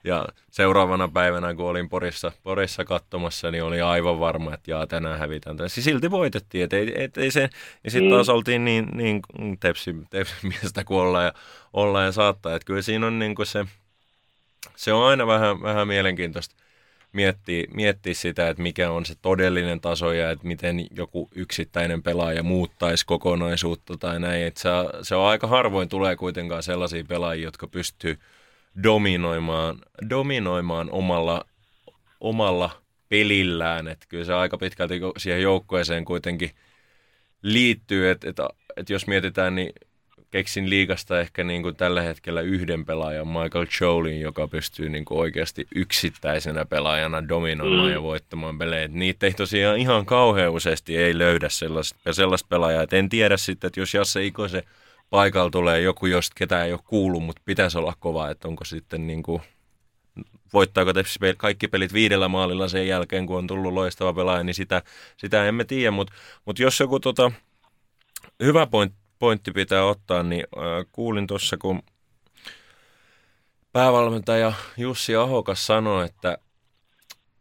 ja seuraavana päivänä, kun olin Porissa, Porissa katsomassa, niin oli aivan varma, että jaa, tänään hävitään. Siis silti voitettiin, että ei, et, ei se, ja sitten taas mm. oltiin niin, niin tepsi, tepsimiestä kuin olla ja, olla ja saattaa, että kyllä siinä on niin kuin se, se on aina vähän, vähän mielenkiintoista miettiä, miettiä sitä, että mikä on se todellinen taso ja että miten joku yksittäinen pelaaja muuttaisi kokonaisuutta tai näin. Että se, se on aika harvoin tulee kuitenkaan sellaisia pelaajia, jotka pystyy dominoimaan, dominoimaan omalla, omalla pelillään. Että kyllä se aika pitkälti siihen joukkueeseen kuitenkin liittyy, että, että, että jos mietitään, niin keksin liikasta ehkä niin kuin tällä hetkellä yhden pelaajan, Michael Jolin, joka pystyy niin kuin oikeasti yksittäisenä pelaajana dominoimaan mm. ja voittamaan pelejä. Niitä ei tosiaan ihan kauhean useasti ei löydä sellaista, sellaista pelaajaa. Et en tiedä sitten, että jos Jasse Ikose paikalla tulee joku, josta ketään ei ole kuullut, mutta pitäisi olla kova, että onko sitten niin kuin voittaako Tepsi kaikki pelit viidellä maalilla sen jälkeen, kun on tullut loistava pelaaja, niin sitä, sitä emme tiedä. Mutta mut jos joku tota, hyvä point, pointti pitää ottaa, niin kuulin tuossa, kun päävalmentaja Jussi Ahokas sanoi, että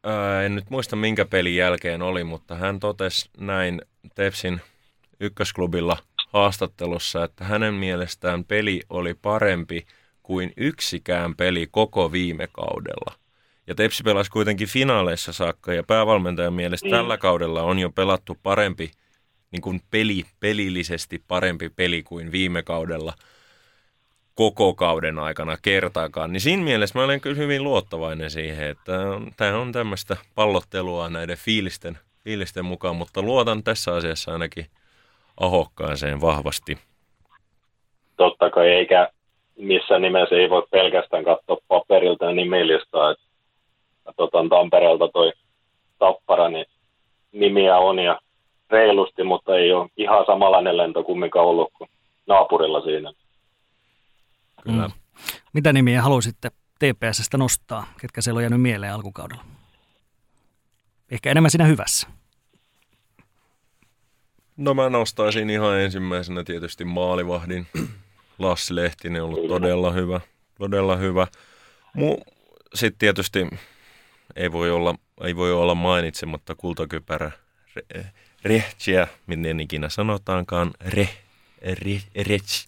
ää, en nyt muista minkä pelin jälkeen oli, mutta hän totesi näin Tepsin ykkösklubilla haastattelussa, että hänen mielestään peli oli parempi kuin yksikään peli koko viime kaudella. Ja Tepsi pelasi kuitenkin finaaleissa saakka ja päävalmentajan mielestä mm. tällä kaudella on jo pelattu parempi, niin kuin peli, pelillisesti parempi peli kuin viime kaudella – koko kauden aikana kertaakaan. Niin siinä mielessä mä olen kyllä hyvin luottavainen siihen, että tämä on tämmöistä pallottelua näiden fiilisten, fiilisten mukaan, mutta luotan tässä asiassa ainakin ahokkaaseen vahvasti. Totta kai, eikä missään nimessä ei voi pelkästään katsoa paperilta ja nimellistaa, että otan Tampereelta toi Tappara, niin nimiä on ja reilusti, mutta ei ole ihan samanlainen lento kumminkaan ollut kuin naapurilla siinä. Kyllä. Mm. Mitä nimiä haluaisitte TPSstä nostaa, ketkä siellä on jäänyt mieleen alkukaudella? Ehkä enemmän siinä hyvässä. No mä nostaisin ihan ensimmäisenä tietysti maalivahdin. Lassi Lehtinen on ollut todella hyvä. Todella hyvä. Mu- Sitten tietysti ei voi olla, ei voi olla mainitsematta kultakypärä re, Rehtsiä, miten ikinä sanotaankaan, re, re, rech,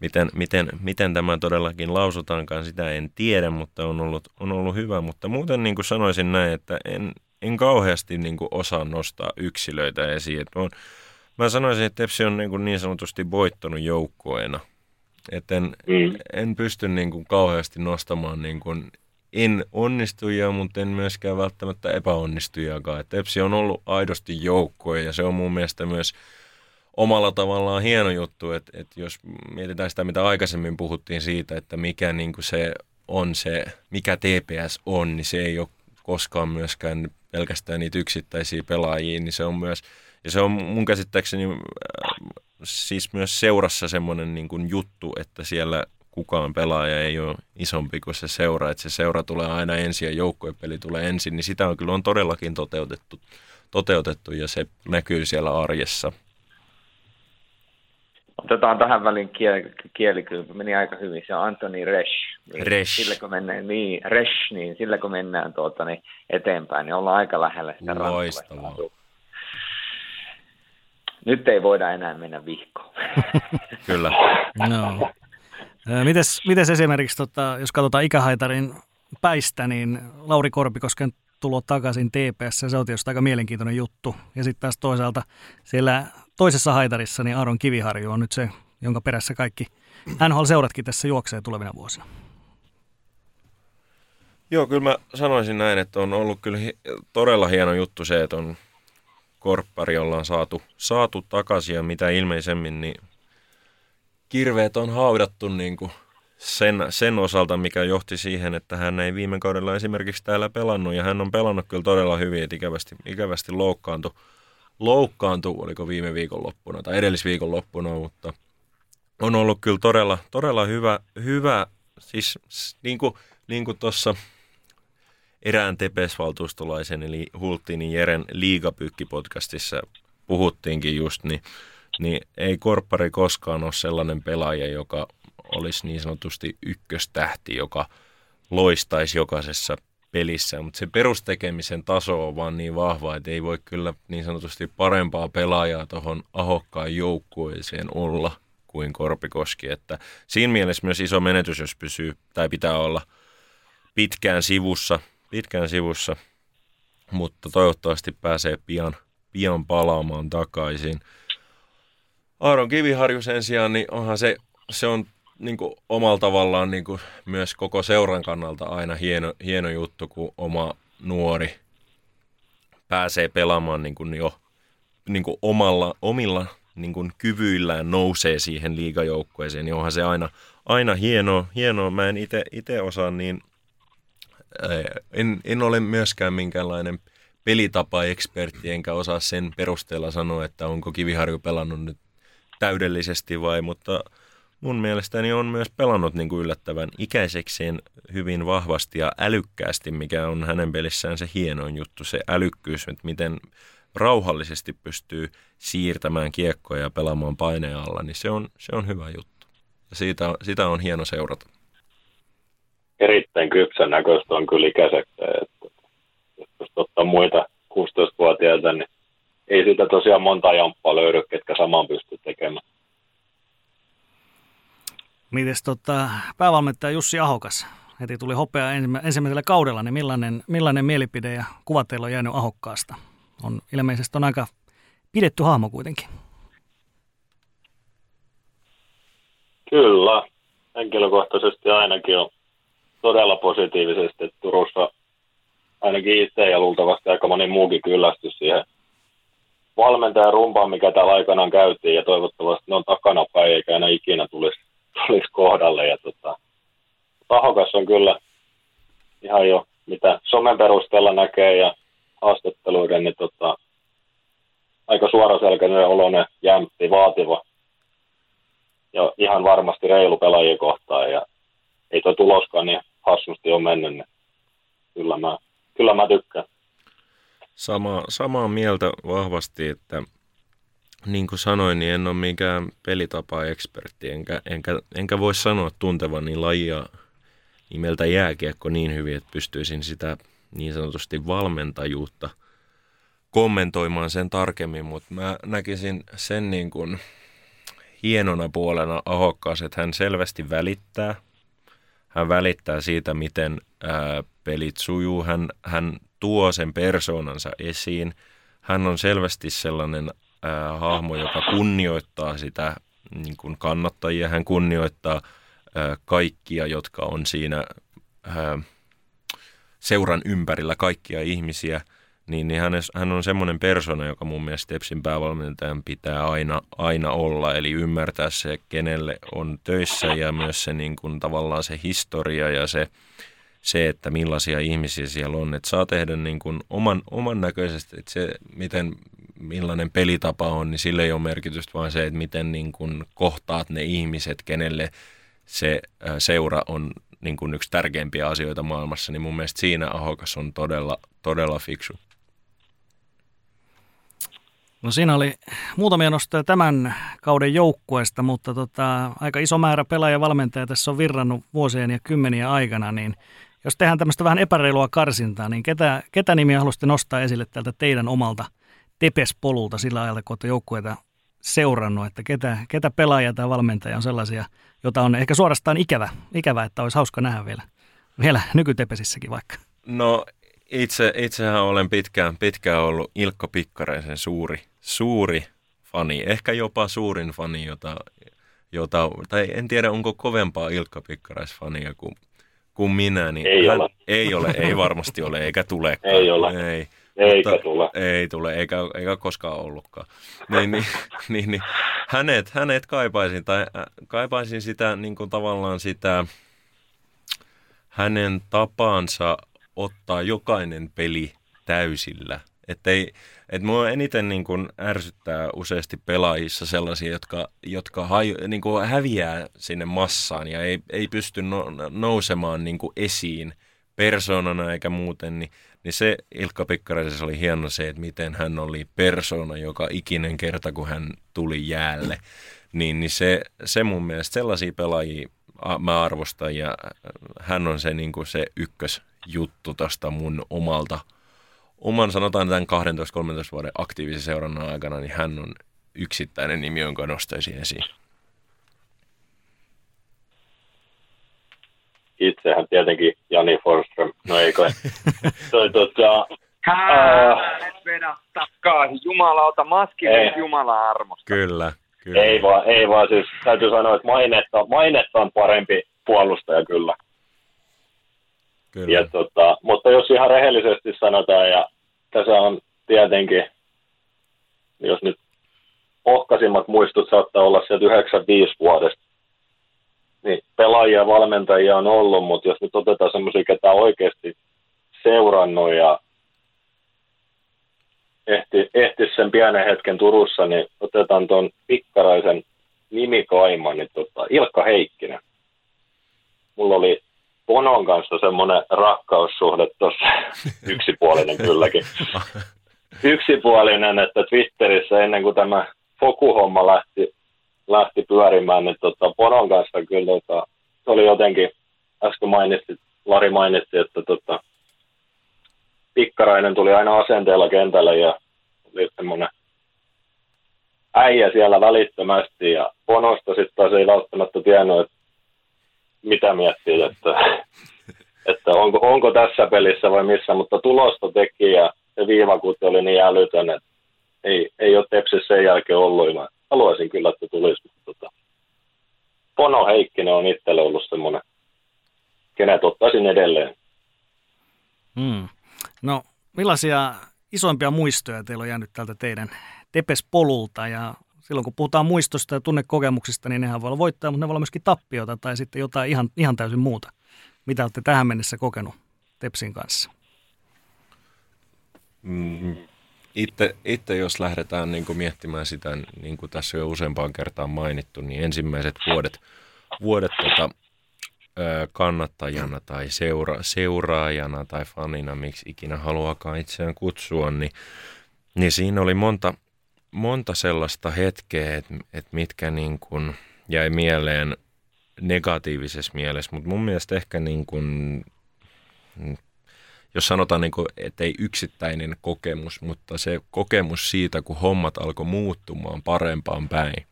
Miten, miten, miten tämä todellakin lausutaankaan, sitä en tiedä, mutta on ollut, on ollut hyvä. Mutta muuten niin kuin sanoisin näin, että en, en kauheasti niin kuin osaa nostaa yksilöitä esiin. Että on, mä sanoisin, että Tepsi on niin, kuin niin sanotusti voittanut joukkueena. Että en, mm. en pysty niin kuin kauheasti nostamaan niin kuin en onnistujia, mutta en myöskään välttämättä epäonnistujakaan. Tepsi on ollut aidosti joukkue ja se on mun mielestä myös – omalla tavallaan hieno juttu, että, että jos mietitään sitä, mitä aikaisemmin puhuttiin siitä, että mikä niin kuin se on se, mikä TPS on, niin se ei ole koskaan myöskään pelkästään niitä yksittäisiä pelaajia, niin se on myös, ja se on mun käsittääkseni äh, siis myös seurassa semmoinen niin juttu, että siellä kukaan pelaaja ei ole isompi kuin se seura, että se seura tulee aina ensin ja joukkuepeli tulee ensin, niin sitä on kyllä on todellakin toteutettu, toteutettu ja se näkyy siellä arjessa. Otetaan tähän väliin kieli, kielikylpy. Meni aika hyvin. Se on Anthony Resch. Niin Resch. Sillä kun mennään, niin, Resch, niin sillä kun mennään tuota, niin eteenpäin, niin ollaan aika lähellä sitä Loistavaa. Nyt ei voida enää mennä vihkoon. Kyllä. No. Mites, mites esimerkiksi, tota, jos katsotaan ikähaitarin päistä, niin Lauri Korpikosken tulo takaisin TPS, se on tietysti aika mielenkiintoinen juttu. Ja sitten taas toisaalta siellä toisessa haitarissa niin Aaron Kiviharju on nyt se, jonka perässä kaikki NHL-seuratkin tässä juoksee tulevina vuosina. Joo, kyllä mä sanoisin näin, että on ollut kyllä todella hieno juttu se, että on korppari ollaan saatu, saatu takaisin ja mitä ilmeisemmin, niin kirveet on haudattu niin kuin sen, sen osalta, mikä johti siihen, että hän ei viime kaudella esimerkiksi täällä pelannut. Ja hän on pelannut kyllä todella hyvin, että ikävästi, ikävästi loukkaantui loukkaantui, oliko viime viikonloppuna tai edellisviikonloppuna, mutta on ollut kyllä todella, todella hyvä, hyvä. Siis niin kuin, niin kuin tuossa erään Tepes-valtuustolaisen eli Hultinin Jeren liigapyykki-podcastissa puhuttiinkin just, niin, niin ei Korppari koskaan ole sellainen pelaaja, joka olisi niin sanotusti ykköstähti, joka loistaisi jokaisessa pelissä, mutta se perustekemisen taso on vaan niin vahva, että ei voi kyllä niin sanotusti parempaa pelaajaa tuohon ahokkaan joukkueeseen olla kuin Korpikoski. Että siinä mielessä myös iso menetys, jos pysyy tai pitää olla pitkään sivussa, pitkään sivussa, mutta toivottavasti pääsee pian, pian palaamaan takaisin. Aaron Kiviharju sen sijaan, niin onhan se, se on niin kuin omalla tavallaan niin kuin myös koko seuran kannalta aina hieno, hieno juttu, kun oma nuori pääsee pelaamaan niin kuin jo niin kuin omalla, omilla niin kuin kyvyillään nousee siihen liigajoukkueeseen, niin onhan se aina, aina hienoa. hienoa. Mä en itse osaa niin, en, en ole myöskään minkäänlainen pelitapa-ekspertti, enkä osaa sen perusteella sanoa, että onko Kiviharju pelannut nyt täydellisesti vai, mutta mun mielestäni on myös pelannut niin kuin yllättävän ikäisekseen hyvin vahvasti ja älykkäästi, mikä on hänen pelissään se hienoin juttu, se älykkyys, että miten rauhallisesti pystyy siirtämään kiekkoja ja pelaamaan paineen alla, niin se on, se on hyvä juttu. Ja siitä, sitä on hieno seurata. Erittäin kypsän näköistä on kyllä ikäisekseen, että jos ottaa muita 16-vuotiaita, niin ei sitä tosiaan monta jamppaa löydy, ketkä saman pystyy tekemään. Mites tota, päävalmentaja Jussi Ahokas, heti tuli hopea ensimmäisellä kaudella, niin millainen, millainen mielipide ja kuva teillä on jäänyt Ahokkaasta? On ilmeisesti on aika pidetty hahmo kuitenkin. Kyllä, henkilökohtaisesti ainakin on todella positiivisesti, että Turussa ainakin itse ja luultavasti aika moni muukin kyllästys siihen valmentajan rumpaan, mikä täällä aikanaan käytiin, ja toivottavasti ne on takanapäin, eikä enää ikinä tulisi, tulisi kohdalle. Ja tota, tahokas on kyllä ihan jo, mitä somen perusteella näkee ja haastatteluiden, niin tota, aika suoraselkäinen oloinen, jämpti, vaativa ja ihan varmasti reilu pelaajia kohtaan ja ei tuo tuloskaan niin hassusti ole mennyt, niin kyllä mä, kyllä mä tykkään. Sama, samaa mieltä vahvasti, että niin kuin sanoin, niin en ole mikään pelitapa-ekspertti, enkä, enkä, enkä voi sanoa tuntevani lajia nimeltä jääkiekko niin hyvin, että pystyisin sitä niin sanotusti valmentajuutta kommentoimaan sen tarkemmin, mutta mä näkisin sen niin kuin hienona puolena ahokkaas, että hän selvästi välittää. Hän välittää siitä, miten ää, pelit sujuu. Hän, hän tuo sen persoonansa esiin. Hän on selvästi sellainen ää, hahmo, joka kunnioittaa sitä niin kuin kannattajia. Hän kunnioittaa ää, kaikkia, jotka on siinä ää, seuran ympärillä, kaikkia ihmisiä. Niin, niin hän, hän on semmoinen persona, joka mun mielestä Tepsin päävalmentajan pitää aina, aina olla. Eli ymmärtää se, kenelle on töissä ja myös se niin kuin, tavallaan se historia ja se, se, että millaisia ihmisiä siellä on. Että saa tehdä niin kuin oman, oman näköisesti, että se, miten, millainen pelitapa on, niin sille ei ole merkitystä, vaan se, että miten niin kuin kohtaat ne ihmiset, kenelle se seura on niin kuin yksi tärkeimpiä asioita maailmassa, niin mun mielestä siinä Ahokas on todella, todella fiksu. No siinä oli muutamia nostoja tämän kauden joukkueesta, mutta tota, aika iso määrä pelaaja valmentaja tässä on virrannut vuosien ja kymmeniä aikana, niin jos tehdään tämmöistä vähän epäreilua karsintaa, niin ketä, ketä nimiä haluaisitte nostaa esille tältä teidän omalta tepespolulta sillä ajalla, kun olette joukkueita seurannut, että ketä, ketä pelaajia tai valmentaja on sellaisia, jota on ehkä suorastaan ikävä, ikävä että olisi hauska nähdä vielä, vielä nykytepesissäkin vaikka. No itse, itsehän olen pitkään, pitkään ollut Ilkko Pikkareisen suuri, suuri fani, ehkä jopa suurin fani, jota, jota tai en tiedä onko kovempaa Ilkka Pikkareisfania kuin kuin minä, niin ei hän, ole. Ei ole, ei varmasti ole, eikä tule. Ei ole. Ei. Eikä mutta, tule. Ei tule, eikä, eikä koskaan ollutkaan. Niin, niin, niin, niin, hänet, hänet kaipaisin, tai äh, kaipaisin sitä niin kuin tavallaan sitä hänen tapaansa ottaa jokainen peli täysillä. Että et mua eniten niin kuin ärsyttää useasti pelaajissa sellaisia, jotka, jotka haju, niin kuin häviää sinne massaan ja ei, ei pysty no, nousemaan niin esiin persoonana eikä muuten, niin, niin se Ilkka Pikkaraisessa oli hieno se, että miten hän oli persona joka ikinen kerta, kun hän tuli jäälle. Niin, niin se, se mun mielestä sellaisia pelaajia mä arvostan ja hän on se, niin kuin se ykkösjuttu tästä mun omalta – oman sanotaan tämän 12-13 vuoden aktiivisen seurannan aikana, niin hän on yksittäinen nimi, jonka nostaisin esiin. Itsehän tietenkin Jani Forström, no ei kai. Toi, tota, Hää, vedä takaisin. Jumalauta, maskinen Jumala armosta. Kyllä, kyllä. Ei vaan, ei vaan, siis täytyy sanoa, että mainetta, mainetta on parempi puolustaja kyllä. Kyllä. Ja tota, mutta jos ihan rehellisesti sanotaan, ja tässä on tietenkin, jos nyt ohkaisimmat muistut saattaa olla sieltä 95 vuodesta, niin pelaajia ja valmentajia on ollut, mutta jos nyt otetaan semmoisia, ketä oikeasti seurannut ja ehti, ehti sen pienen hetken Turussa, niin otetaan tuon Pikkaraisen nimi kaima, niin tota, Ilkka Heikkinen. Mulla oli Ponon kanssa semmoinen rakkaussuhde tuossa, yksipuolinen kylläkin. Yksipuolinen, että Twitterissä ennen kuin tämä Foku-homma lähti, lähti pyörimään, niin tota, Ponon kanssa kyllä tota, se oli jotenkin, äsken mainitsi, Lari mainitsi, että tota, Pikkarainen tuli aina asenteella kentälle ja oli semmoinen äijä siellä välittömästi ja Ponosta sitten taas ei välttämättä tiennyt, että mitä miettii, että, että onko, onko tässä pelissä vai missä, mutta tulosta teki ja se viivakuutti oli niin älytön, että ei, ei ole Tepsissä sen jälkeen ollut. Mä haluaisin kyllä, että tulisi, mutta tota, Pono Heikkinen on itselle ollut semmoinen, kenet ottaisin edelleen. Hmm. No, millaisia isoimpia muistoja teillä on jäänyt tältä teidän Tepes-polulta ja silloin kun puhutaan muistosta ja tunnekokemuksista, niin nehän voi olla voittaa, mutta ne voi olla myöskin tappiota tai sitten jotain ihan, ihan täysin muuta. Mitä olette tähän mennessä kokenut Tepsin kanssa? Mm, itse, itse jos lähdetään niin kuin miettimään sitä, niin kuin tässä jo useampaan kertaan mainittu, niin ensimmäiset vuodet, vuodet tota, kannattajana tai seura, seuraajana tai fanina, miksi ikinä haluakaan itseään kutsua, niin, niin siinä oli monta, monta sellaista hetkeä, että et mitkä niin kuin jäi mieleen negatiivisessa mielessä, mutta mun mielestä ehkä niin kuin, jos sanotaan, niin kuin, että ei yksittäinen kokemus, mutta se kokemus siitä, kun hommat alkoi muuttumaan parempaan päin.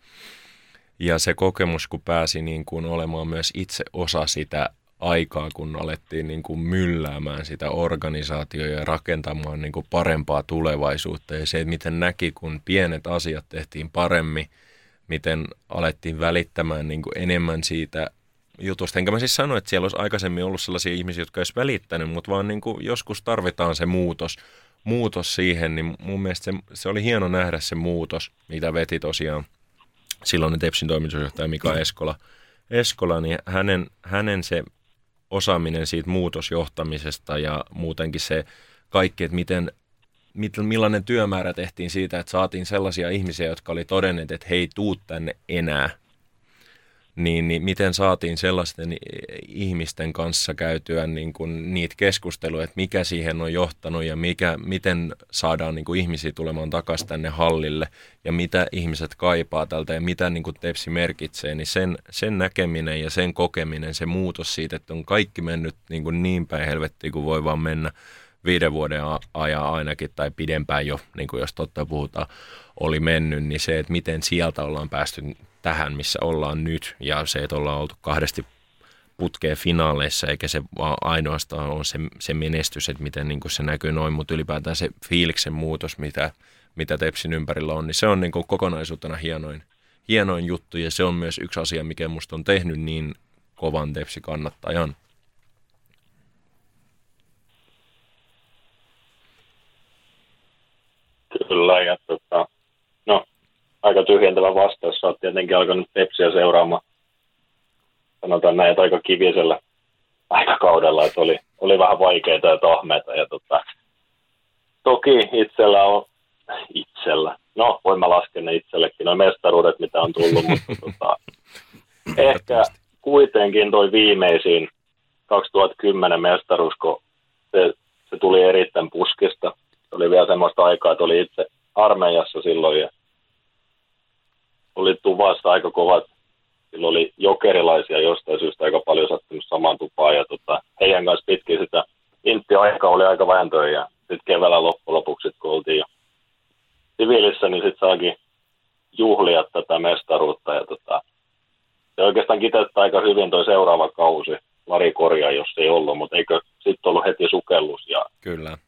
Ja se kokemus, kun pääsi niin kuin olemaan myös itse osa sitä aikaa, kun alettiin niin kuin mylläämään sitä organisaatioa ja rakentamaan niin kuin parempaa tulevaisuutta. Ja se, miten näki, kun pienet asiat tehtiin paremmin, miten alettiin välittämään niin kuin enemmän siitä jutusta. Enkä mä siis sano, että siellä olisi aikaisemmin ollut sellaisia ihmisiä, jotka olisi välittänyt, mutta vaan niin kuin joskus tarvitaan se muutos, muutos siihen, niin mun mielestä se, se oli hieno nähdä se muutos, mitä veti tosiaan silloin Tepsin toimitusjohtaja Mika Eskola. Eskola, niin hänen, hänen se osaaminen siitä muutosjohtamisesta ja muutenkin se kaikki, että miten, miten, millainen työmäärä tehtiin siitä, että saatiin sellaisia ihmisiä, jotka oli todenneet, että hei, tuu tänne enää niin, niin miten saatiin sellaisten ihmisten kanssa käytyä niin kuin niitä keskusteluja, että mikä siihen on johtanut ja mikä, miten saadaan niin kuin ihmisiä tulemaan takaisin tänne hallille ja mitä ihmiset kaipaa tältä ja mitä niin kuin Tepsi merkitsee, niin sen, sen näkeminen ja sen kokeminen, se muutos siitä, että on kaikki mennyt niin, kuin niin päin helvettiin kuin voi vaan mennä viiden vuoden ajan ainakin tai pidempään jo, niin kuin jos totta puhutaan, oli mennyt, niin se, että miten sieltä ollaan päästy tähän, missä ollaan nyt, ja se, että ollaan oltu kahdesti putkeen finaaleissa, eikä se vaan ainoastaan ole se, se menestys, että miten niin se näkyy noin, mutta ylipäätään se fiiliksen muutos, mitä, mitä Tepsin ympärillä on, niin se on niin kokonaisuutena hienoin, hienoin juttu, ja se on myös yksi asia, mikä musta on tehnyt niin kovan Tepsi kannattajan. Kyllä, ja tota, aika tyhjentävä vastaus. Sä oot tietenkin alkanut Pepsiä seuraamaan, sanotaan näin, että aika kivisellä aikakaudella, että oli, oli vähän vaikeita ja tahmeita. Ja tota, toki itsellä on, itsellä, no voin mä laskea ne itsellekin, noin mestaruudet, mitä on tullut, mutta tota, ehkä kuitenkin toi viimeisin 2010 mestaruus, kun se, se tuli erittäin puskista. Se oli vielä semmoista aikaa, että oli itse armeijassa silloin ja oli tuvassa aika kovat, silloin oli jokerilaisia jostain syystä aika paljon sattunut samaan tupaan ja tota, heidän kanssa pitkin sitä intti-aika oli aika vääntöä ja sitten keväällä loppujen lopuksi, kun oltiin jo siviilissä, niin sitten saakin juhlia tätä mestaruutta ja tota, se oikeastaan kiteyttää aika hyvin toi seuraava kausi. Lari korjaa, jos ei ollut, mutta eikö sitten ollut heti sukellus. Ja, Kyllä.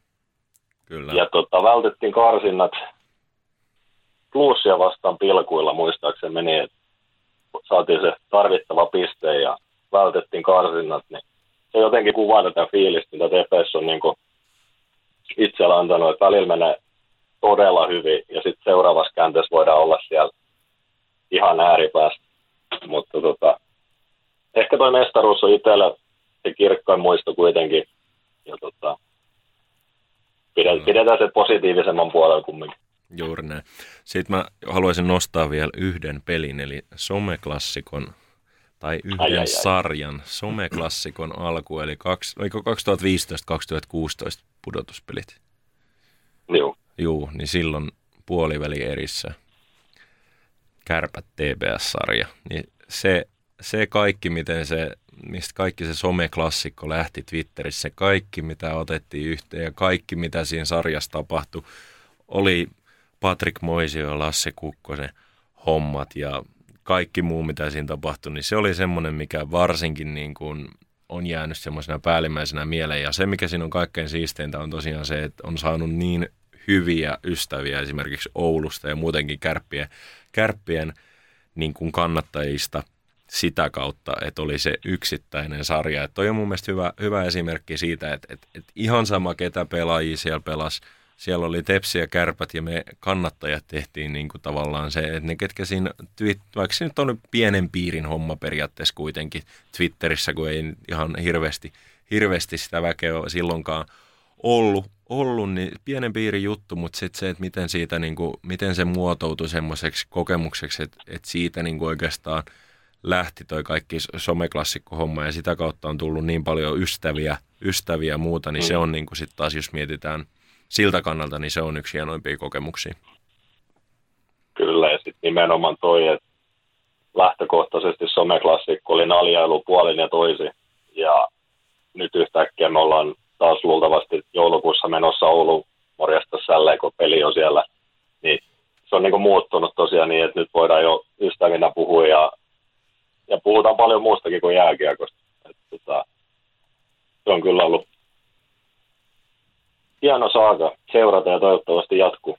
Kyllä. Ja tota, vältettiin karsinnat plussia vastaan pilkuilla muistaakseni meni, että saatiin se tarvittava piste ja vältettiin karsinnat, niin se jotenkin kuvaa tätä fiilistä, mitä TPS on niin itsellä antanut, että välillä menee todella hyvin ja sitten seuraavassa käänteessä voidaan olla siellä ihan ääripäästä. Mutta tota, ehkä toi mestaruus on itsellä se kirkkain muisto kuitenkin. Ja tota, pidetään, mm. pidetään se positiivisemman puolella kumminkin. Juuri näin. Sitten mä haluaisin nostaa vielä yhden pelin, eli someklassikon tai yhden ai, ai, ai. sarjan someklassikon alku, eli kaksi, 2015-2016 pudotuspelit. Joo. Joo, niin silloin puoliväli erissä kärpät TBS-sarja. Niin se, se kaikki, miten se, mistä kaikki se someklassikko lähti Twitterissä, kaikki, mitä otettiin yhteen ja kaikki, mitä siinä sarjassa tapahtui, oli Patrick Moisio ja Lasse Kukkosen hommat ja kaikki muu, mitä siinä tapahtui, niin se oli semmoinen, mikä varsinkin niin kuin on jäänyt semmoisena päällimmäisenä mieleen. Ja se, mikä siinä on kaikkein siisteintä, on tosiaan se, että on saanut niin hyviä ystäviä esimerkiksi Oulusta ja muutenkin kärppien, kärppien niin kuin kannattajista sitä kautta, että oli se yksittäinen sarja. Että toi on mun mielestä hyvä, hyvä esimerkki siitä, että, että, että ihan sama ketä pelaajia siellä pelasi, siellä oli tepsi ja kärpät ja me kannattajat tehtiin niin kuin tavallaan se, että ne ketkä siinä, vaikka se nyt on pienen piirin homma periaatteessa kuitenkin Twitterissä, kun ei ihan hirveästi, hirveästi sitä väkeä silloinkaan ollut, ollut niin pienen piirin juttu, mutta sitten se, että miten, siitä, niin kuin, miten se muotoutui semmoiseksi kokemukseksi, että, että siitä niin kuin oikeastaan lähti toi kaikki someklassikko-homma ja sitä kautta on tullut niin paljon ystäviä, ystäviä ja muuta, niin mm. se on niin kuin sitten taas, jos mietitään siltä kannalta, niin se on yksi hienoimpia kokemuksia. Kyllä, ja sitten nimenomaan toi, että lähtökohtaisesti someklassikko oli naljailu puolin ja toisin, ja nyt yhtäkkiä me ollaan taas luultavasti joulukuussa menossa Oulu morjasta sälleen, kun peli on siellä. Niin se on niin kuin muuttunut tosiaan niin, että nyt voidaan jo ystävinä puhua ja, ja puhutaan paljon muustakin kuin jääkiekosta. Että, tota, se on kyllä ollut hieno saaka seurata ja toivottavasti jatkuu.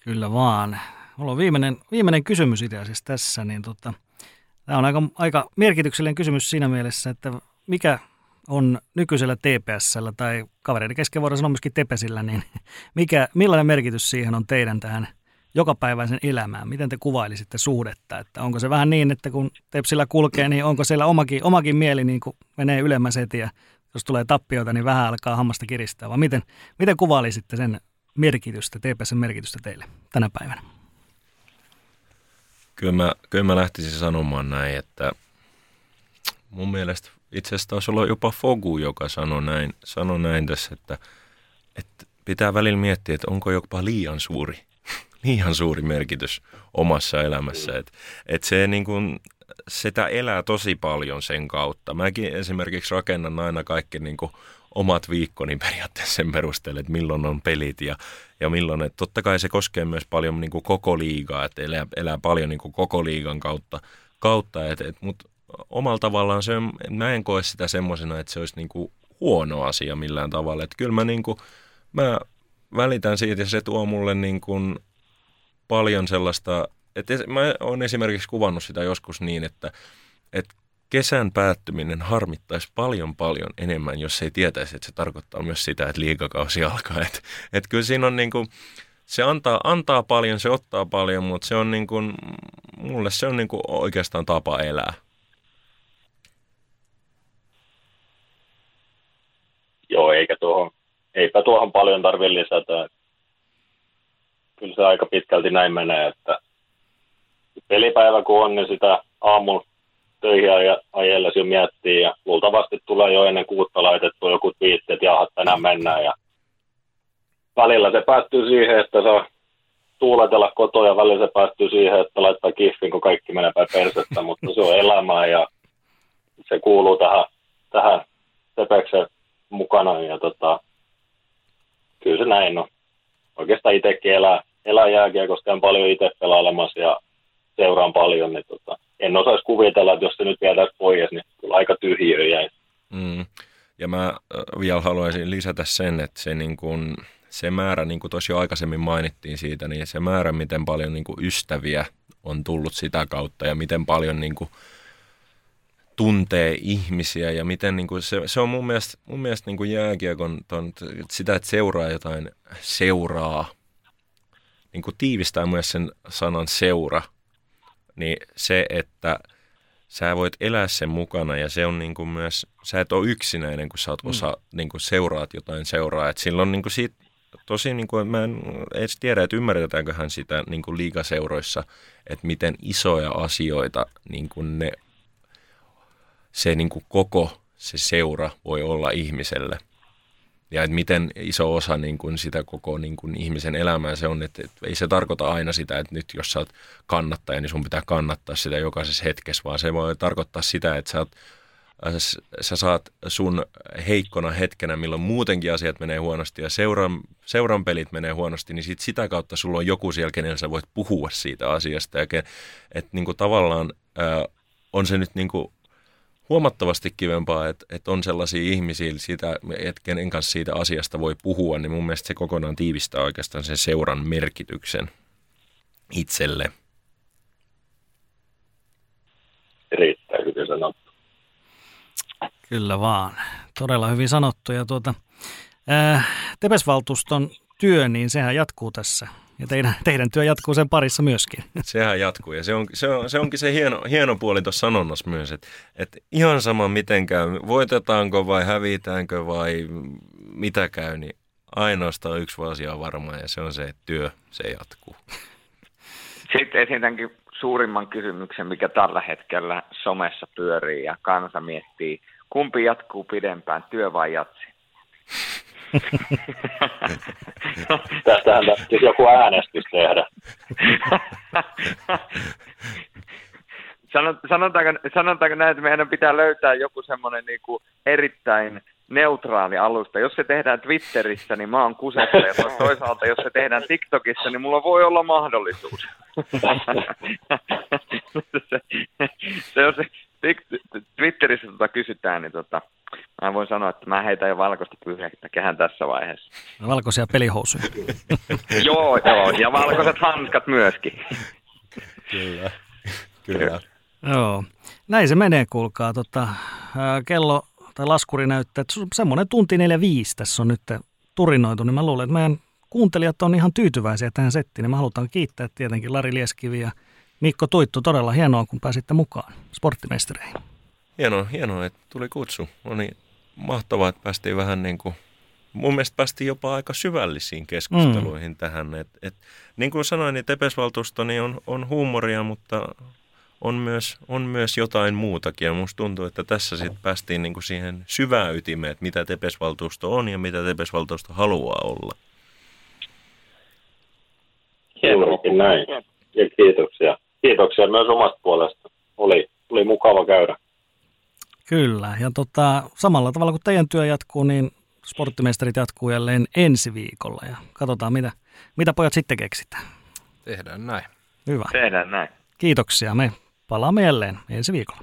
Kyllä vaan. Mulla on viimeinen, viimeinen kysymys itse asiassa tässä. Niin tota, tämä on aika, aika merkityksellinen kysymys siinä mielessä, että mikä on nykyisellä TPSllä tai kavereiden kesken voidaan sanoa myöskin Tepesillä, niin mikä, millainen merkitys siihen on teidän tähän jokapäiväisen elämään? Miten te kuvailisitte suhdetta? Että onko se vähän niin, että kun Tepsillä kulkee, niin onko siellä omakin, omakin mieli niin kuin menee ylemmäs heti ja jos tulee tappioita, niin vähän alkaa hammasta kiristää? Vai miten, miten kuvailisitte sen merkitystä, TPSn merkitystä teille tänä päivänä? Kyllä mä, kyllä mä lähtisin sanomaan näin, että mun mielestä itse asiassa taisi olla jopa Fogu, joka sanoi näin, sanoi näin tässä, että, että pitää välillä miettiä, että onko jopa liian suuri, liian suuri merkitys omassa elämässä. Että, että se niin kuin, sitä elää tosi paljon sen kautta. Mäkin esimerkiksi rakennan aina kaikki niin kuin omat viikkoni periaatteessa sen perusteella, että milloin on pelit ja, ja milloin. Että totta kai se koskee myös paljon niin kuin koko liigaa, että elää, elää paljon niin kuin koko liigan kautta, kautta et, et, mutta omalla tavallaan se, mä en koe sitä semmoisena, että se olisi niin kuin huono asia millään tavalla. Että kyllä mä, niin kuin, mä välitän siitä ja se tuo mulle niin kuin paljon sellaista, että mä oon esimerkiksi kuvannut sitä joskus niin, että, että kesän päättyminen harmittaisi paljon paljon enemmän, jos ei tietäisi, että se tarkoittaa myös sitä, että liikakausi alkaa. Että, että kyllä siinä on niin kuin, se antaa, antaa paljon, se ottaa paljon, mutta se on niin kuin, mulle se on niin kuin oikeastaan tapa elää. Joo, eikä tuohon, eipä tuohon paljon tarvitse lisätä. Kyllä se aika pitkälti näin menee, että pelipäivä kun on, niin sitä aamun töihin ajellesi jo miettii ja luultavasti tulee jo ennen kuutta laitettu joku twiitti, että jaha, tänään mennään ja välillä se päättyy siihen, että saa tuuletella kotoa ja välillä se päättyy siihen, että laittaa kiffin, kun kaikki menee päin persettä, mutta se on elämää ja se kuuluu tähän, tähän Tepeksen mukana ja tota, kyllä se näin on. Oikeastaan itsekin elää, elää jääkiekosta on paljon itse pelailemassa ja seuraan paljon, niin tota, en osaisi kuvitella, että jos se nyt vietäisi pois, niin kyllä aika tyhjiö jäi. Mm. Ja mä vielä haluaisin lisätä sen, että se, niin kun, se määrä, niin kuin tuossa jo aikaisemmin mainittiin siitä, niin se määrä, miten paljon niin ystäviä on tullut sitä kautta ja miten paljon niin kuin, tuntee ihmisiä ja miten niin kuin se, se on mun mielestä, mun mielestä niin kuin jääkiekon ton, sitä, että seuraa jotain seuraa, niin kuin tiivistää myös sen sanan seura, niin se, että sä voit elää sen mukana ja se on niin kuin myös, sä et ole yksinäinen, kun sä oot osa, mm. niin kuin seuraat jotain seuraa, että silloin niin kuin siitä tosi niin kuin, mä en edes tiedä, että ymmärretäänköhän sitä niin kuin liigaseuroissa, että miten isoja asioita niin kuin ne, se niin kuin koko se seura voi olla ihmiselle. Ja että miten iso osa niin kuin sitä koko niin kuin ihmisen elämää se on, että, että ei se tarkoita aina sitä, että nyt jos sä oot kannattaja, niin sun pitää kannattaa sitä jokaisessa hetkessä, vaan se voi tarkoittaa sitä, että sä oot Äh, sä saat sun heikkona hetkenä, milloin muutenkin asiat menee huonosti ja seuran, seuran pelit menee huonosti, niin sit sitä kautta sulla on joku siellä, kenellä sä voit puhua siitä asiasta. Ja että niin tavallaan ää, äh, on se nyt niin kuin huomattavasti kivempaa, että, että on sellaisia ihmisiä, sitä, että kenen kanssa siitä asiasta voi puhua, niin mun mielestä se kokonaan tiivistää oikeastaan sen seuran merkityksen itselle. Riittää hyvin sanottu. Kyllä vaan. Todella hyvin sanottu. Ja tuota, ää, Tepesvaltuuston työ, niin sehän jatkuu tässä. Ja teidän, teidän työ jatkuu sen parissa myöskin. Sehän jatkuu ja se, on, se, on, se onkin se hieno, hieno puoli tuossa sanonnassa myös, että, että ihan sama miten käy, voitetaanko vai hävitäänkö vai mitä käy, niin ainoastaan yksi asia on varma ja se on se, että työ, se jatkuu. Sitten esitänkin suurimman kysymyksen, mikä tällä hetkellä somessa pyörii ja kansa miettii, kumpi jatkuu pidempään, työ vai jatsi? Tästähän siis joku äänestys tehdä. sanotaanko, sanotaanko näin, että meidän pitää löytää joku semmoinen niin kuin erittäin neutraali alusta. Jos se tehdään Twitterissä, niin mä oon kusessa, ja toisaalta jos se tehdään TikTokissa, niin mulla voi olla mahdollisuus. se, se, se, Twitterissä tota kysytään, niin tota, mä voin sanoa, että mä heitän jo valkoista pyhäktä kehän tässä vaiheessa. Valkoisia pelihousuja. joo, joo, ja valkoiset hanskat myöskin. Kyllä, kyllä. Joo, näin se menee, kuulkaa. Tota, kello tai laskuri näyttää, että semmoinen tunti 45 tässä on nyt turinoitu, niin mä luulen, että meidän kuuntelijat on ihan tyytyväisiä tähän settiin, niin mä halutaan kiittää tietenkin Lari Lieskivi ja Mikko Tuittu, todella hienoa, kun pääsitte mukaan sporttimeistereihin. Hienoa, hienoa, että tuli kutsu. On niin mahtavaa, että päästiin vähän niin kuin, mun mielestä päästiin jopa aika syvällisiin keskusteluihin mm. tähän. Et, et, niin kuin sanoin, niin Tepesvaltuusto niin on, on huumoria, mutta on myös, on myös jotain muutakin. Ja musta tuntuu, että tässä sitten päästiin niin kuin siihen syvään ytimeen, että mitä Tepesvaltuusto on ja mitä Tepesvaltuusto haluaa olla. Hienoakin näin. Ja kiitoksia kiitoksia myös omasta puolesta. Oli, oli mukava käydä. Kyllä, ja tota, samalla tavalla kuin teidän työ jatkuu, niin sporttimestarit jatkuu jälleen ensi viikolla ja katsotaan, mitä, mitä pojat sitten keksitään. Tehdään näin. Hyvä. Tehdään näin. Kiitoksia. Me palaamme jälleen ensi viikolla.